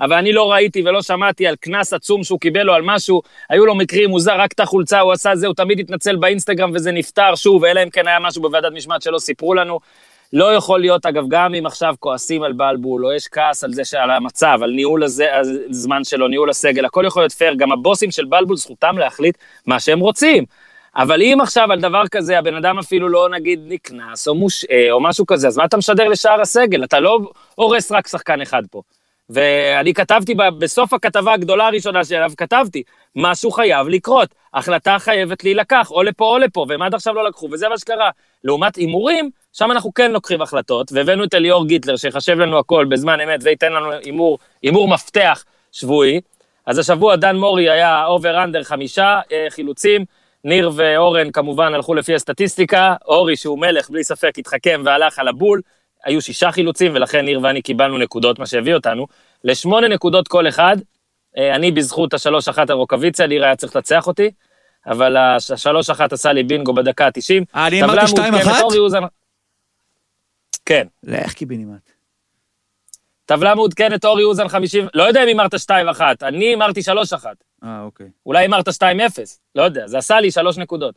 אבל אני לא ראיתי ולא שמעתי על קנס עצום שהוא קיבל או על משהו, היו לו מקרים, הוא זר רק את החולצה, הוא עשה זה, הוא תמיד התנצל באינסטגרם וזה נפתר שוב, אלא אם כן היה משהו בוועדת משמעת שלא סיפרו לנו. לא יכול להיות, אגב, גם אם עכשיו כועסים על בלבול, או יש כעס על זה, על המצב, על ניהול הזה, הזמן שלו, ניהול הסגל, הכל יכול להיות פייר, גם הבוסים של בלבול זכותם להחליט מה שהם רוצים. אבל אם עכשיו על דבר כזה הבן אדם אפילו לא נגיד נקנס או מושעה או משהו כזה, אז מה אתה משדר לשאר הסגל? אתה לא הורס רק שחקן אחד פה. ואני כתבתי בסוף הכתבה הגדולה הראשונה שעליו כתבתי, משהו חייב לקרות, החלטה חייבת להילקח, או לפה או לפה, והם עד עכשיו לא לקחו, וזה מה שקרה. לעומת הימורים, שם אנחנו כן לוקחים החלטות, והבאנו את אליאור גיטלר, שיחשב לנו הכל בזמן אמת וייתן לנו הימור, הימור מפתח שבועי. אז השבוע דן מורי היה over under חמישה אה, חילוצים, ניר ואורן כמובן הלכו לפי הסטטיסטיקה, אורי שהוא מלך בלי ספק התחכם והלך על הבול, היו שישה חילוצים ולכן ניר ואני קיבלנו נקודות, מה שהביא אותנו, לשמונה נקודות כל אחד, אה, אני בזכות השלוש אחת על רוקוויציה, ניר היה צריך לנצח אותי, אבל השלוש אחת עשה לי בינגו בדקה ה-90. אה, אני אמרתי שתיים אחת? כן. לך קיבינימט. טבלה מעודכנת, אורי אוזן 50, לא יודע אם הימרת 2-1, אני הימרתי 3-1. אה, אוקיי. אולי הימרת 2-0, לא יודע, זה עשה לי 3 נקודות.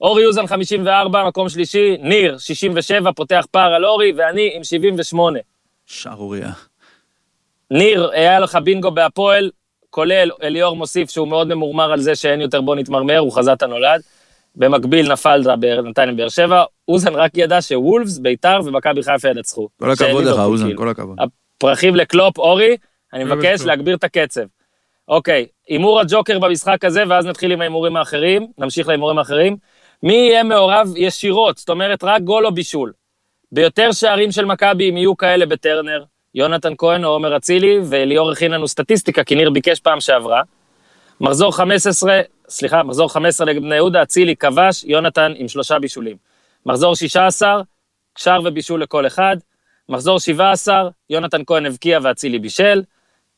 אורי אוזן 54, מקום שלישי, ניר 67, פותח פער על אורי, ואני עם 78. שערוריה. ניר, היה לך בינגו בהפועל, כולל אליאור מוסיף שהוא מאוד ממורמר על זה שאין יותר בוא נתמרמר, הוא חזת הנולד. במקביל נפל נתניה באר שבע, אוזן רק ידע שוולפס, ביתר ומכבי חיפה ינצחו. כל הכבוד לך, אוזן, כל הכבוד. פרחים לקלופ, אורי, אני מבקש להגביר את הקצב. אוקיי, הימור הג'וקר במשחק הזה, ואז נתחיל עם ההימורים האחרים, נמשיך להימורים האחרים. מי יהיה מעורב ישירות, זאת אומרת רק גול או בישול. ביותר שערים של מכבי, אם יהיו כאלה בטרנר, יונתן כהן או עומר אצילי, וליאור הכין לנו סטטיסטיקה, כי ניר ביקש פעם שעברה. מחזור 15, סליחה, מחזור 15 נגד בני יהודה, אצילי כבש, יונתן עם שלושה בישולים. מחזור 16, שער ובישול לכל אחד. מחזור 17, יונתן כהן הבקיע ואצילי בישל.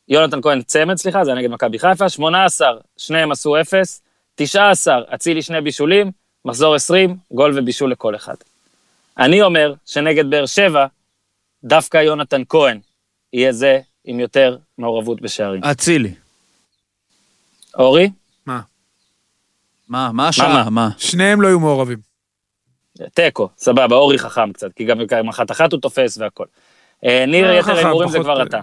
יונתן כהן צמד, סליחה, זה היה נגד מכבי חיפה. 18, שניהם עשו אפס. 19, אצילי שני בישולים. מחזור 20, גול ובישול לכל אחד. אני אומר שנגד באר שבע, דווקא יונתן כהן יהיה זה עם יותר מעורבות בשערים. אצילי. אורי? מה? מה? מה השעה? מה? שניהם לא היו מעורבים. תיקו, סבבה, אורי חכם קצת, כי גם אחת אחת הוא תופס והכל. אה, ניר, יתר ההימורים זה כבר אתה.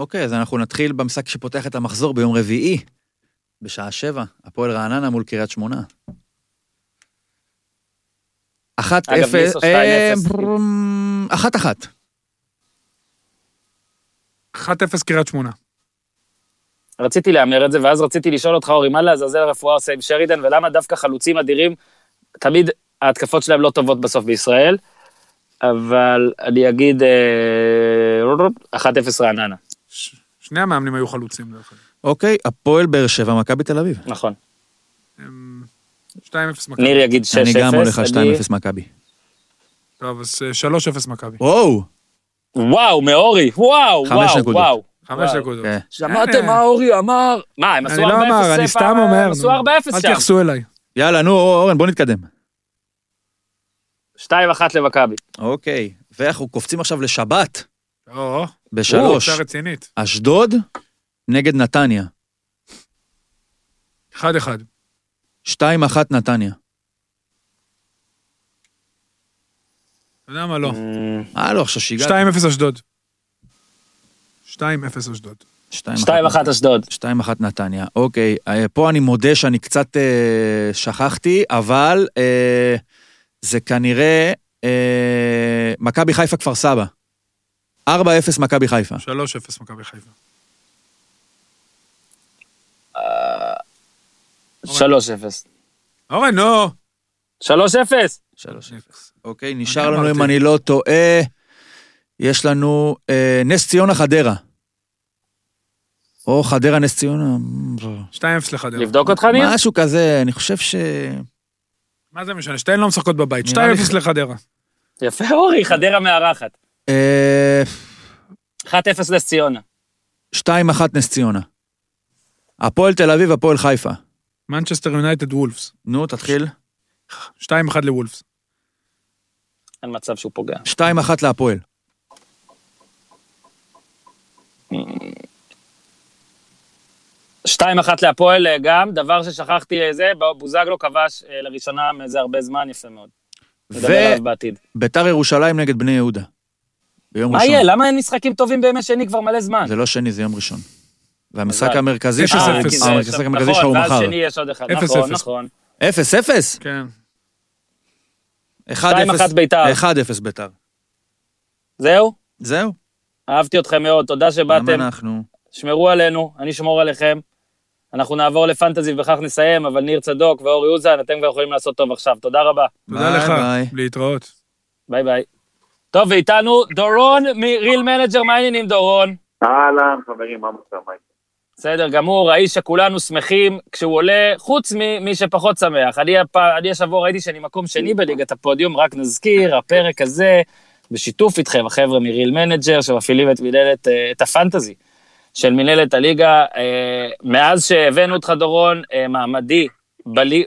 אוקיי, אז אנחנו נתחיל במשחק שפותח את המחזור ביום רביעי, בשעה שבע, הפועל רעננה מול קריית שמונה. אחת אפס, אה, אחת אחת. אחת אפס קריית שמונה. רציתי להמר את זה, ואז רציתי לשאול אותך, אורי, מה לעזאזל הרפואה עושה עם שרידן, ולמה דווקא חלוצים אדירים, תמיד ההתקפות שלהם לא טובות בסוף בישראל, אבל אני אגיד 1-0 אה, רעננה. שני המאמנים היו חלוצים דרך אגב. אוקיי, הפועל באר שבע, מכבי תל אביב. נכון. 2-0 מכבי. ניר יגיד 6-0. אני גם הולך על 2-0 מכבי. טוב, אז 3-0 מכבי. וואו! וואו, מאורי, וואו, וואו, וואו. חמש נקודות. כן. שמעתם מה אורי אמר? מה, הם עשו 4-0 אני לא אמר, אני סתם אומר. הם עשו 4-0 שם. אל תייחסו אליי. יאללה, נו, אורן, בוא נתקדם. 2-1 למכבי. אוקיי, ואנחנו קופצים עכשיו לשבת. או, בשלוש. רצינית. אשדוד נגד נתניה. 1-1. 2-1 נתניה. אתה יודע מה לא. אה, לא, עכשיו שיגעתי. 2-0 אשדוד. 2-0 אשדוד. 2-1 אשדוד. 2-1 נתניה. אוקיי, אה, פה אני מודה שאני קצת אה, שכחתי, אבל אה, זה כנראה אה, מכבי חיפה כפר סבא. 4-0 מכבי חיפה. 3-0 מכבי חיפה. 3-0. אורן, נו. 3-0. 3-0. אוקיי, נשאר לנו, אם אני לא טועה, יש לנו אה, נס ציונה חדרה. או חדרה נס ציונה. 2-0 לחדרה. לבדוק אותך, ניר? משהו כזה, אני חושב ש... מה זה משנה? שתיהן לא משחקות בבית. 2-0 לחדרה. יפה, אורי, חדרה מארחת. 1-0 אה, נס ציונה. 2-1 נס ציונה. הפועל תל אביב, הפועל חיפה. מנצ'סטר יונייטד וולפס. נו, תתחיל. 2-1 לוולפס. אין מצב שהוא פוגע. 2-1 להפועל. שתיים אחת להפועל אה, גם, דבר ששכחתי אה, זה, בוזגלו כבש לראשונה מזה הרבה זמן, יפה מאוד. וביתר ירושלים נגד בני יהודה. ביום ראשון. מה יהיה? למה אין משחקים טובים בימי שני כבר מלא זמן? זה לא שני, זה יום ראשון. והמשחק המרכזי שלך, המשחק המרכזי שלך הוא מחר. נכון, ואז שני יש עוד אחד, נכון, נכון. אפס, אפס? כן. 2-1 ביתר. 1-0 ביתר. זהו? זהו. אהבתי אתכם מאוד, תודה שבאתם. גם אנחנו. שמרו עלינו, אני אשמור עליכם. אנחנו נעבור לפנטזי ובכך נסיים, אבל ניר צדוק ואורי אוזן, אתם כבר יכולים לעשות טוב עכשיו. תודה רבה. תודה לך, להתראות. ביי ביי. טוב, ואיתנו דורון מריל מנג'ר, מה העניינים דורון? אהלן, חברים, מה מצב? בסדר גמור, האיש שכולנו שמחים כשהוא עולה, חוץ ממי שפחות שמח. אני, אני השבוע ראיתי שאני מקום שני בליגת הפודיום, רק נזכיר, הפרק הזה, בשיתוף איתכם, החבר'ה מ-Real Manager, שמפעילים את מנהלת, אה, את הפנטזי של מנהלת הליגה. אה, מאז שהבאנו אותך, דורון, אה, מעמדי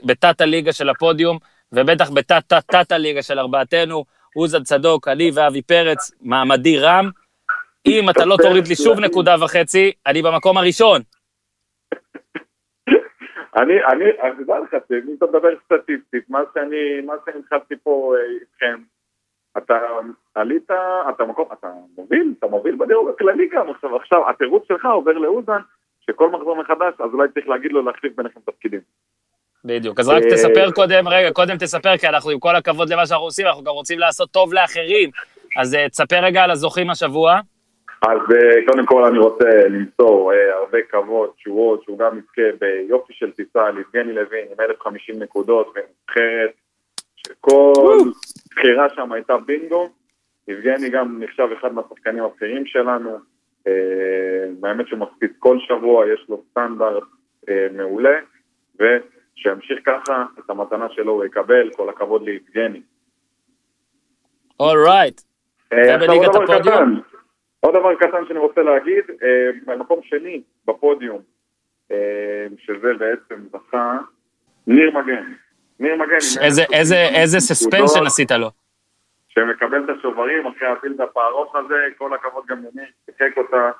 בתת הליגה של הפודיום, ובטח בתת-תת-תת הליגה של ארבעתנו, אוזן צדוק, אני ואבי פרץ, מעמדי רם. אם אתה לא תוריד לי שוב נקודה וחצי, אני במקום הראשון. אני, אני, אני יודע לך, אם אתה מדבר סטטיסטית, מה שאני, מה שאני התחלתי פה אה, איתכם, אתה עלית, אתה מקום, אתה מוביל, אתה מוביל בדירוג הכללי גם עכשיו, עכשיו התירוץ שלך עובר לאוזן, שכל מחזור מחדש, אז אולי צריך להגיד לו להחליף ביניכם תפקידים. בדיוק, אז רק אה, תספר קודם, רגע, קודם תספר, כי אנחנו עם כל הכבוד למה שאנחנו עושים, אנחנו גם רוצים לעשות טוב לאחרים, אז אה, תספר רגע על הזוכים השבוע. אז אה, קודם כל אני רוצה למסור הרבה כבוד, תשורות, שהוא גם יזכה ביופי של טיסה ליבגני לוין עם 1,050 נקודות ונבחרת, שכל בחירה שם הייתה בינגו. יבגני גם נחשב אחד מהשחקנים הבכירים שלנו, באמת שהוא מפסיד כל שבוע, יש לו סטנדרט מעולה, ושימשיך ככה, את המתנה שלו הוא יקבל, כל הכבוד ליבגני. all right. ובליגת הפודיום? עוד דבר קטן שאני רוצה להגיד, אה, במקום שני בפודיום, אה, שזה בעצם זכה, ניר מגן. ניר מגן. איזה, suspension עשית לו. שמקבל את השוברים אחרי ה build-up הארוך הזה, כל הכבוד גם לניר, שיחק אותה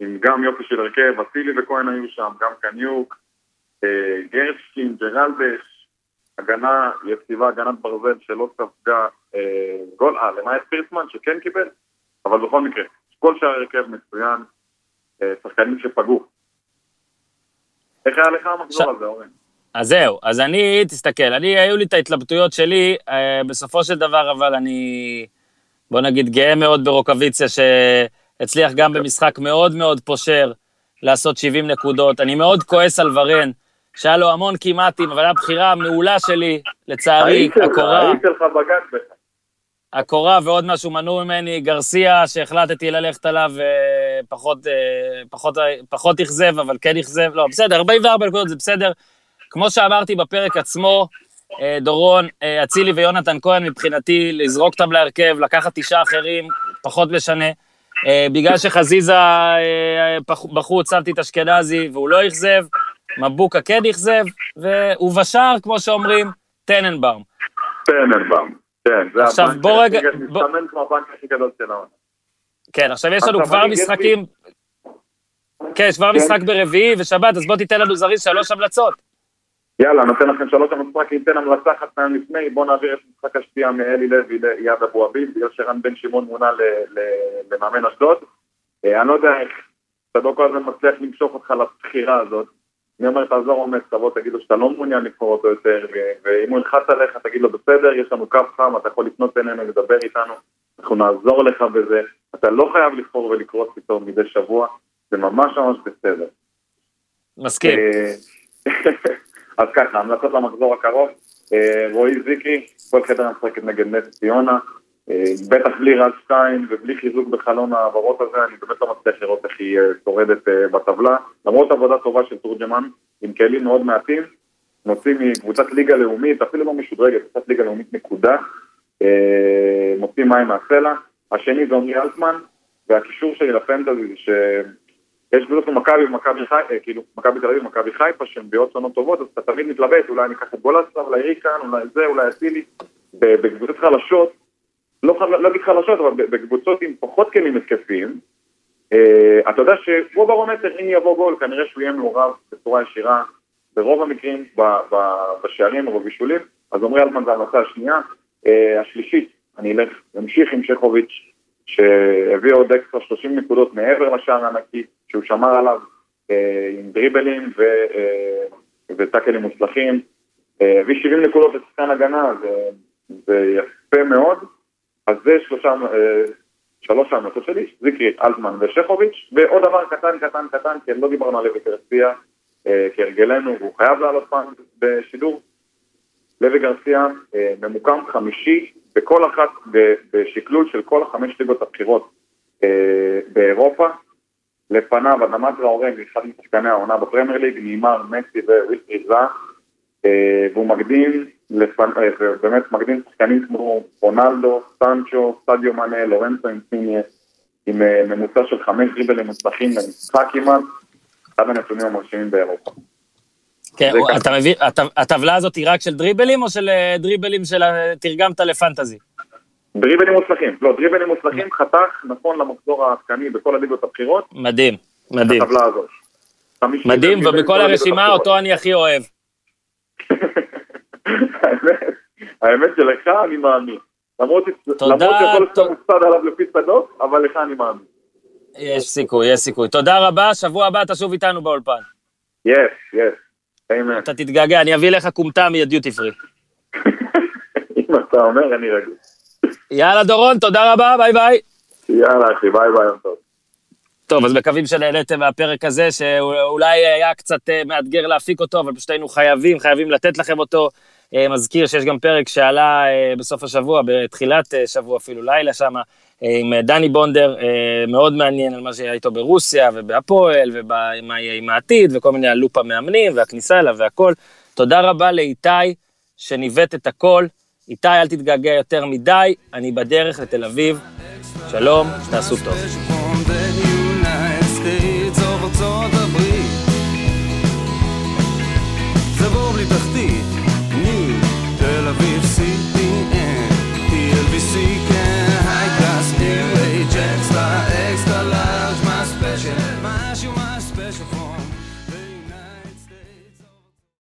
עם גם יופי של הרכב, אצילי וכהן היו שם, גם קניוק, אה, גרשקין, ג'רלדס, הגנה יציבה, הגנת ברזל שלא ספגה גול, אה, למעט פירסמן שכן קיבל, אבל בכל מקרה, כל שאר הרכב מצוין, אה, שחקנים שפגעו. איך היה לך המחזור הזה, אורן? אז זהו, אז אני, תסתכל, אני, היו לי את ההתלבטויות שלי, אה, בסופו של דבר, אבל אני, בוא נגיד, גאה מאוד ברוקוויציה, שהצליח גם במשחק מאוד מאוד פושר לעשות 70 נקודות. אני מאוד כועס על ורן, שהיה לו המון כמעטים, אבל הייתה בחירה מעולה שלי, לצערי, הקורה. הקורה ועוד משהו מנעו ממני, גרסיה, שהחלטתי ללכת עליו פחות, אה, פחות, פחות אכזב, אבל כן אכזב, לא, בסדר, 44 נקודות זה בסדר. כמו שאמרתי בפרק עצמו, אה, דורון, אה, אצילי ויונתן כהן מבחינתי, לזרוק אותם להרכב, לקחת תשעה אחרים, פחות משנה. בגלל שחזיזה בחוץ, שמתי את אשכנזי והוא לא אכזב, מבוקה כן אכזב, ובשאר, כמו שאומרים, טננבאום. טננבאום. כן, זה עכשיו בוא רגע... מסתמן כמו הבנק הכי גדול של העונה. כן, עכשיו יש לנו כבר משחקים... כן, יש כבר כן. משחק ברביעי ושבת, אז בוא תיתן לנו זריז שלוש המלצות. יאללה, נותן לכם שלוש המלצות, ניתן המלצה אחת פעם לפני, בואו נעביר את משחק השתייה מאלי לוי ליד אבו אביב, בגלל שרן בן שמעון מונה למאמן אשדוד. אה, אני לא יודע איך צדוק הזמן מצליח למשוך אותך לבחירה הזאת. אני אומר, תעזור אומץ, תבוא, תגיד לו שאתה לא מעוניין לבחור אותו יותר, ואם הוא ילחץ עליך, תגיד לו, בסדר, יש לנו קו חם, אתה יכול לפנות אלינו, לדבר איתנו, אנחנו נעזור לך בזה. אתה לא חייב לבחור ולקרוץ פתאום מדי שבוע, זה ממש ממש בסדר. מסכים. אה, אז ככה, המלצות למחזור הקרוב, אה, רועי זיקרי, כל חדר משחקת נגד נס ציונה, בטח בלי רז שטיין ובלי חיזוק בחלון ההעברות הזה, אני באמת לא מצליח לראות איך היא אה, שורדת אה, בטבלה. למרות עבודה טובה של תורג'מן, עם כלים מאוד מעטים, מוציא מקבוצת ליגה לאומית, אפילו לא משודרגת, קבוצת ליגה לאומית נקודה, מוציא מים מהסלע. השני זה עמרי אלטמן, והקישור שלי לפנטזי זה שיש קבוצות מכבי ומכבי חיפה, כאילו מכבי תל אביב ומכבי חיפה שהן מביאות שונות טובות, אז אתה תמיד מתלבט, אולי אני אקח את גולסה, אולי ריקן, אולי זה, אולי אצילי. בקבוצות חלשות, לא, לא אגיד חלשות, אבל בקבוצות עם פחות כלים התקפיים, אה, אתה יודע שהוא ברומטר, אם יבוא גול, כנראה שהוא יהיה מעורב בצורה ישירה ברוב המקרים בשערים או בבישולים, אז עמרי אלטמן זה המלצה השנייה. אה, השלישית, אני אלך, אמשיך עם שכוביץ', שהביא עוד אקסטרה 30 נקודות מעבר לשער הענקי, שהוא שמר עליו אה, עם דריבלים ו, וטאקלים מוצלחים, הביא 70 נקודות לשחקן הגנה, זה, זה יפה מאוד. אז זה שלושה, אה, שלוש ההמלצות שלי, זיקרי, אלטמן ושכוביץ', ועוד דבר קטן קטן קטן, כי לא דיברנו על לוי גרסיה, אה, כהרגלנו, והוא חייב לעלות פעם בשידור. לוי גרסיה אה, ממוקם חמישי בכל אחת, בשקלול של כל החמש ליגות הבכירות אה, באירופה. לפניו, אדמת ראורן, אחד משחקני העונה בפרמייר ליג, נאמר מסי וויל פריזה, והוא מקדים, באמת מקדים שחקנים כמו רונלדו, סנצ'ו, סטדיו מנה, לורנצו אינפיניה, עם ממוצע של חמש דריבלים מוצלחים למשחק כמעט, אחד הנתונים המרשימים באירופה. כן, אתה מבין, הטבלה הזאת היא רק של דריבלים או של אה, דריבלים של תרגמת לפנטזי? דריבלים מוצלחים, לא, דריבלים מוצלחים חתך נכון למחזור העדכני בכל הליגות הבכירות. מדהים, מדהים. הטבלה הזאת. מדהים, ובכל הרשימה אותו אני הכי אוהב. האמת שלך אני מאמין. למרות שיכול להיות שאתה מופסד עליו לפי שדות, אבל לך אני מאמין. יש סיכוי, יש סיכוי. תודה רבה, שבוע הבא אתה שוב איתנו באולפן. יס, יס. אתה תתגעגע, אני אביא לך כומתה מהדיוטי פרי. אם אתה אומר, אני רגוע. יאללה דורון, תודה רבה, ביי ביי. יאללה אחי, ביי ביי, טוב. טוב, אז מקווים שנהניתם מהפרק הזה, שאולי היה קצת אה, מאתגר להפיק אותו, אבל פשוט היינו חייבים, חייבים לתת לכם אותו. אה, מזכיר שיש גם פרק שעלה אה, בסוף השבוע, בתחילת אה, שבוע אפילו, לילה שם, עם דני בונדר, מאוד מעניין על מה שהיה איתו ברוסיה ובהפועל ומה יהיה עם העתיד וכל מיני ה loop המאמנים והכניסה אליו והכל. תודה רבה לאיתי שניווט את הכל. איתי, אל תתגעגע יותר מדי, אני בדרך לתל אביב. שלום, תעשו טוב. ארצות הברית, בור בלי תחתית